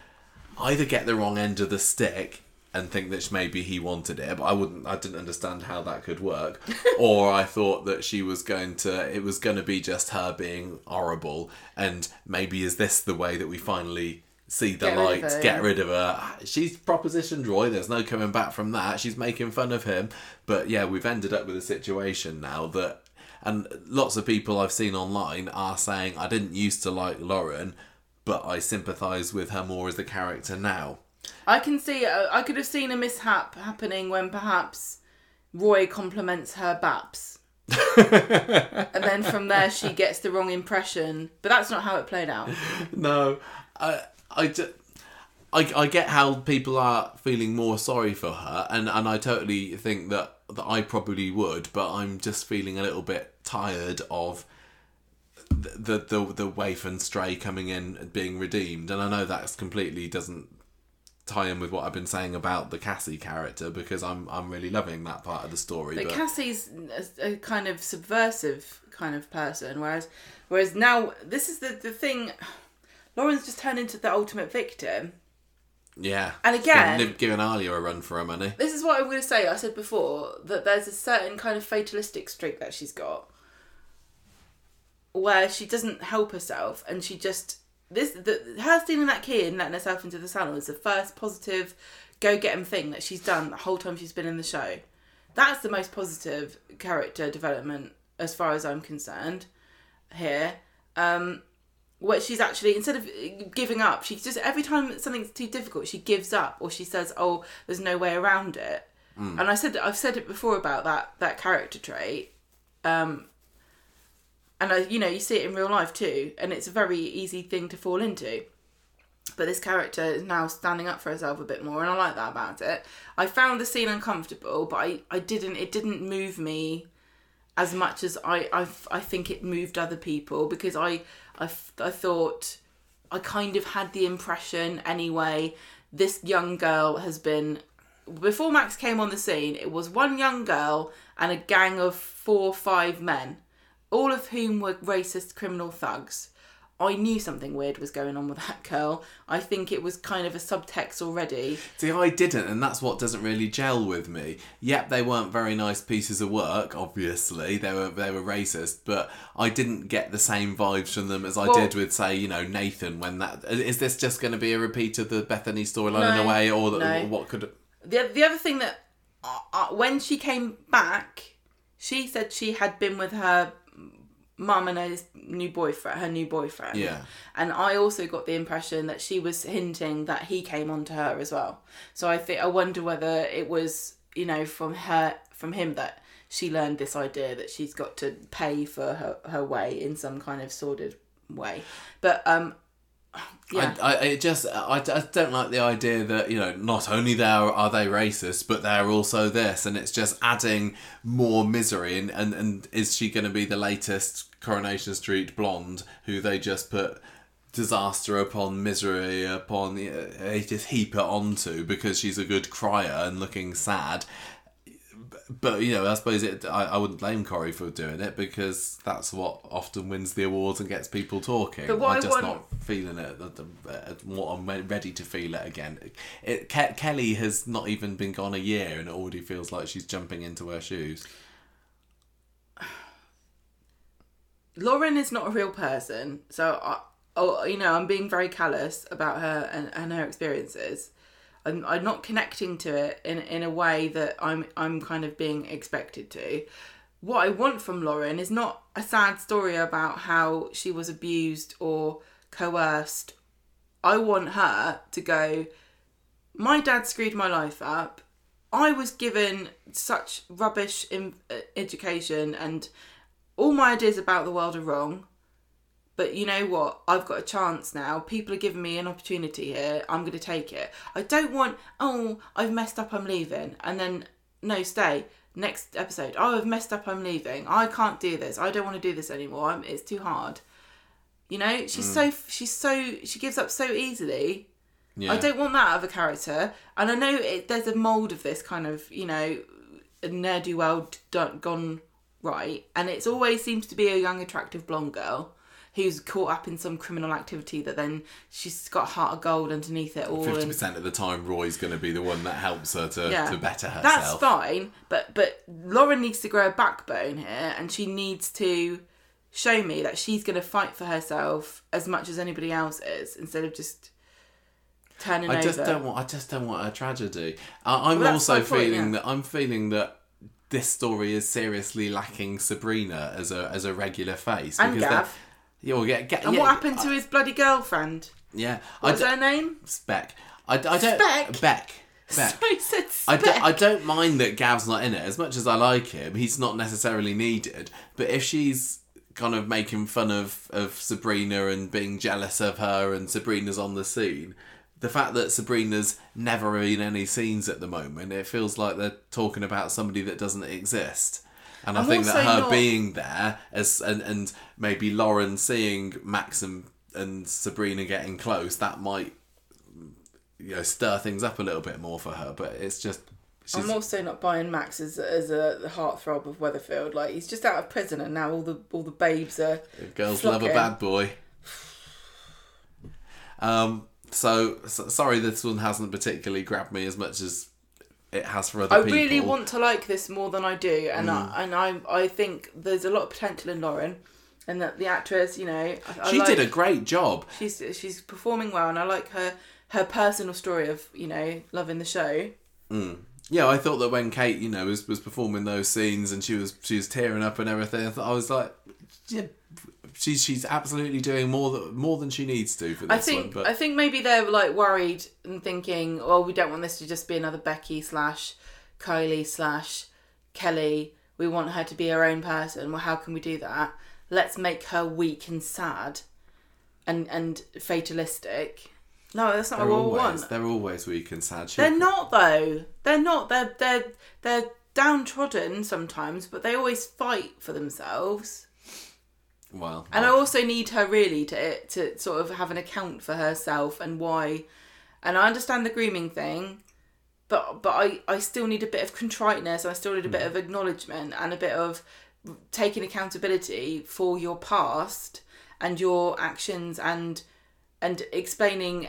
either get the wrong end of the stick and think that maybe he wanted it, but I wouldn't. I didn't understand how that could work. or I thought that she was going to. It was going to be just her being horrible, and maybe is this the way that we finally see the Get light, her, get rid of her? She's propositioned Roy. There's no coming back from that. She's making fun of him, but yeah, we've ended up with a situation now that. And lots of people I've seen online are saying I didn't used to like Lauren, but I sympathise with her more as a character now. I can see, uh, I could have seen a mishap happening when perhaps Roy compliments her baps. and then from there she gets the wrong impression. But that's not how it played out. no, I, I, ju- I, I get how people are feeling more sorry for her, and, and I totally think that, that I probably would, but I'm just feeling a little bit tired of the the the, the waif and stray coming in and being redeemed, and I know that's completely doesn't tie in with what I've been saying about the Cassie character because I'm I'm really loving that part of the story. But But, Cassie's a, a kind of subversive kind of person, whereas whereas now this is the the thing. Lauren's just turned into the ultimate victim. yeah, And again- giving Alya a run for her money. This is what I'm going to say. I said before that there's a certain kind of fatalistic streak that she's got, where she doesn't help herself, and she just this the her stealing that key and letting herself into the salon is the first positive go get 'em thing that she's done the whole time she's been in the show. That's the most positive character development as far as I'm concerned here. Um, where she's actually instead of giving up, she just every time something's too difficult, she gives up or she says, "Oh, there's no way around it." And I said I've said it before about that that character trait. Um, and I, you know, you see it in real life too, and it's a very easy thing to fall into. But this character is now standing up for herself a bit more, and I like that about it. I found the scene uncomfortable, but I, I didn't. It didn't move me as much as I, I, I think it moved other people because I, I, I thought I kind of had the impression anyway this young girl has been before Max came on the scene it was one young girl and a gang of four or five men all of whom were racist criminal thugs I knew something weird was going on with that girl. I think it was kind of a subtext already. See, I didn't, and that's what doesn't really gel with me. Yep, they weren't very nice pieces of work. Obviously, they were they were racist, but I didn't get the same vibes from them as I Well- did with, say, you know, Nathan. When that is this just going to be a repeat of the Bethany storyline in a way, or the, no. what could? The the other thing that uh, uh, when she came back, she said she had been with her mum and his new boyfriend, her new boyfriend. Yeah. And I also got the impression that she was hinting that he came on to her as well. So I think I wonder whether it was you know from her from him that she learned this idea that she's got to pay for her her way in some kind of sordid way. But um, yeah. I, I it just I, I don't like the idea that you know not only there are they racist but they're also this and it's just adding more misery and and, and is she going to be the latest Coronation Street blonde who they just put disaster upon misery upon uh, they just heap it onto because she's a good crier and looking sad but you know, I suppose it. I, I wouldn't blame Corrie for doing it because that's what often wins the awards and gets people talking. But I'm just want- not feeling it. uh, What I'm ready to feel it again. It, Ke- Kelly has not even been gone a year, and it already feels like she's jumping into her shoes. Lauren is not a real person, so I, oh, you know, I'm being very callous about her and, and her experiences. I'm, I'm not connecting to it in in a way that I'm I'm kind of being expected to. what I want from Lauren is not a sad story about how she was abused or coerced. I want her to go, my dad screwed my life up. I was given such rubbish in, uh, education and all my ideas about the world are wrong. But you know what? I've got a chance now. People are giving me an opportunity here. I'm going to take it. I don't want, oh, I've messed up, I'm leaving. And then, no, stay. Next episode, oh, I've messed up, I'm leaving. I can't do this. I don't want to do this anymore. I'm, it's too hard. You know, she's mm. so, she's so, she gives up so easily. Yeah. I don't want that of a character. And I know it, there's a mould of this kind of, you know, ne'er do well done, gone right. And it's always seems to be a young, attractive blonde girl who's caught up in some criminal activity that then she's got a heart of gold underneath it all. Fifty and- percent of the time, Roy's going to be the one that helps her to, Yeah. to better herself. That's fine, but but Lauren needs to grow a backbone here, and she needs to show me that she's going to fight for herself as much as anybody else is, instead of just turning I over. just don't want. I just don't want a tragedy. I, I'm Well, also my point, feeling yeah. that I'm feeling that this story is seriously lacking Sabrina as a as a regular face. And because Gav. They're- Yeah, well, yeah, Ga- And yeah, what happened to uh, his bloody girlfriend? Yeah, What's her name? Speck. I, I don't. Speck? Beck. Beck. So he said I, Speck. d- I don't mind that Gav's not in it. As much as I like him, he's not necessarily needed. But if she's kind of making fun of, of Sabrina and being jealous of her and Sabrina's on the scene, the fact that Sabrina's never in any scenes at the moment, it feels like they're talking about somebody that doesn't exist. And I I'm think that her not- being there as and, and maybe Lauren seeing Max and, and Sabrina getting close, that might you know stir things up a little bit more for her. But it's just she's I'm also not buying Max as, as a heartthrob of Weatherfield. Like he's just out of prison, and now all the all the babes are. girls love a bad boy. Um. So, so sorry, this one hasn't particularly grabbed me as much as it has for other I people. really want to like this more than I do, and Mm. I and I I think there's a lot of potential in Lauren, and that the actress, you know, I, I She like, did a great job. She's she's performing well, and I like her her personal story of you know loving the show. Yeah, I thought that when Cait, you know, was, was performing those scenes and she was she was tearing up and everything, I, thought, I was like, yeah, she's she's absolutely doing more than more than she needs to for this I think one. But I think maybe they're like worried and thinking, well, we don't want this to just be another Becky slash Kylie slash Kelly. We want her to be her own person. Well, how can we do that? Let's make her weak and sad, and and fatalistic. No, that's not they're what we always want. they're always weak and sad. She- They're not though. They're not. They're they're they're downtrodden sometimes, but they always fight for themselves. Well, And I also need her really to to sort of have an account for herself and why. And I understand the grooming thing, but but I I still need a bit of contriteness. I still need a bit hmm. of acknowledgement and a bit of taking accountability for your past and your actions and and explaining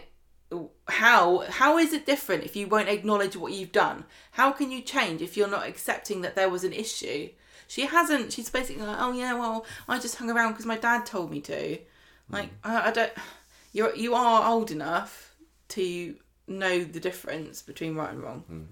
how how is it different if you won't acknowledge what you've done how can you change if you're not accepting that there was an issue she hasn't she's basically like oh yeah well i just hung around because my dad told me to like I, I don't you're you are old enough to know the difference between right and wrong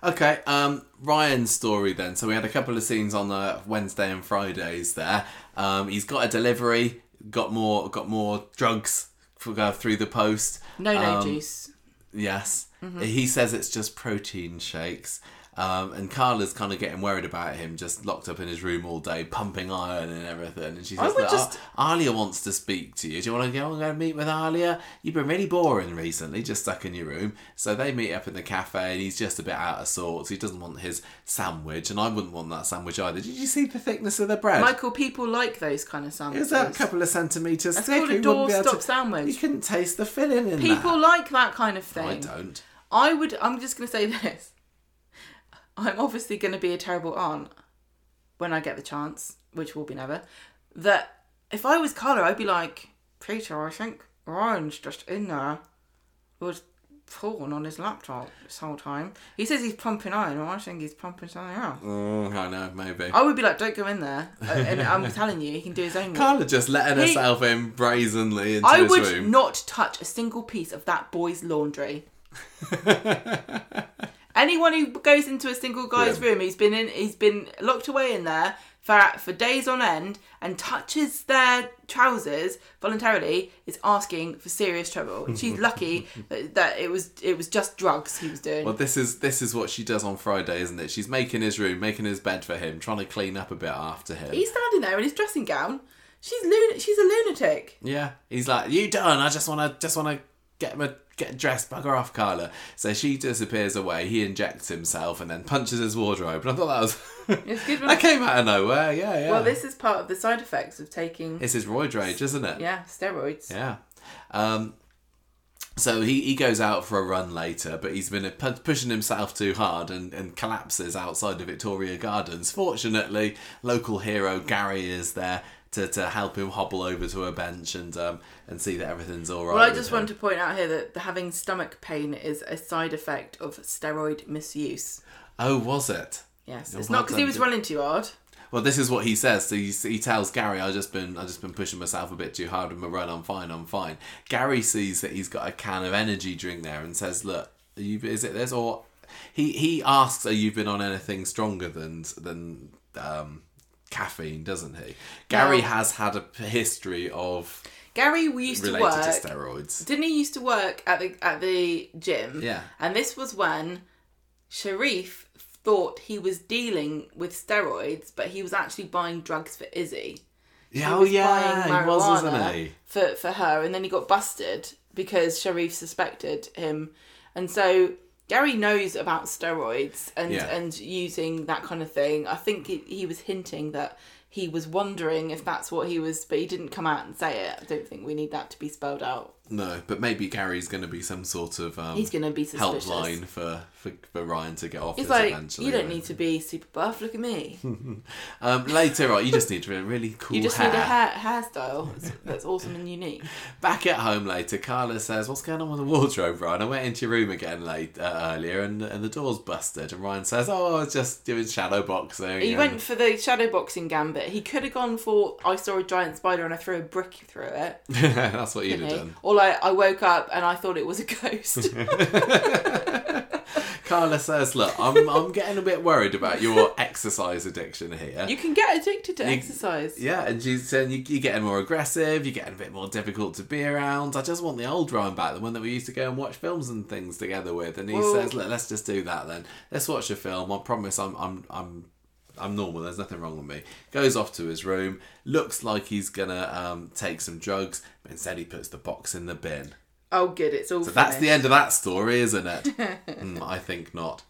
Okay, um, Ryan's story then. So we had a couple of scenes on the Wednesday and Fridays there. Um, he's got a delivery, got more, got more drugs for go through the post. no no Um, juice Yes, Mm-hmm. he says it's just protein shakes. Um, and Carla's kind of getting worried about him, just locked up in his room all day, pumping iron and everything. And she says, would "Look, just- Ar- Alya wants to speak to you. Do you want to go and go meet with Alya? You've been really boring recently, just stuck in your room. So they meet up in the cafe, and he's just a bit out of sorts. He doesn't want his sandwich, and I wouldn't want that sandwich either. Did you see the thickness of the bread? michael people like those kind of it sandwiches was a couple of centimetres That's thick. called a doorstop to- sandwich. You couldn't taste the filling in that. people that. like that kind of thing I don't. I would. I'm just going to say this. I'm obviously going to be a terrible aunt when I get the chance, which will be never. That if I was Carla, I'd be like, Peter, I think Ryan's just in there with porn on his laptop this whole time. He says he's pumping iron, well, I think he's pumping something else. Mm, I know, maybe. I would be like, don't go in there. Uh, and I'm telling you, he can do his own. Carla just letting He- herself in brazenly into I his would room. not touch a single piece of that boy's laundry. anyone who goes into a single guy's Grim. room, he's been in, he's been locked away in there for for days on end, and touches their trousers voluntarily, is asking for serious trouble. She's lucky that, that it was it was just drugs he was doing. Well, this is this is what she does on Friday, isn't it? She's making his room, making his bed for him, trying to clean up a bit after him. He's standing there in his dressing gown. She's lun- She's a lunatic. Yeah, he's like, "You done? I just want to, just want get my get dressed, bugger off, Carla." So she disappears away. He injects himself and then punches his wardrobe. And I thought that was It's good. that came out of nowhere. Yeah, yeah. Well, this is part of the side effects of taking it's his roid rage, isn't it? yeah steroids. Yeah. Um, so he, he goes out for a run later, but he's been pu- pushing himself too hard and, and collapses outside of Victoria Gardens. Fortunately, local hero Gary is there to, to help him hobble over to a bench and um, and see that everything's all right. Well, I just want to point out here that having stomach pain is a side effect of steroid misuse. Oh, was it? Yes, it's well not because he was running too hard. Well, this is what he says. So he, he tells Gary, "I just been, I just been pushing myself a bit too hard with my run. I'm fine. I'm fine." Gary sees that he's got a can of energy drink there and says, "Look, are you, is it this or?" He he asks, "Are you been on anything stronger than than um, caffeine?" Doesn't he? Gary has had a history of Gary we used to work. to steroids. Didn't he used to work at the at the gym? Yeah. And this was when Sharif thought he was dealing with steroids, but he was actually buying drugs for Izzy. Yeah, oh yeah, he was, wasn't he? For for her, and then he got busted because Sharif suspected him, and so Gary knows about steroids and Yeah. and using that kind of thing. I think he, he was hinting that he was wondering if that's what he was, but he didn't come out and say it. I don't think we need that to be spelled out. No, but maybe Gary's going to be some sort of um, He's going to be suspicious. helpline for, for for Ryan to get off. He's like, eventually, you don't need to be super buff. Look at me. Um, later on, you just need to be a really cool You just hair. need a hair hairstyle that's, awesome and unique. Back at home later, Carla says, "What's going on with the wardrobe, Ryan? I went into your room again late uh, earlier, and and the door's busted." And Ryan says, "Oh, I was just doing shadow boxing." He and- went for the shadow boxing gambit. He could have gone for I saw a giant spider and I threw a brick through it. That's what you'd have he? done. Or like I woke up and I thought it was a ghost. Carla says, "Look, I'm I'm getting a bit worried about your exercise addiction here." you can get addicted to You- exercise. Yeah, and she's saying you, you're getting more aggressive, you're getting a bit more difficult to be around. I just want the old Ryan back, the one that we used to go and watch films and things together with. And he says, Look, let's just do that then. Let's watch a film. I promise I'm I'm I'm I'm normal, there's nothing wrong with me. Goes off to his room, looks like he's gonna um, take some drugs, but instead he puts the box in the bin. Oh, good. It's all. So that's the end of that story, isn't it? Mm, I think not.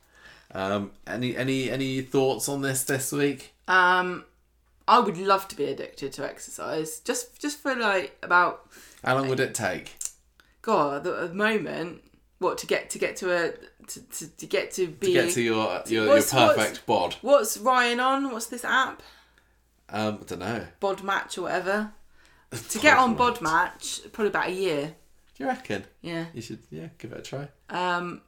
Um, any any any thoughts on this this week? Um, I would love to be addicted to exercise. Just, just for like about How long would it take? God, the, the moment. What to get to get to a to, to, to get to be to get to your your, your perfect bod. What's Ryan on? What's this app? Um, I don't know. Bod Match or whatever. To get on Bod Match, probably about a year. Do you reckon? Yeah. You should, yeah, give it a try. Um,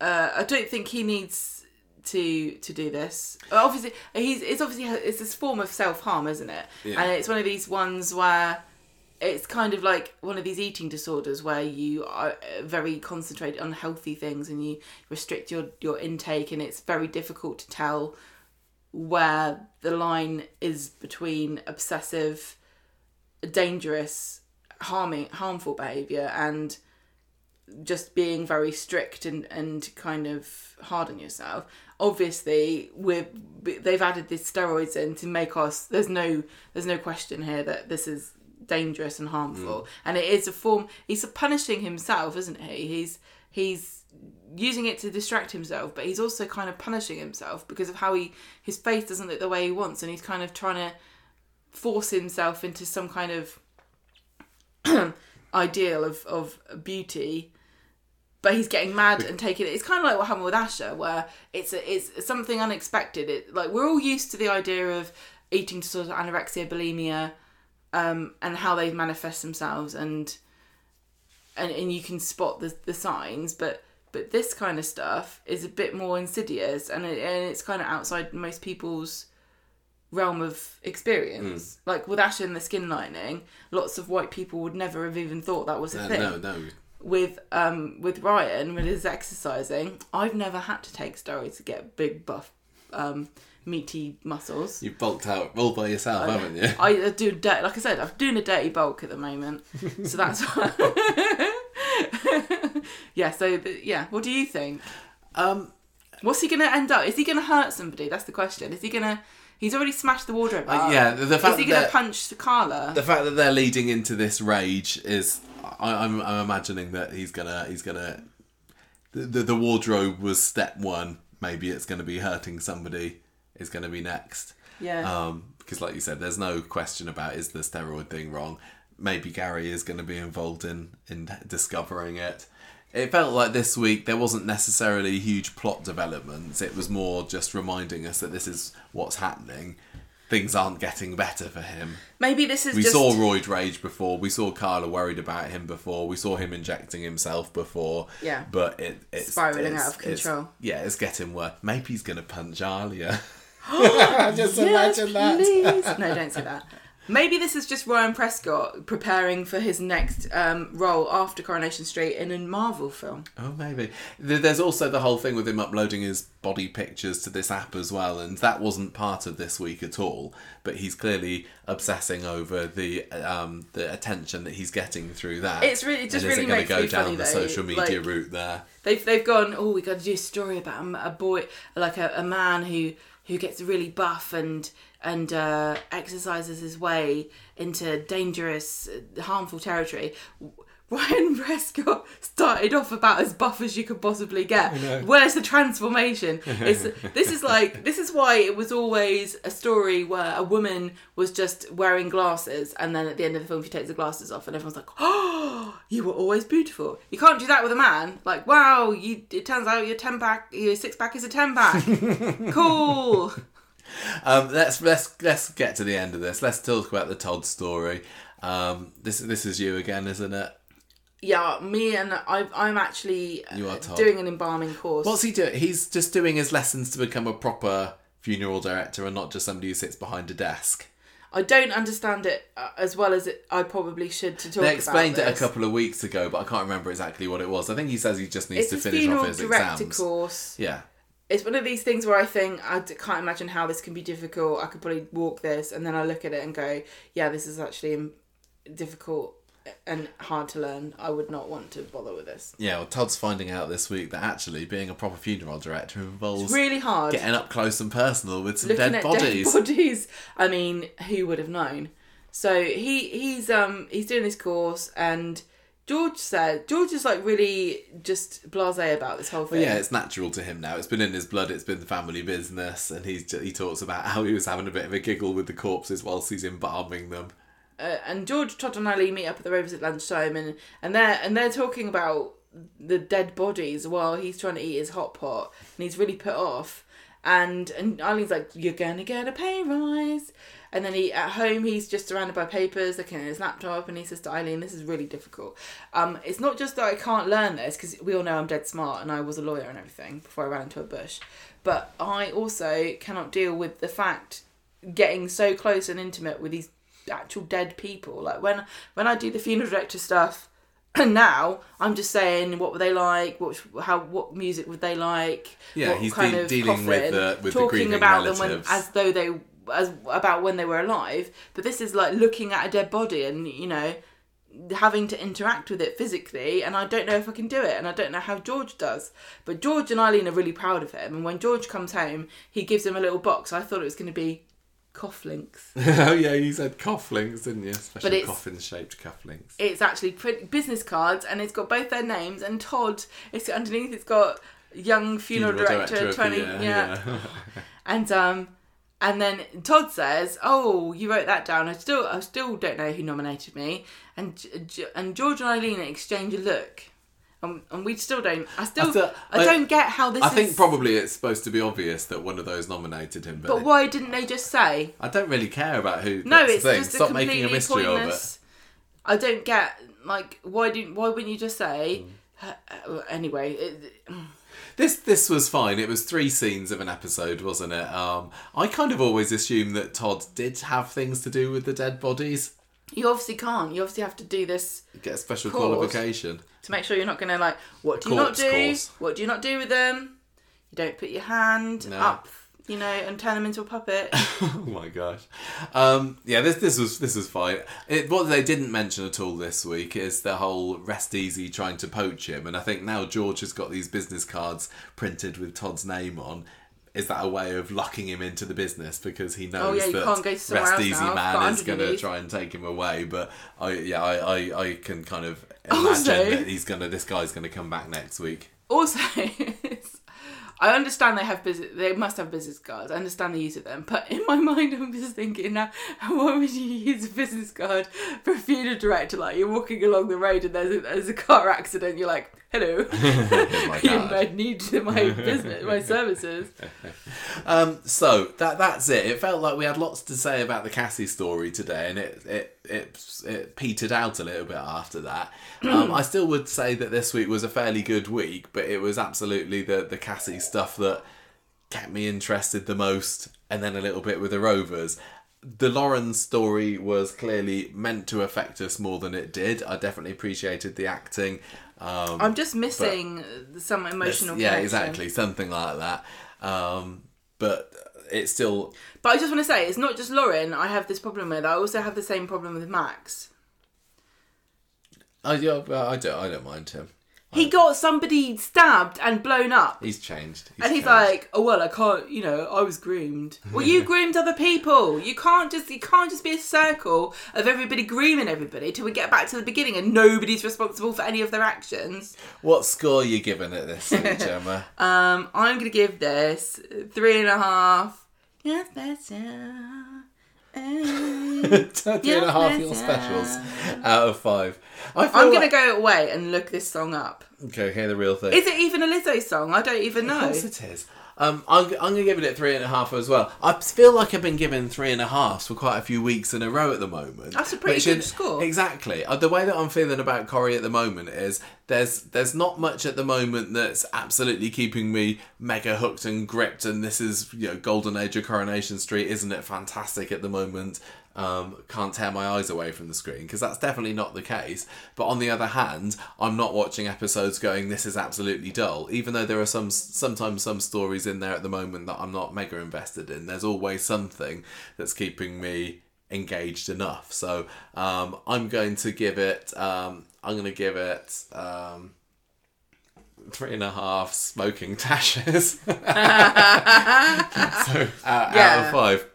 uh, I don't think he needs to to do this. Obviously, he's it's obviously it's this form of self harm, isn't it? Yeah. And it's one of these ones where it's kind of like one of these eating disorders where you are uh, very concentrated on healthy things and you restrict your your intake, and it's very difficult to tell where the line is between obsessive, dangerous, harming, harmful behavior and just being very strict and, and kind of hard on yourself. Obviously, we're they've added these steroids in to make us. There's no there's no question here that this is dangerous and harmful, mm. and it is a form. He's punishing himself, isn't he? He's he's using it to distract himself, but he's also kind of punishing himself because of how he his face doesn't look the way he wants, and he's kind of trying to force himself into some kind of ideal of, of beauty but he's getting mad and taking it. It's kind of like what happened with Asha, where it's a, it's something unexpected. It like we're all used to the idea of eating disorders, anorexia, bulimia, um, and how they manifest themselves, and and and you can spot the the signs, but but this kind of stuff is a bit more insidious, and it, and it's kind of outside most people's realm of experience. Like with Asha and the skin lining, lots of white people would never have even thought that was a Uh, thing. no, no. with um with Ryan when he's exercising. I've never had to take steroids to get big buff um meaty muscles. You've bulked out all by yourself, haven't you? I do dirty, like I said, I'm doing a dirty bulk at the moment, so that's why. yeah. So yeah, what do you think? Um, What's he gonna end up? Is he gonna hurt somebody? That's the question. Is he gonna? He's already smashed the wardrobe. uh, yeah, the, fact Is he gonna punch Carla? the fact that they're leading into this rage is, I, I'm, I'm imagining that he's gonna, he's gonna, the, the, the wardrobe was step one. Maybe it's gonna be hurting somebody. Is gonna be next. yeah. Um, because like you said, there's no question about is the steroid thing wrong. Maybe Gary is going to be involved in in discovering it. It felt like this week there wasn't necessarily huge plot developments. It was more just reminding us that this is what's happening. Things aren't getting better for him. Maybe this is We just. saw roid rage before. We saw Carla worried about him before. We saw him injecting himself before. Yeah. But it, it's Spiralling it's- out of it's- control. yeah, it's getting worse. Maybe he's gonna punch Alya. Just imagine that. no, don't say that. Maybe this is just Ryan Prescott preparing for his next um, role after Coronation Street in a Marvel film. Oh, maybe. There's also the whole thing with him uploading his body pictures to this app as well, and that wasn't part of this week at all. But he's clearly obsessing over the um, the attention that he's getting through that. It's really- it just and is really it gonna makes go down funny the though, social media like- route there? They've they've gone. Oh, we got to do a story about a, a boy, like a, a man who who gets really buff and and uh, exercises his way into dangerous, harmful territory. Ryan Prescott started off about as buff as you could possibly get. Where's the transformation? It's, this is like this is why it was always a story where a woman was just wearing glasses, and then at the end of the film she takes the glasses off, and everyone's like, "Oh, you were always beautiful." You can't do that with a man. Like, wow, you. It turns out your ten pack, your six pack is a ten pack. cool. Um, let's let's let's get to the end of this. Let's talk about the Todd story. Um, this this is you again, isn't it? Yeah, me and I, I'm actually uh, doing an embalming course. What's he doing? He's just doing his lessons to become a proper funeral director and not just somebody who sits behind a desk. I don't understand it uh, as well as it, I probably should to talk They explained it a couple of weeks ago, but I can't remember exactly what it was. I think he says he just needs It's to finish off his director exams. course. Yeah. It's one of these things where I think I can't imagine how this can be difficult. I could probably walk this, and then I look at it and go, "Yeah, this is actually um, difficult and hard to learn. I would not want to bother with this. Yeah, well, Todd's finding out this week that actually being a proper funeral director involves It's really hard. getting up close and personal with some looking dead bodies. dead bodies. I mean, who would have known? So he he's um he's doing this course, and George said George is like really just blasé about this whole thing. But yeah, it's natural to him now. It's been in his blood. It's been the family business, and he's he talks about how he was having a bit of a giggle with the corpses whilst he's embalming them. Uh, and George, Todd, and Ali meet up at the Rovers at lunchtime, and and they're and they're talking about the dead bodies while he's trying to eat his hot pot, and he's really put off. And and Eileen's like, "You're gonna get a pay rise," and then he at home he's just surrounded by papers, looking at his laptop, and he says to Eileen, "This is really difficult. Um, it's not just that I can't learn this because we all know I'm dead smart, and I was a lawyer and everything before I ran into a bush, but I also cannot deal with the fact getting so close and intimate with these actual dead people. Like when when I do the funeral director stuff, and now I'm just saying what were they like, what how what music would they like? Yeah, what he's de- dealing with the- with the talking grieving about them when as though they as about when they were alive. But this is like looking at a dead body and you know having to interact with it physically and I don't know if I can do it and I don't know how George does. But George and Eileen are really proud of him and when George comes home he gives him a little box. I thought it was going to be cufflinks. oh yeah, you said cufflinks, didn't you? Special coffin-shaped cufflinks. it's actually print business cards and it's got both their names and Todd it's underneath it's got young funeral, director, of the 20 year, yeah. and um and then Todd says oh you wrote that down I still I still don't know who nominated me and and George and Eileen exchange a look and, and we still don't I still I, I I- don't get how this I is think probably it's supposed to be obvious that one of those nominated him, but, but why didn't they just say I don't really care about who. No, it's just Stop completely making a mystery of it. pointless. I don't get like why didn't why wouldn't you just say uh, anyway? It, This this was fine. It was three scenes of an episode, wasn't it? Um, I kind of always assumed that Todd did have things to do with the dead bodies. You obviously can't. You obviously have to do this Get a special Course. qualification. to make sure you don't do this Get a special Course. qualification. to make sure you're not going to like what do you not do course. what do you not do with them you don't put your hand No. up you know and turn them into a puppet oh my gosh. Um, yeah, this this was this was fine. It, what they didn't mention at all this week is the whole rest easy trying to poach him, and I think now George has got these business cards printed with Todd's name on. Is that a way of locking him into the business because he knows Oh, yeah, that go Rest Easy now. Man is going to try and take him away? But I yeah I, I, I can kind of Also- imagine that he's gonna this guy's gonna come back next week. also I understand they have business they must have business cards I understand the use of them but in my mind I'm just thinking uh, now why would you use a business card for a funeral director like you're walking along the road and there's a, there's a car accident you're like hello my you might need my business my services Um, so that that's it. It felt like we had lots to say about the Cassie story today, and it it it, it petered out a little bit after that. Um, I still would say that this week was a fairly good week, but it was absolutely the the Cassie stuff that kept me interested the most, and then a little bit with the Rovers. The Lauren story was clearly meant to affect us more than it did. I definitely appreciated the acting. Um, I'm just missing some emotional yeah, connection. exactly, something like that. Um, but it's still But I just want to say, it's not just Lauren I have this problem with. I also have the same problem with Max. I, yeah, I don't. I don't mind him. He got somebody stabbed and blown up. He's changed. and he's changed. like, "Oh well, I can't. You know, I was groomed. Well, you groomed other people. You can't just. You can't just be a circle of everybody grooming everybody till we get back to the beginning and nobody's responsible for any of their actions. "What score are you giving it this week, Gemma?" Um, I'm gonna give this three and a half. Yes, that's yeah. Three and a half your specials out of five. I feel I'm gonna go away and look this song up. Okay, hear the real thing. Is it even a Lizzo song? I don't even Of know. course it is. Um, I'm, I'm going to give it three and a half as well. I feel like I've been given three and a half for quite a few weeks in a row at the moment. That's a pretty good score. Exactly. Uh, the way that I'm feeling about Corrie at the moment is there's there's not much at the moment that's absolutely keeping me mega hooked and gripped. And this is you know Golden Age of Coronation Street, isn't it fantastic at the moment? Um, can't tear my eyes away from the screen because that's definitely not the case. But on the other hand, I'm not watching episodes going, "This is absolutely dull." Even though there are some sometimes some stories in there at the moment that I'm not mega invested in. There's always something that's keeping me engaged enough. So um, I'm going to give it. Um, I'm going to give it. Um, Three and a half smoking tashes. so out, out of five.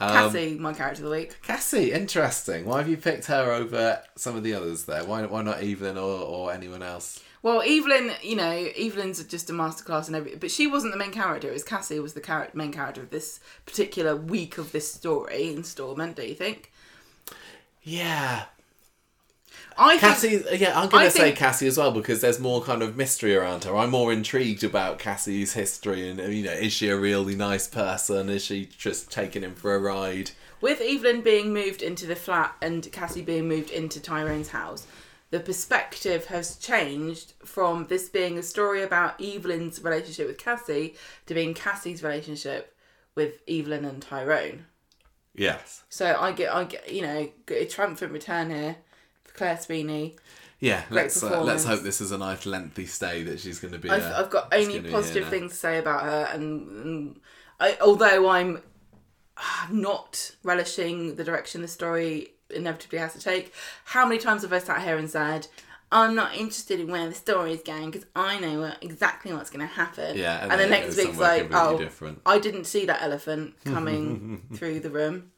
Um, Cassie, my character of the week. Cassie, interesting. Why have you picked her over some of the others there? Why, why not Evelyn or, or anyone else? Well, Evelyn, you know, Evelyn's just a masterclass and everything, but she wasn't the main character. It was Cassie was the char- main character of this particular week of this story installment. Do you think? Yeah. I think Cassie, yeah, I'm going to say think- Cassie as well because there's more kind of mystery around her. I'm more intrigued about Cassie's history and, you know, is she a really nice person? Is she just taking him for a ride? with Evelyn being moved into the flat and Cassie being moved into Tyrone's house, the perspective has changed from this being a story about Evelyn's relationship with Cassie to being Cassie's relationship with Evelyn and Tyrone. Yes. So I get, I get, you know, a triumphant return here Claire Sweeney. Yeah, Great let's uh, let's hope this is a nice lengthy stay that she's going to be. I've, uh, I've got only positive things to say about her, and, and I, although I'm not relishing the direction the story inevitably has to take, how many times have I sat here and said, "I'm not interested in where the story is going because I know what, exactly what's going to happen." Yeah, and, and the next week's like, "Oh, different." I didn't see that elephant coming through the room."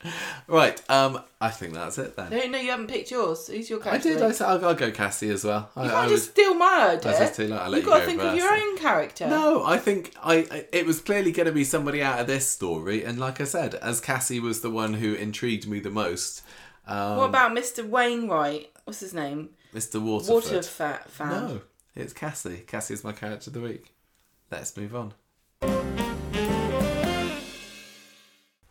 Right, um, I think that's it then. No, no, you haven't picked yours. Who's your character? I did. I said I'll, I'll go Cassie as well. I, You I can't was- just steal my idea. I was too late. I'll You've you got to think of your own character. No, I think I, I it was clearly going to be somebody out of this story, and like I said, as Cassie was the one who intrigued me the most. Um, What about Mr. Wainwright? What's his name? Mr. Waterford? Water fat fan. No, it's Cassie. Cassie is my character of the week. Let's move on.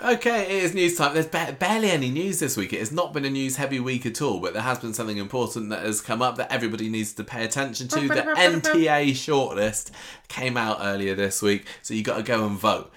Okay, it is news time. There's ba- barely any news this week. It has not been a news heavy week at all, but there has been something important that has come up that everybody needs to pay attention to. The NTA shortlist came out earlier this week, so you got to go and vote.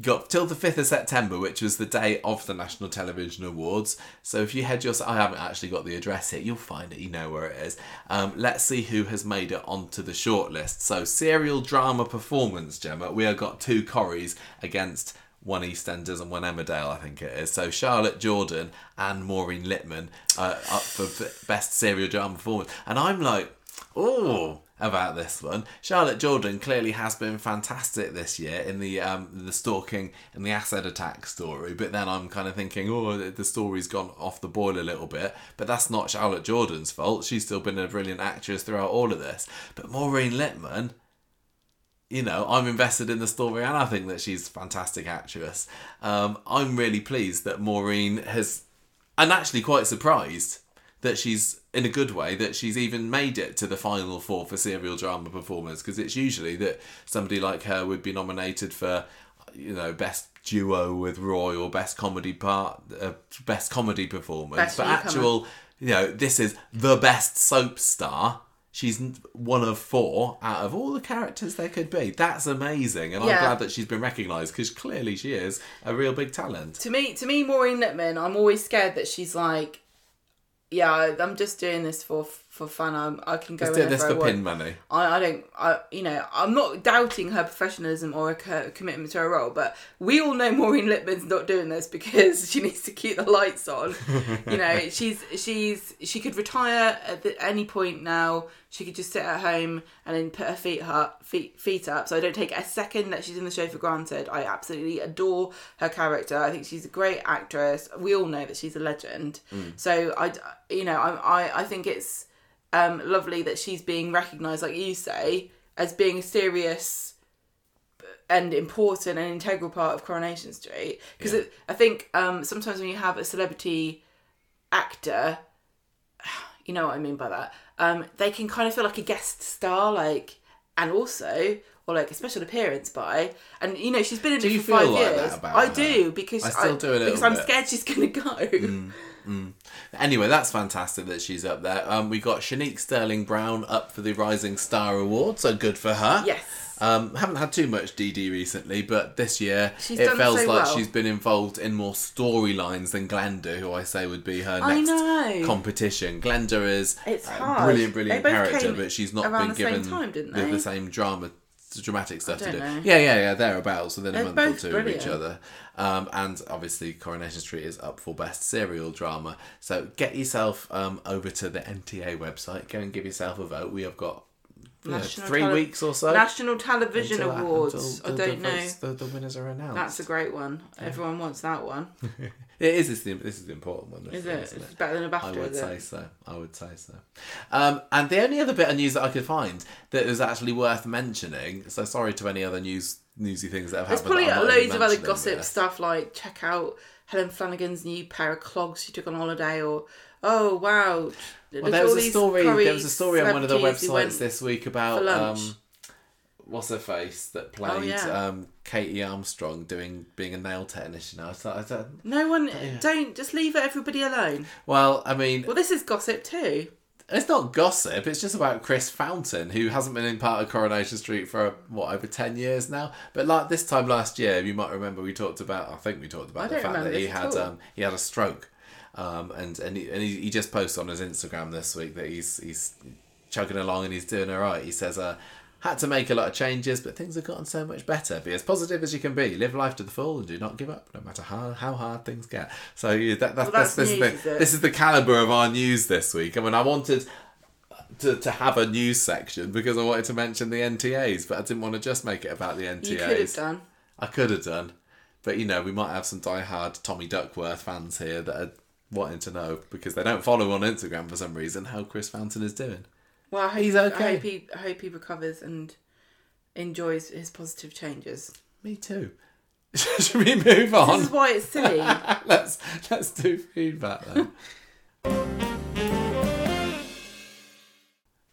Got till the 5th of September, which was the day of the National Television Awards. So if you head your, I haven't actually got the address here. You'll find it. You know where it is. Um, let's see who has made it onto the shortlist. So serial drama performance, Gemma. We have got two Corries against one EastEnders and one Emmerdale, I think it is. So Charlotte Jordan and Maureen Lipman uh, up for best serial drama performance, and I'm like, oh, about this one. Charlotte Jordan clearly has been fantastic this year in the um, the stalking and the acid attack story, but then I'm kind of thinking, oh, the story's gone off the boil a little bit. But that's not Charlotte Jordan's fault. She's still been a brilliant actress throughout all of this. But Maureen Lipman you know, I'm invested in the story and I think that she's a fantastic actress. Um, I'm really pleased that Maureen has, and actually quite surprised that she's, in a good way, that she's even made it to the final four for serial drama performance because it's usually that somebody like her would be nominated for, you know, best duo with Roy or best comedy part, uh, best comedy performance. Best but newcomer. actual, you know, this is the best soap star. She's one of four out of all the characters there could be. That's amazing, and I'm glad that she's been recognised because clearly she is a real big talent. to me, to me, Maureen Lipman, I'm always scared that she's like, yeah, I'm just doing this for for fun. I'm, I can go do whenever this I for want. pin money. I, I don't, I, you know, I'm not doubting her professionalism or her commitment to her role, but we all know Maureen Lipman's not doing this because she needs to keep the lights on. you know, she's she's she could retire at the, any point now. She could just sit at home and then put her feet up, feet feet up. So I don't take a second that she's in the show for granted. I absolutely adore her character. I think she's a great actress. We all know that she's a legend. Mm. So I, you know, I I, I think it's um, lovely that she's being recognised, like you say, as being a serious and important and integral part of Coronation Street. Because Yeah. I think um, sometimes when you have a celebrity actor, you know what I mean by that, um, they can kind of feel like a guest star, like, and also. Or like a special appearance by, and you know she's been in Do it for five feel like that years. about I her? do because I still do a little because I'm. Mm. scared she's gonna go. Anyway, that's fantastic that she's up there. Um, we got Channique Sterling Brown up for the Rising Star Award, so good for her. Yes. Um, haven't had too much DD recently, but this year She's it done feels so like well. she's been involved in more storylines than Glenda, who I say would be her I next know. competition. Glenda is It's a hard. brilliant, brilliant They both character, came but she's not around been the same given time, didn't the, they? the same drama, dramatic stuff to do. know. Yeah, yeah, yeah, thereabouts within a They're month or two of each other. Um, and obviously, Coronation Street is up for best serial drama. So get yourself um, over to the NTA website. Go and give yourself a vote. We have got know, National three Tele- weeks or so. National Television until Awards. until I don't the know. votes- The, the winners are announced. That's a great one. Everyone wants that one. It is. This, the, this is the important one. Is This it? isn't It's better than a BAFTA, I would is it? say so. I would say so. Um, and the only other bit of news that I could find that was actually worth mentioning. So sorry to any other news newsy things that have There's happened. There's probably that I'm not loads of other gossip there. stuff like check out Helen Flanagan's new pair of clogs she took on holiday, or oh wow, Well, there was a story. There was a story on one of the websites This week about um, what's her face that played Oh, yeah. um, Katie Armstrong doing being a nail technician. I thought, I no one, don't just leave everybody alone. well, I mean, Well, this is gossip too. It's not gossip. It's just about Chris Fountain, who hasn't been in part of Coronation Street for what over ten years now. But like this time last year, you might remember we talked about. I think we talked about I the fact that he had um, he had a stroke, um, and and he, and he, he just posted on his Instagram this week that he's he's chugging along and he's doing all right. He says, uh, "Had to make a lot of changes, but things have gotten so much better. Be as positive as you can be. Live life to the full, and do not give up, no matter how, how hard things get." So yeah, that, that's, Well, that's, that's this, news, is is the, this is the caliber of our news this week. I mean, I wanted to, to have a news section because I wanted to mention the NTAs, but I didn't want to just make it about the NTAs. You could have done. I could have done, but you know, we might have some diehard Tommy Duckworth fans here that are wanting to know because they don't follow on Instagram for some reason how Chris Fountain is doing. Well, I hope, He's I okay. hope he, I hope he recovers and enjoys his positive changes. Me too. Should we move on? This is why it's silly. let's let's do feedback then.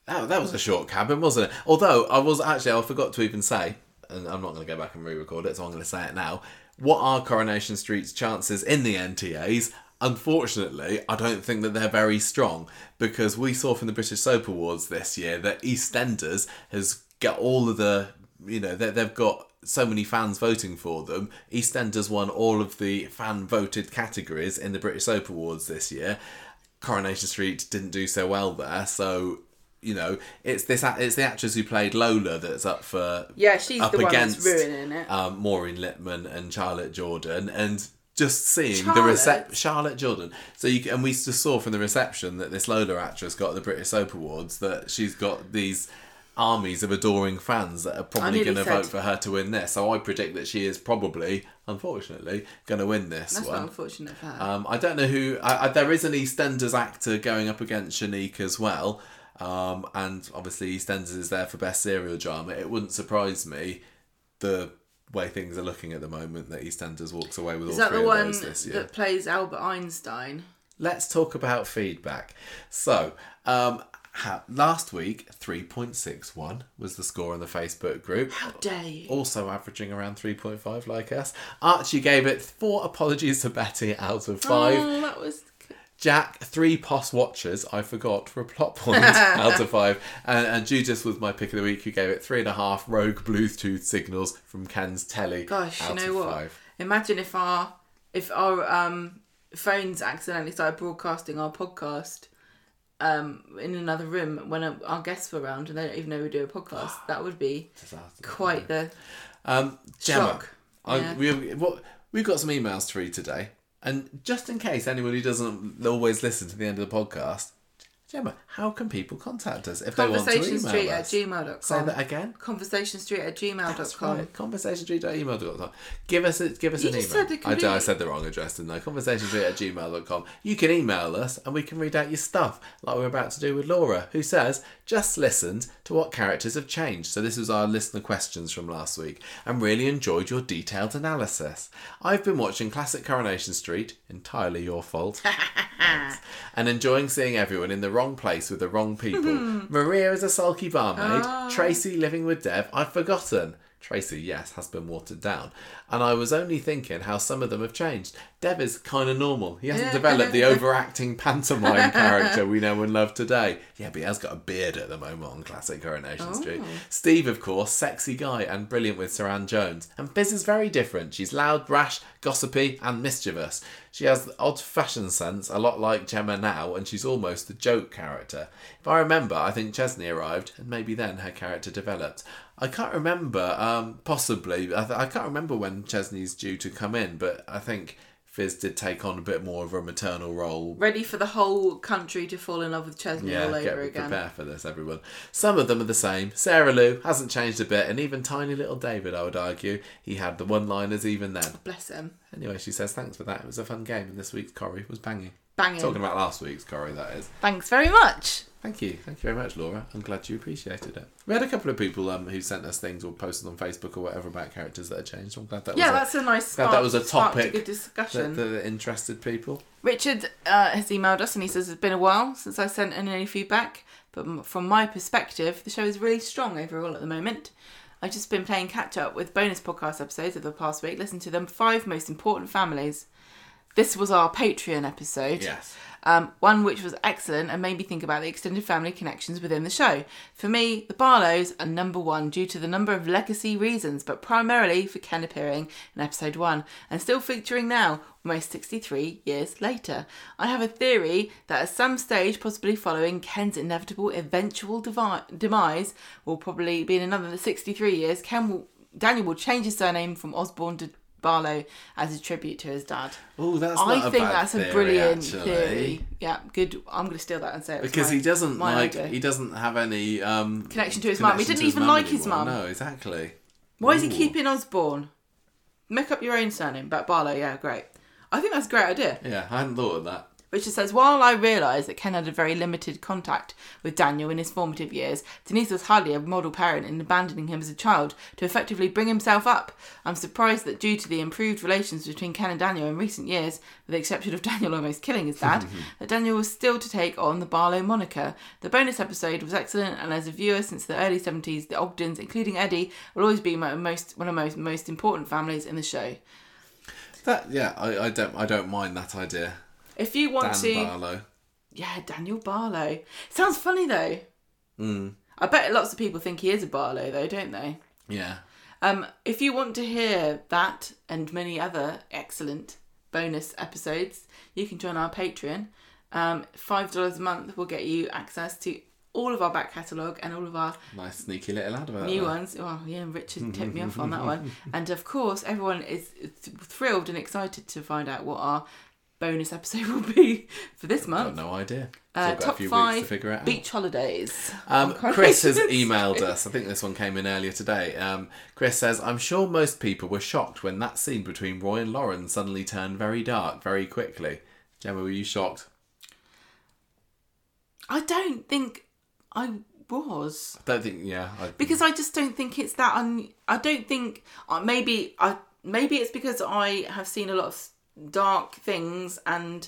That, that was a short Kabin, wasn't it? Although I was actually I forgot to even say, and I'm not going to go back and re-record it, so I'm going to say it now. What are Coronation Street's chances in the NTAs? Unfortunately, I don't think that they're very strong because we saw from the British Soap Awards this year that EastEnders has got all of the, you know, they, they've got so many fans voting for them. EastEnders won all of the fan voted categories in the British Soap Awards this year. Coronation Street didn't do so well there, so you know it's this it's the actress who played Lola that's up for Yeah, she's up the one against that's ruining it. um, Maureen Lipman and Charlotte Jordan, and just seeing the Charlotte? recep Charlotte Jordan. So you and we just saw from the reception that this Lola actress got the British Soap Awards that she's got these armies of adoring fans that are probably going to vote for her to win this. So I predict that she is probably, unfortunately, going to win this That's one. unfortunate for her. Um, I don't know who. I, I, there is an EastEnders actor going up against Channique as well, um, and obviously EastEnders is there for best serial drama. It wouldn't surprise me the way things are looking at the moment that EastEnders walks away with Is all three the of those this year. that plays Albert Einstein? Let's talk about feedback. So, um, ha- last week, 3.61 was the score on the Facebook group. How dare you? Also averaging around 3.5 like us. Archie gave it four apologies to Betty out of five. Oh, that was. Jack, three POS watchers, I forgot, for a plot point out of five. And, and Judas was my pick of the week, who gave it three and a half rogue Bluetooth signals from Ken's telly. Gosh, out you know of what? Five. Imagine if our if our um phones accidentally started broadcasting our podcast um in another room when our our guests were around and they don't even know we do a podcast. That would be Disaster. quite the Um, Gemma, Shock. I, Yeah. we, what, we've got some emails to read today. And just in case anybody doesn't always listen to the end of the podcast, Gemma, how can people contact us if they want to email street at us? gmail.com. Say that again. Conversation street at That's gmail.com. right. Conversationstreet.email.com. Give us a, give us You an email. said I, did, I said the wrong address, didn't I? Conversationstreet at gmail.com. You can email us and we can read out your stuff, like we're about to do with Laura, who says, just listened to what characters have changed. So this was our listener questions from last week and really enjoyed your detailed analysis. I've been watching classic Coronation Street, entirely your fault, and enjoying seeing everyone in the wrong place with the wrong people. Hmm. Maria is a sulky barmaid. Ah. Tracy living with Dev. I've forgotten. Tracy, yes, has been watered down. And I was only thinking how some of them have changed. Dev is kind of normal. He hasn't developed the overacting pantomime character we know and love today. Yeah, but he has got a beard at the moment on classic Coronation Street. Steve, of course, sexy guy and brilliant with Suranne Jones. And Fizz is very different. She's loud, brash, gossipy, and mischievous. She has the odd fashion sense, a lot like Gemma now, and she's almost the joke character. If I remember, I think Chesney arrived, and maybe then her character developed. I can't remember, um, possibly, I, th- I can't remember when Chesney's due to come in, but I think Fizz did take on a bit more of a maternal role Ready for the whole country to fall in love with Chesney all yeah, get over again. prepare for this, everyone. Some of them are the same. Sarah Lou hasn't changed a bit, and even tiny little David, I would argue, he had the one-liners even then. Oh, bless him. Anyway, she says thanks for that. It was a fun game, and this week's Corrie was banging. Banging. Talking about last week's Corrie, that is. Thanks very much. Thank you, thank you very much, Laura. I'm glad you appreciated it. We had a couple of people um, who sent us things or posted on Facebook or whatever about characters that had changed. I'm glad that Yeah, was that's a nice glad spark, that was a topic good a, discussion. that, that interested people. Richard uh, has emailed us and he says it's been a while since I sent in any feedback, but from my perspective, the show is really strong overall at the moment. I've just been playing catch up with bonus podcast episodes of the past week. Listen to them five most important families. This was our Patreon episode. Yes. Um, one which was excellent and made me think about the extended family connections within the show. For me, the Barlows are number one due to the number of legacy reasons, but primarily for Ken appearing in episode one and still featuring now, almost 63 years later. I have a theory that at some stage, possibly following Ken's inevitable eventual devi- demise, will probably be in another 63 years, Ken will, Daniel will change his surname from Osborne to Barlow as a tribute to his dad. Oh, that's I a think bad that's theory, a brilliant actually. theory. Yeah, good. I'm going to steal that and say it Because my- he doesn't like idea. he doesn't have any um Connection to his mum. He didn't even like his mum. No, exactly. Why is he keeping Osborne? Make up your own surname, but Barlow. Yeah, great. I think that's a great idea. Yeah, I hadn't thought of that. Richard says, while I realise that Ken had a very limited contact with Daniel in his formative years, Denise was hardly a model parent in abandoning him as a child to effectively bring himself up. I'm surprised that due to the improved relations between Ken and Daniel in recent years, with the exception of Daniel almost killing his dad, that Daniel was still to take on the Barlow moniker. The bonus episode was excellent, and as a viewer since the early 70s, the Ogdens, including Eddie, will always be my most one of my most, most important families in the show. That yeah, I, I don't I don't mind that idea. If you want Dan to. Barlow. Yeah, Daniel Barlow. Sounds funny though. Mm. I bet lots of people think he is a Barlow though, don't they? Yeah. Um, if you want to hear that and many other excellent bonus episodes, you can join our Patreon. Um, Five dollars a month will get you access to all of our back catalogue and all of our Nice sneaky little advert. new there. ones. Oh, yeah, Richard tipped me off on that one. And of course, everyone is thrilled and excited to find out what our bonus episode will be for this month. I've Got no idea. Uh, got a top few five weeks to figure it out. beach holidays. Um, Chris has emailed us. I think this one came in earlier today. Um, Chris says, I'm sure most people were shocked when that scene between Roy and Lauren suddenly turned very dark very quickly. Gemma, were you shocked? I don't think I was. I don't think, yeah. I, because I just don't think it's that. Un- I don't think uh, maybe I maybe it's because I have seen a lot of dark things and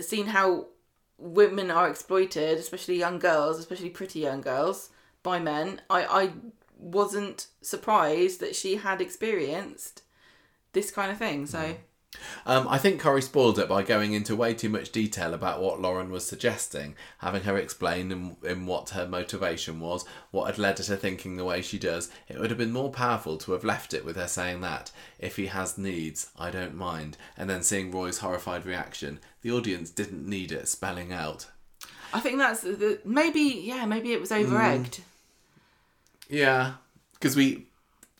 seen how women are exploited, especially young girls, especially pretty young girls, by men. I I wasn't surprised that she had experienced this kind of thing. So mm. Um, I think Corrie spoiled it by going into way too much detail about what Lauren was suggesting, having her explain in, in what her motivation was, what had led her to thinking the way she does. It would have been more powerful to have left it with her saying that, if he has needs, I don't mind, and then seeing Roy's horrified reaction. The audience didn't need it spelling out. I think that's the, maybe yeah maybe it was over egged. Yeah, because we.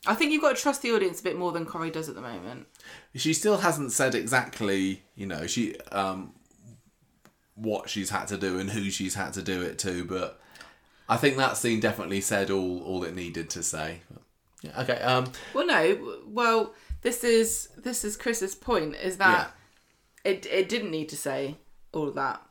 I think you've got to trust the audience a bit more than Corrie does at the moment. She still hasn't said exactly, you know, she um, what she's had to do and who she's had to do it to, but I think that scene definitely said all all it needed to say. Yeah, okay. Um, Well, no. Well, this is this is Chris's point. Is that it? It didn't need to say all of that.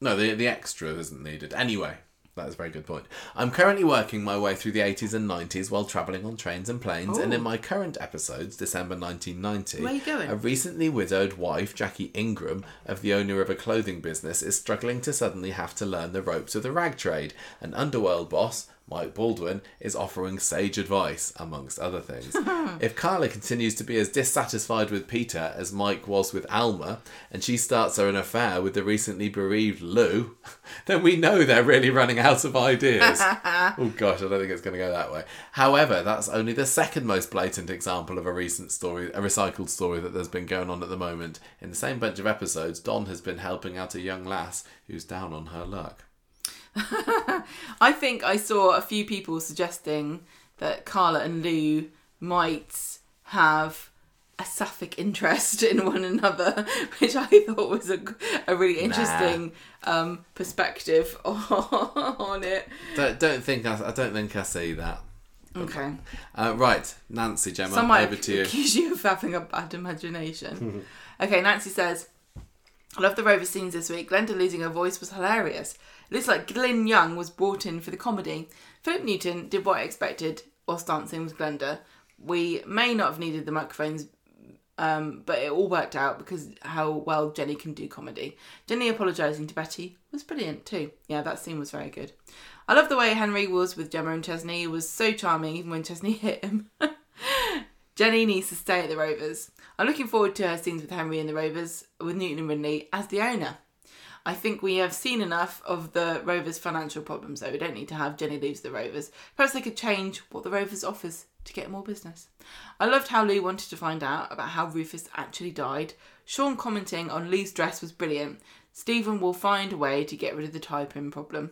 no, the the extra isn't needed anyway. That's a very good point. I'm currently working my way through the 80s and 90s while travelling on trains and planes, and in my current episodes, December 1990, Where you going? a recently widowed wife, Jackie Ingram, of the owner of a clothing business, is struggling to suddenly have to learn the ropes of the rag trade. An underworld boss, Mike Baldwin, is offering sage advice, amongst other things. if Carla continues to be as dissatisfied with Peter as Mike was with Alma, and she starts her an affair with the recently bereaved Lou, then we know they're really running out of ideas. oh gosh, I don't think it's going to go that way. However, that's only the second most blatant example of a recent story, a recycled story that there's been going on at the moment. In the same bunch of episodes, Don has been helping out a young lass who's down on her luck. I think I saw a few people suggesting that Carla and Lou might have a sapphic interest in one another, which I thought was a, a really interesting um, perspective on it. Don't, don't think I, I don't think I see that. Okay. Uh, right, Nancy Gemma, Some over to you. accuse you of having a bad imagination. okay, Nancy says, I love the Rover scenes this week. Glenda losing her voice was hilarious. It looks like Glyn Young was brought in for the comedy. Philip Newton did what I expected whilst dancing with Glenda. We may not have needed the microphones, um, but it all worked out because how well Jenny can do comedy. Jenny apologising to Betty was brilliant too. Yeah, that scene was very good. I love the way Henry was with Gemma and Chesney. He was so charming even when Chesney hit him. Jenny needs to stay at the Rovers. I'm looking forward to her scenes with Henry and the Rovers, with Newton and Ridley as the owner. I think we have seen enough of the Rovers' financial problems, though. We don't need to have Jenny leaves the Rovers. Perhaps they could change what the Rovers offers to get more business. I loved how Lou wanted to find out about how Rufus actually died. Sean commenting on Lou's dress was brilliant. Stephen will find a way to get rid of the tiepin problem.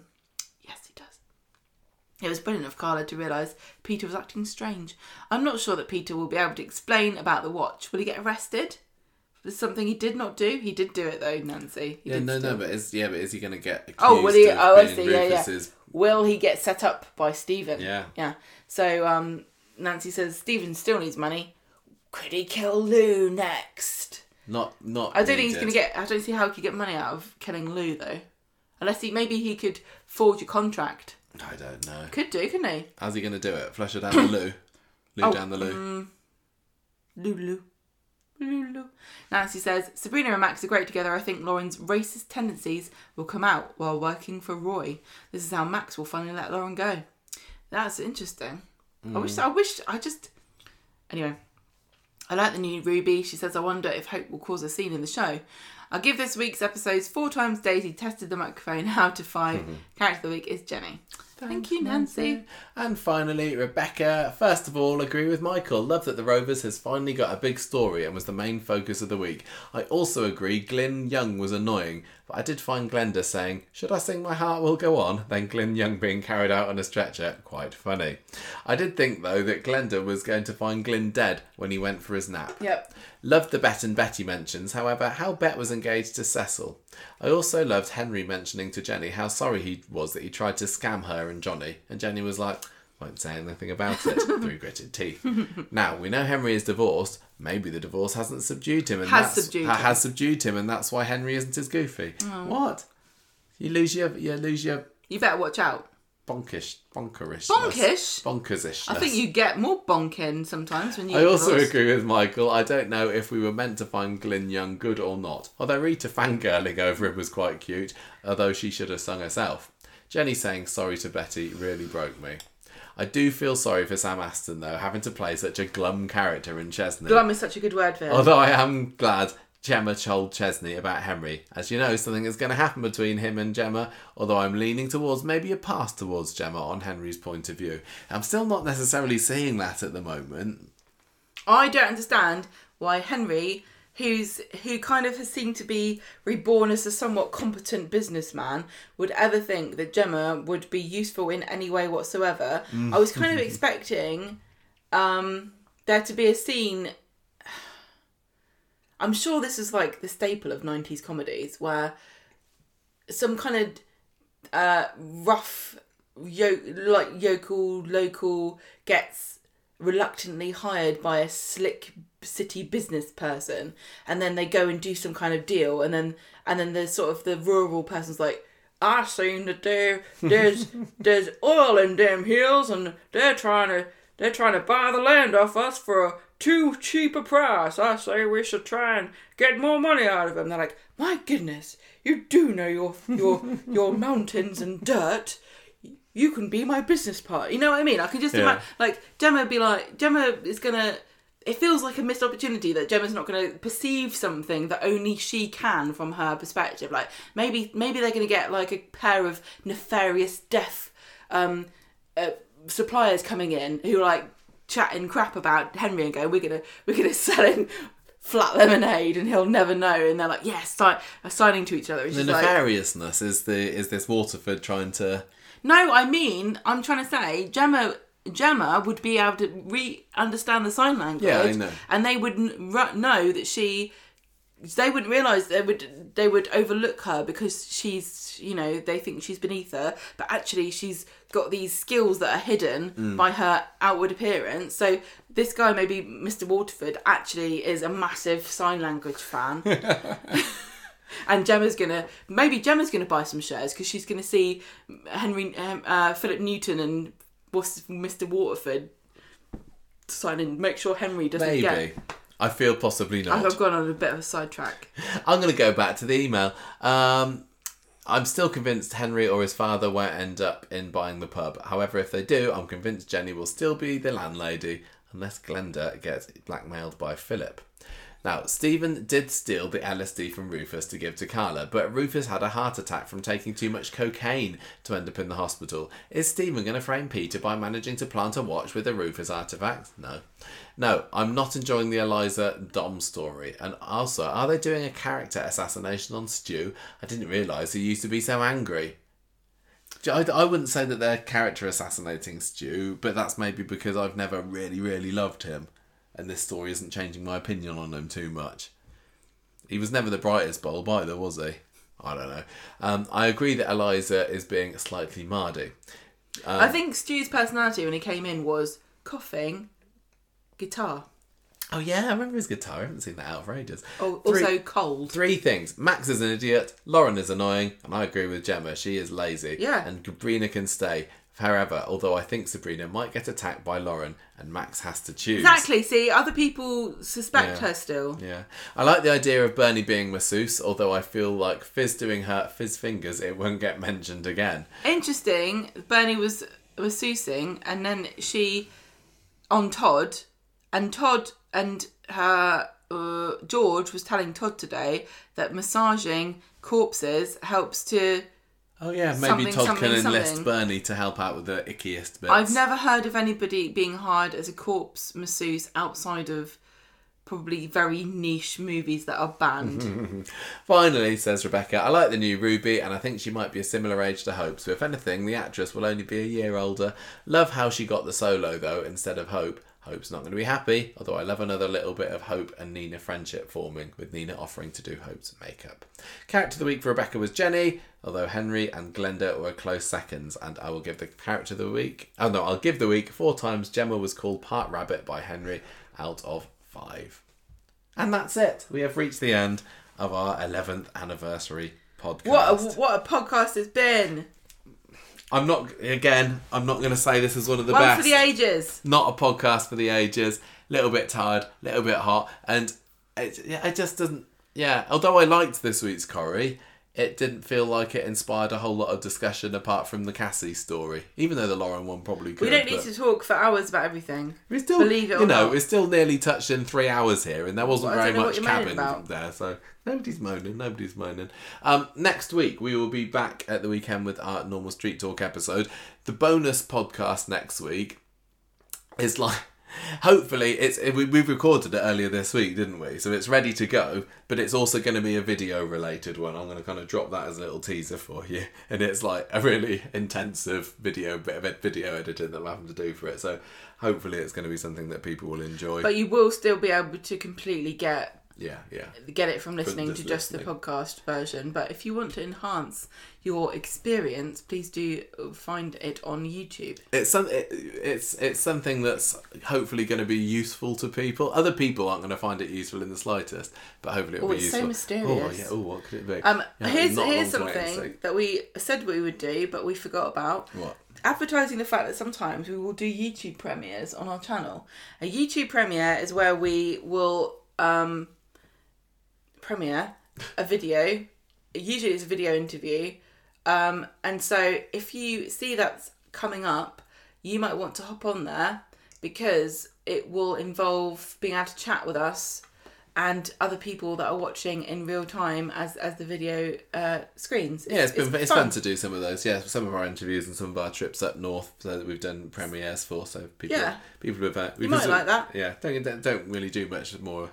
Yes, he does. It was brilliant of Carla to realise Peter was acting strange. I'm not sure that Peter will be able to explain about the watch. Will he get arrested? For something he did not do? He did do it though, Nancy. He Yeah, no, no, but is yeah, but is he going to get accused Oh, will he? of Oh, I see. Yeah, yeah. Will he get set up by Stephen? Yeah. Yeah. So um, Nancy says Stephen still needs money. Could he kill Lou next? Not, not. I don't think he's going to get. I don't see how he could get money out of killing Lou though, unless he maybe he could forge a contract. I don't know. Could do, couldn't he? How's he going to do it? Flush her down the loo. Loo Oh, down the loo. Mm. Lulu. Lulu. Nancy says Sabrina and Max are great together. I think Lauren's racist tendencies will come out while working for Roy. This is how Max will finally let Lauren go. That's interesting. I wish. Mm. I wish. I just. Anyway, I like the new Ruby. She says, I wonder if Hope will cause a scene in the show. I'll give this week's episodes four times Daisy tested the microphone out of 5 Character of the week is Jenny. Thank you, Nancy. And finally, Rebecca. First of all, agree with Michael. Love that the Rovers has finally got a big story and was the main focus of the week. I also agree Glyn Young was annoying, but I did find Glenda saying, Should I sing My Heart Will Go On? Then Glyn Young being carried out on a stretcher. Quite funny. I did think, though, that Glenda was going to find Glyn dead when he went for his nap. Yep. Loved the Bet and Betty mentions, however, how Bet was engaged to Cecil. I also loved Henry mentioning to Jenny how sorry he was that he tried to scam her and Johnny, and Jenny was like, won't say anything about it, through gritted teeth. now, we know Henry is divorced. Maybe the divorce hasn't subdued him. And Has that's, subdued ha- him. Has subdued him, and that's why Henry isn't as goofy. Oh. What? You lose your, you lose your You better watch out. Bonkish, bonkerish. Bonkish? Bonkersish. I think you get more bonking sometimes when you. I also agree with Michael. I don't know if we were meant to find Glyn Young good or not. Although Rita fangirling over him was quite cute, although she should have sung herself. Jenny saying sorry to Betty really broke me. I do feel sorry for Sam Aston though, having to play such a glum character in Chesney. Glum is such a good word for it. Although I am glad Gemma told Chesney about Henry. As you know, something is going to happen between him and Gemma, although I'm leaning towards maybe a pass towards Gemma on Henry's point of view. I'm still not necessarily seeing that at the moment. I don't understand why Henry, who's who kind of has seemed to be reborn as a somewhat competent businessman, would ever think that Gemma would be useful in any way whatsoever. I was kind of expecting um, there to be a scene. I'm sure this is like the staple of 90s comedies where some kind of uh, rough yo- like yokel local gets reluctantly hired by a slick city business person and then they go and do some kind of deal and then and then the sort of the rural person's like I seen that there there's there's oil in them hills and they're trying to they're trying to buy the land off us for a too cheap a price. I say we should try and get more money out of them. They're like, my goodness, you do know your your your mountains and dirt. You can be my business partner. You know what I mean? I can just Yeah. imagine, like Gemma be like, Gemma is gonna. It feels like a missed opportunity that Gemma's not going to perceive something that only she can from her perspective. Like maybe maybe they're going to get like a pair of nefarious deaf um, uh, suppliers coming in who are like chatting crap about Henry and go, we're gonna we're gonna sell him flat lemonade and he'll never know. And they're like, yes, si- signing to each other. The she's like, nefariousness is the is this Waterford trying to no, I mean, I'm trying to say, Gemma. Gemma would be able to re understand the sign language, Yeah, I know. and they would n- ru- know that she. They wouldn't realize they would they would overlook her because she's you know they think she's beneath her, but actually she's got these skills that are hidden Mm. by her outward appearance. So this guy, maybe Mr. Waterford, actually is a massive sign language fan. And Gemma's gonna maybe Gemma's gonna buy some shares because she's gonna see Henry um, uh, Philip Newton and what's Mr. Waterford sign in. Make sure Henry doesn't maybe. get. I feel possibly not. I've gone on a bit of a sidetrack. I'm going to go back to the email. Um, I'm still convinced Henry or his father won't end up in buying the pub. However, if they do, I'm convinced Jenny will still be the landlady unless Glenda gets blackmailed by Philip. Now, Stephen did steal the LSD from Rufus to give to Carla, but Rufus had a heart attack from taking too much cocaine to end up in the hospital. Is Stephen going to frame Peter by managing to plant a watch with a Rufus artifact? No. No, I'm not enjoying the Eliza Dom story. And also, are they doing a character assassination on Stu? I didn't realise he used to be so angry. I, I wouldn't say that they're character assassinating Stu, but that's maybe because I've never really, really loved him. And this story isn't changing my opinion on him too much. He was never the brightest bulb either, was he? I don't know. Um, I agree that Eliza is being slightly mardy. I think Stu's personality when he came in was coughing, guitar, Oh yeah, I remember his guitar. I haven't seen that out for ages. oh, Three- also cold. Three things. Max is an idiot. Lauren is annoying, and I agree with Gemma. She is lazy. Yeah. And Sabrina can stay. However, although I think Sabrina might get attacked by Lauren, and Max has to choose. Exactly. See, other people suspect Yeah. her still. Yeah. I like the idea of Bernie being masseuse, although I feel like Fizz doing her Fizz fingers, it won't get mentioned again. Interesting. Bernie was sousing, and then she on Todd, and Todd and her uh, George was telling Todd today that massaging corpses helps to Oh yeah, maybe Something, Todd something, can enlist. Bernie to help out with the ickiest bits. I've never heard of anybody being hired as a corpse masseuse outside of probably very niche movies that are banned. Finally, says Rebecca, I like the new Ruby, and I think she might be a similar age to Hope. So if anything, the actress will only be a year older. Love how she got the solo though instead of Hope. Hope's not going to be happy, although I love another little bit of Hope and Nina friendship forming, with Nina offering to do Hope's makeup. Character of the week for Rebecca was Jenny, although Henry and Glenda were close seconds, and I will give the character of the week. Oh no, I'll give the week four times Gemma was called Part Rabbit by Henry out of five. And that's it. We have reached the end of our 11th anniversary podcast. what a, what a podcast it's been! I'm not, again, I'm not going to say this is one of the One best. for the ages. not a podcast for the ages. Little bit tired, little bit hot, and it, yeah, it just doesn't. Yeah, although I liked this week's Corrie, it didn't feel like it inspired a whole lot of discussion apart from the Cassie story. Even though the Lauren one probably could. We don't need to talk for hours about everything. We still, believe it you know, not. we're still nearly touching three hours here, and there wasn't Well, very don't know what much Kabin there, so nobody's moaning. Nobody's moaning. Um, next week we will be back at the weekend with our normal street talk episode. The bonus podcast next week is like. Hopefully, it's we, we recorded it earlier this week, didn't we? So it's ready to go, but it's also going to be a video related one. I'm going to kind of drop that as a little teaser for you, and it's like a really intensive video bit of video editing that I'm having to do for it. So hopefully, it's going to be something that people will enjoy. But you will still be able to completely get yeah, yeah. get it from listening just to just the podcast version. But if you want to enhance your experience, please do find it on YouTube. It's some, it, it's it's something that's hopefully going to be useful to people. Other people aren't going to find it useful in the slightest, but hopefully it'll Oh, be it's useful. so mysterious. Oh yeah. Oh, what could it be? Um, Yeah, here's here's long to wait and something that we said we would do, but we forgot about. What? Advertising the fact that sometimes we will do YouTube premieres on our channel. A YouTube premiere is where we will um, premiere a video. Usually, it's a video interview, um, and so if you see that's coming up, you might want to hop on there because it will involve being able to chat with us and other people that are watching in real time as as the video uh, screens. Yeah, it's been it's, fun. to do some of those. Yeah, some of our interviews and some of our trips up north so that we've done premieres for. So people, Yeah. people have uh, we might like that. Yeah, don't don't- really do much more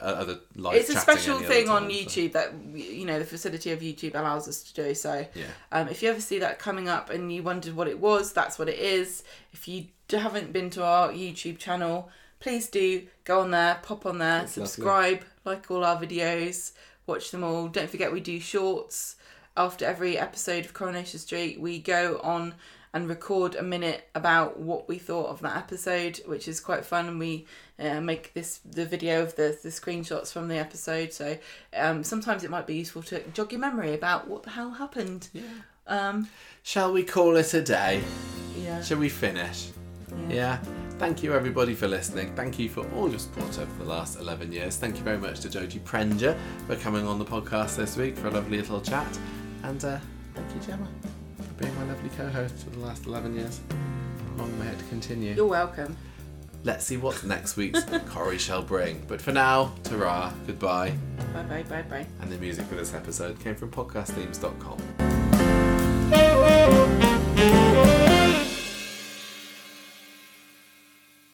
other live. It's a special thing on time, so- YouTube that you know the facility of YouTube allows us to do. So Yeah. um, if you ever see that coming up and you wondered what it was, that's what it is. If you haven't been to our YouTube channel, please do go on there, pop on there, lovely. subscribe, like all our videos, watch them all. Don't forget we do shorts after every episode of Coronation Street. We go on and record a minute about what we thought of that episode, which is quite fun. And we uh, make this the video of the the screenshots from the episode. So um, sometimes it might be useful to jog your memory about what the hell happened. Yeah. Um, Shall we call it a day? yeah. Shall we finish? Yeah. Thank you everybody for listening. Thank you for all your support over the last 11 years. Thank you very much to Joji Prenger for coming on the podcast this week for a lovely little chat. And uh, thank you, Gemma, for being my lovely co host for the last 11 years. Long may it continue. You're welcome. Let's see what next week's Corrie shall bring. But for now, ta goodbye. Bye bye bye bye. And the music for this episode came from podcastthemes.com.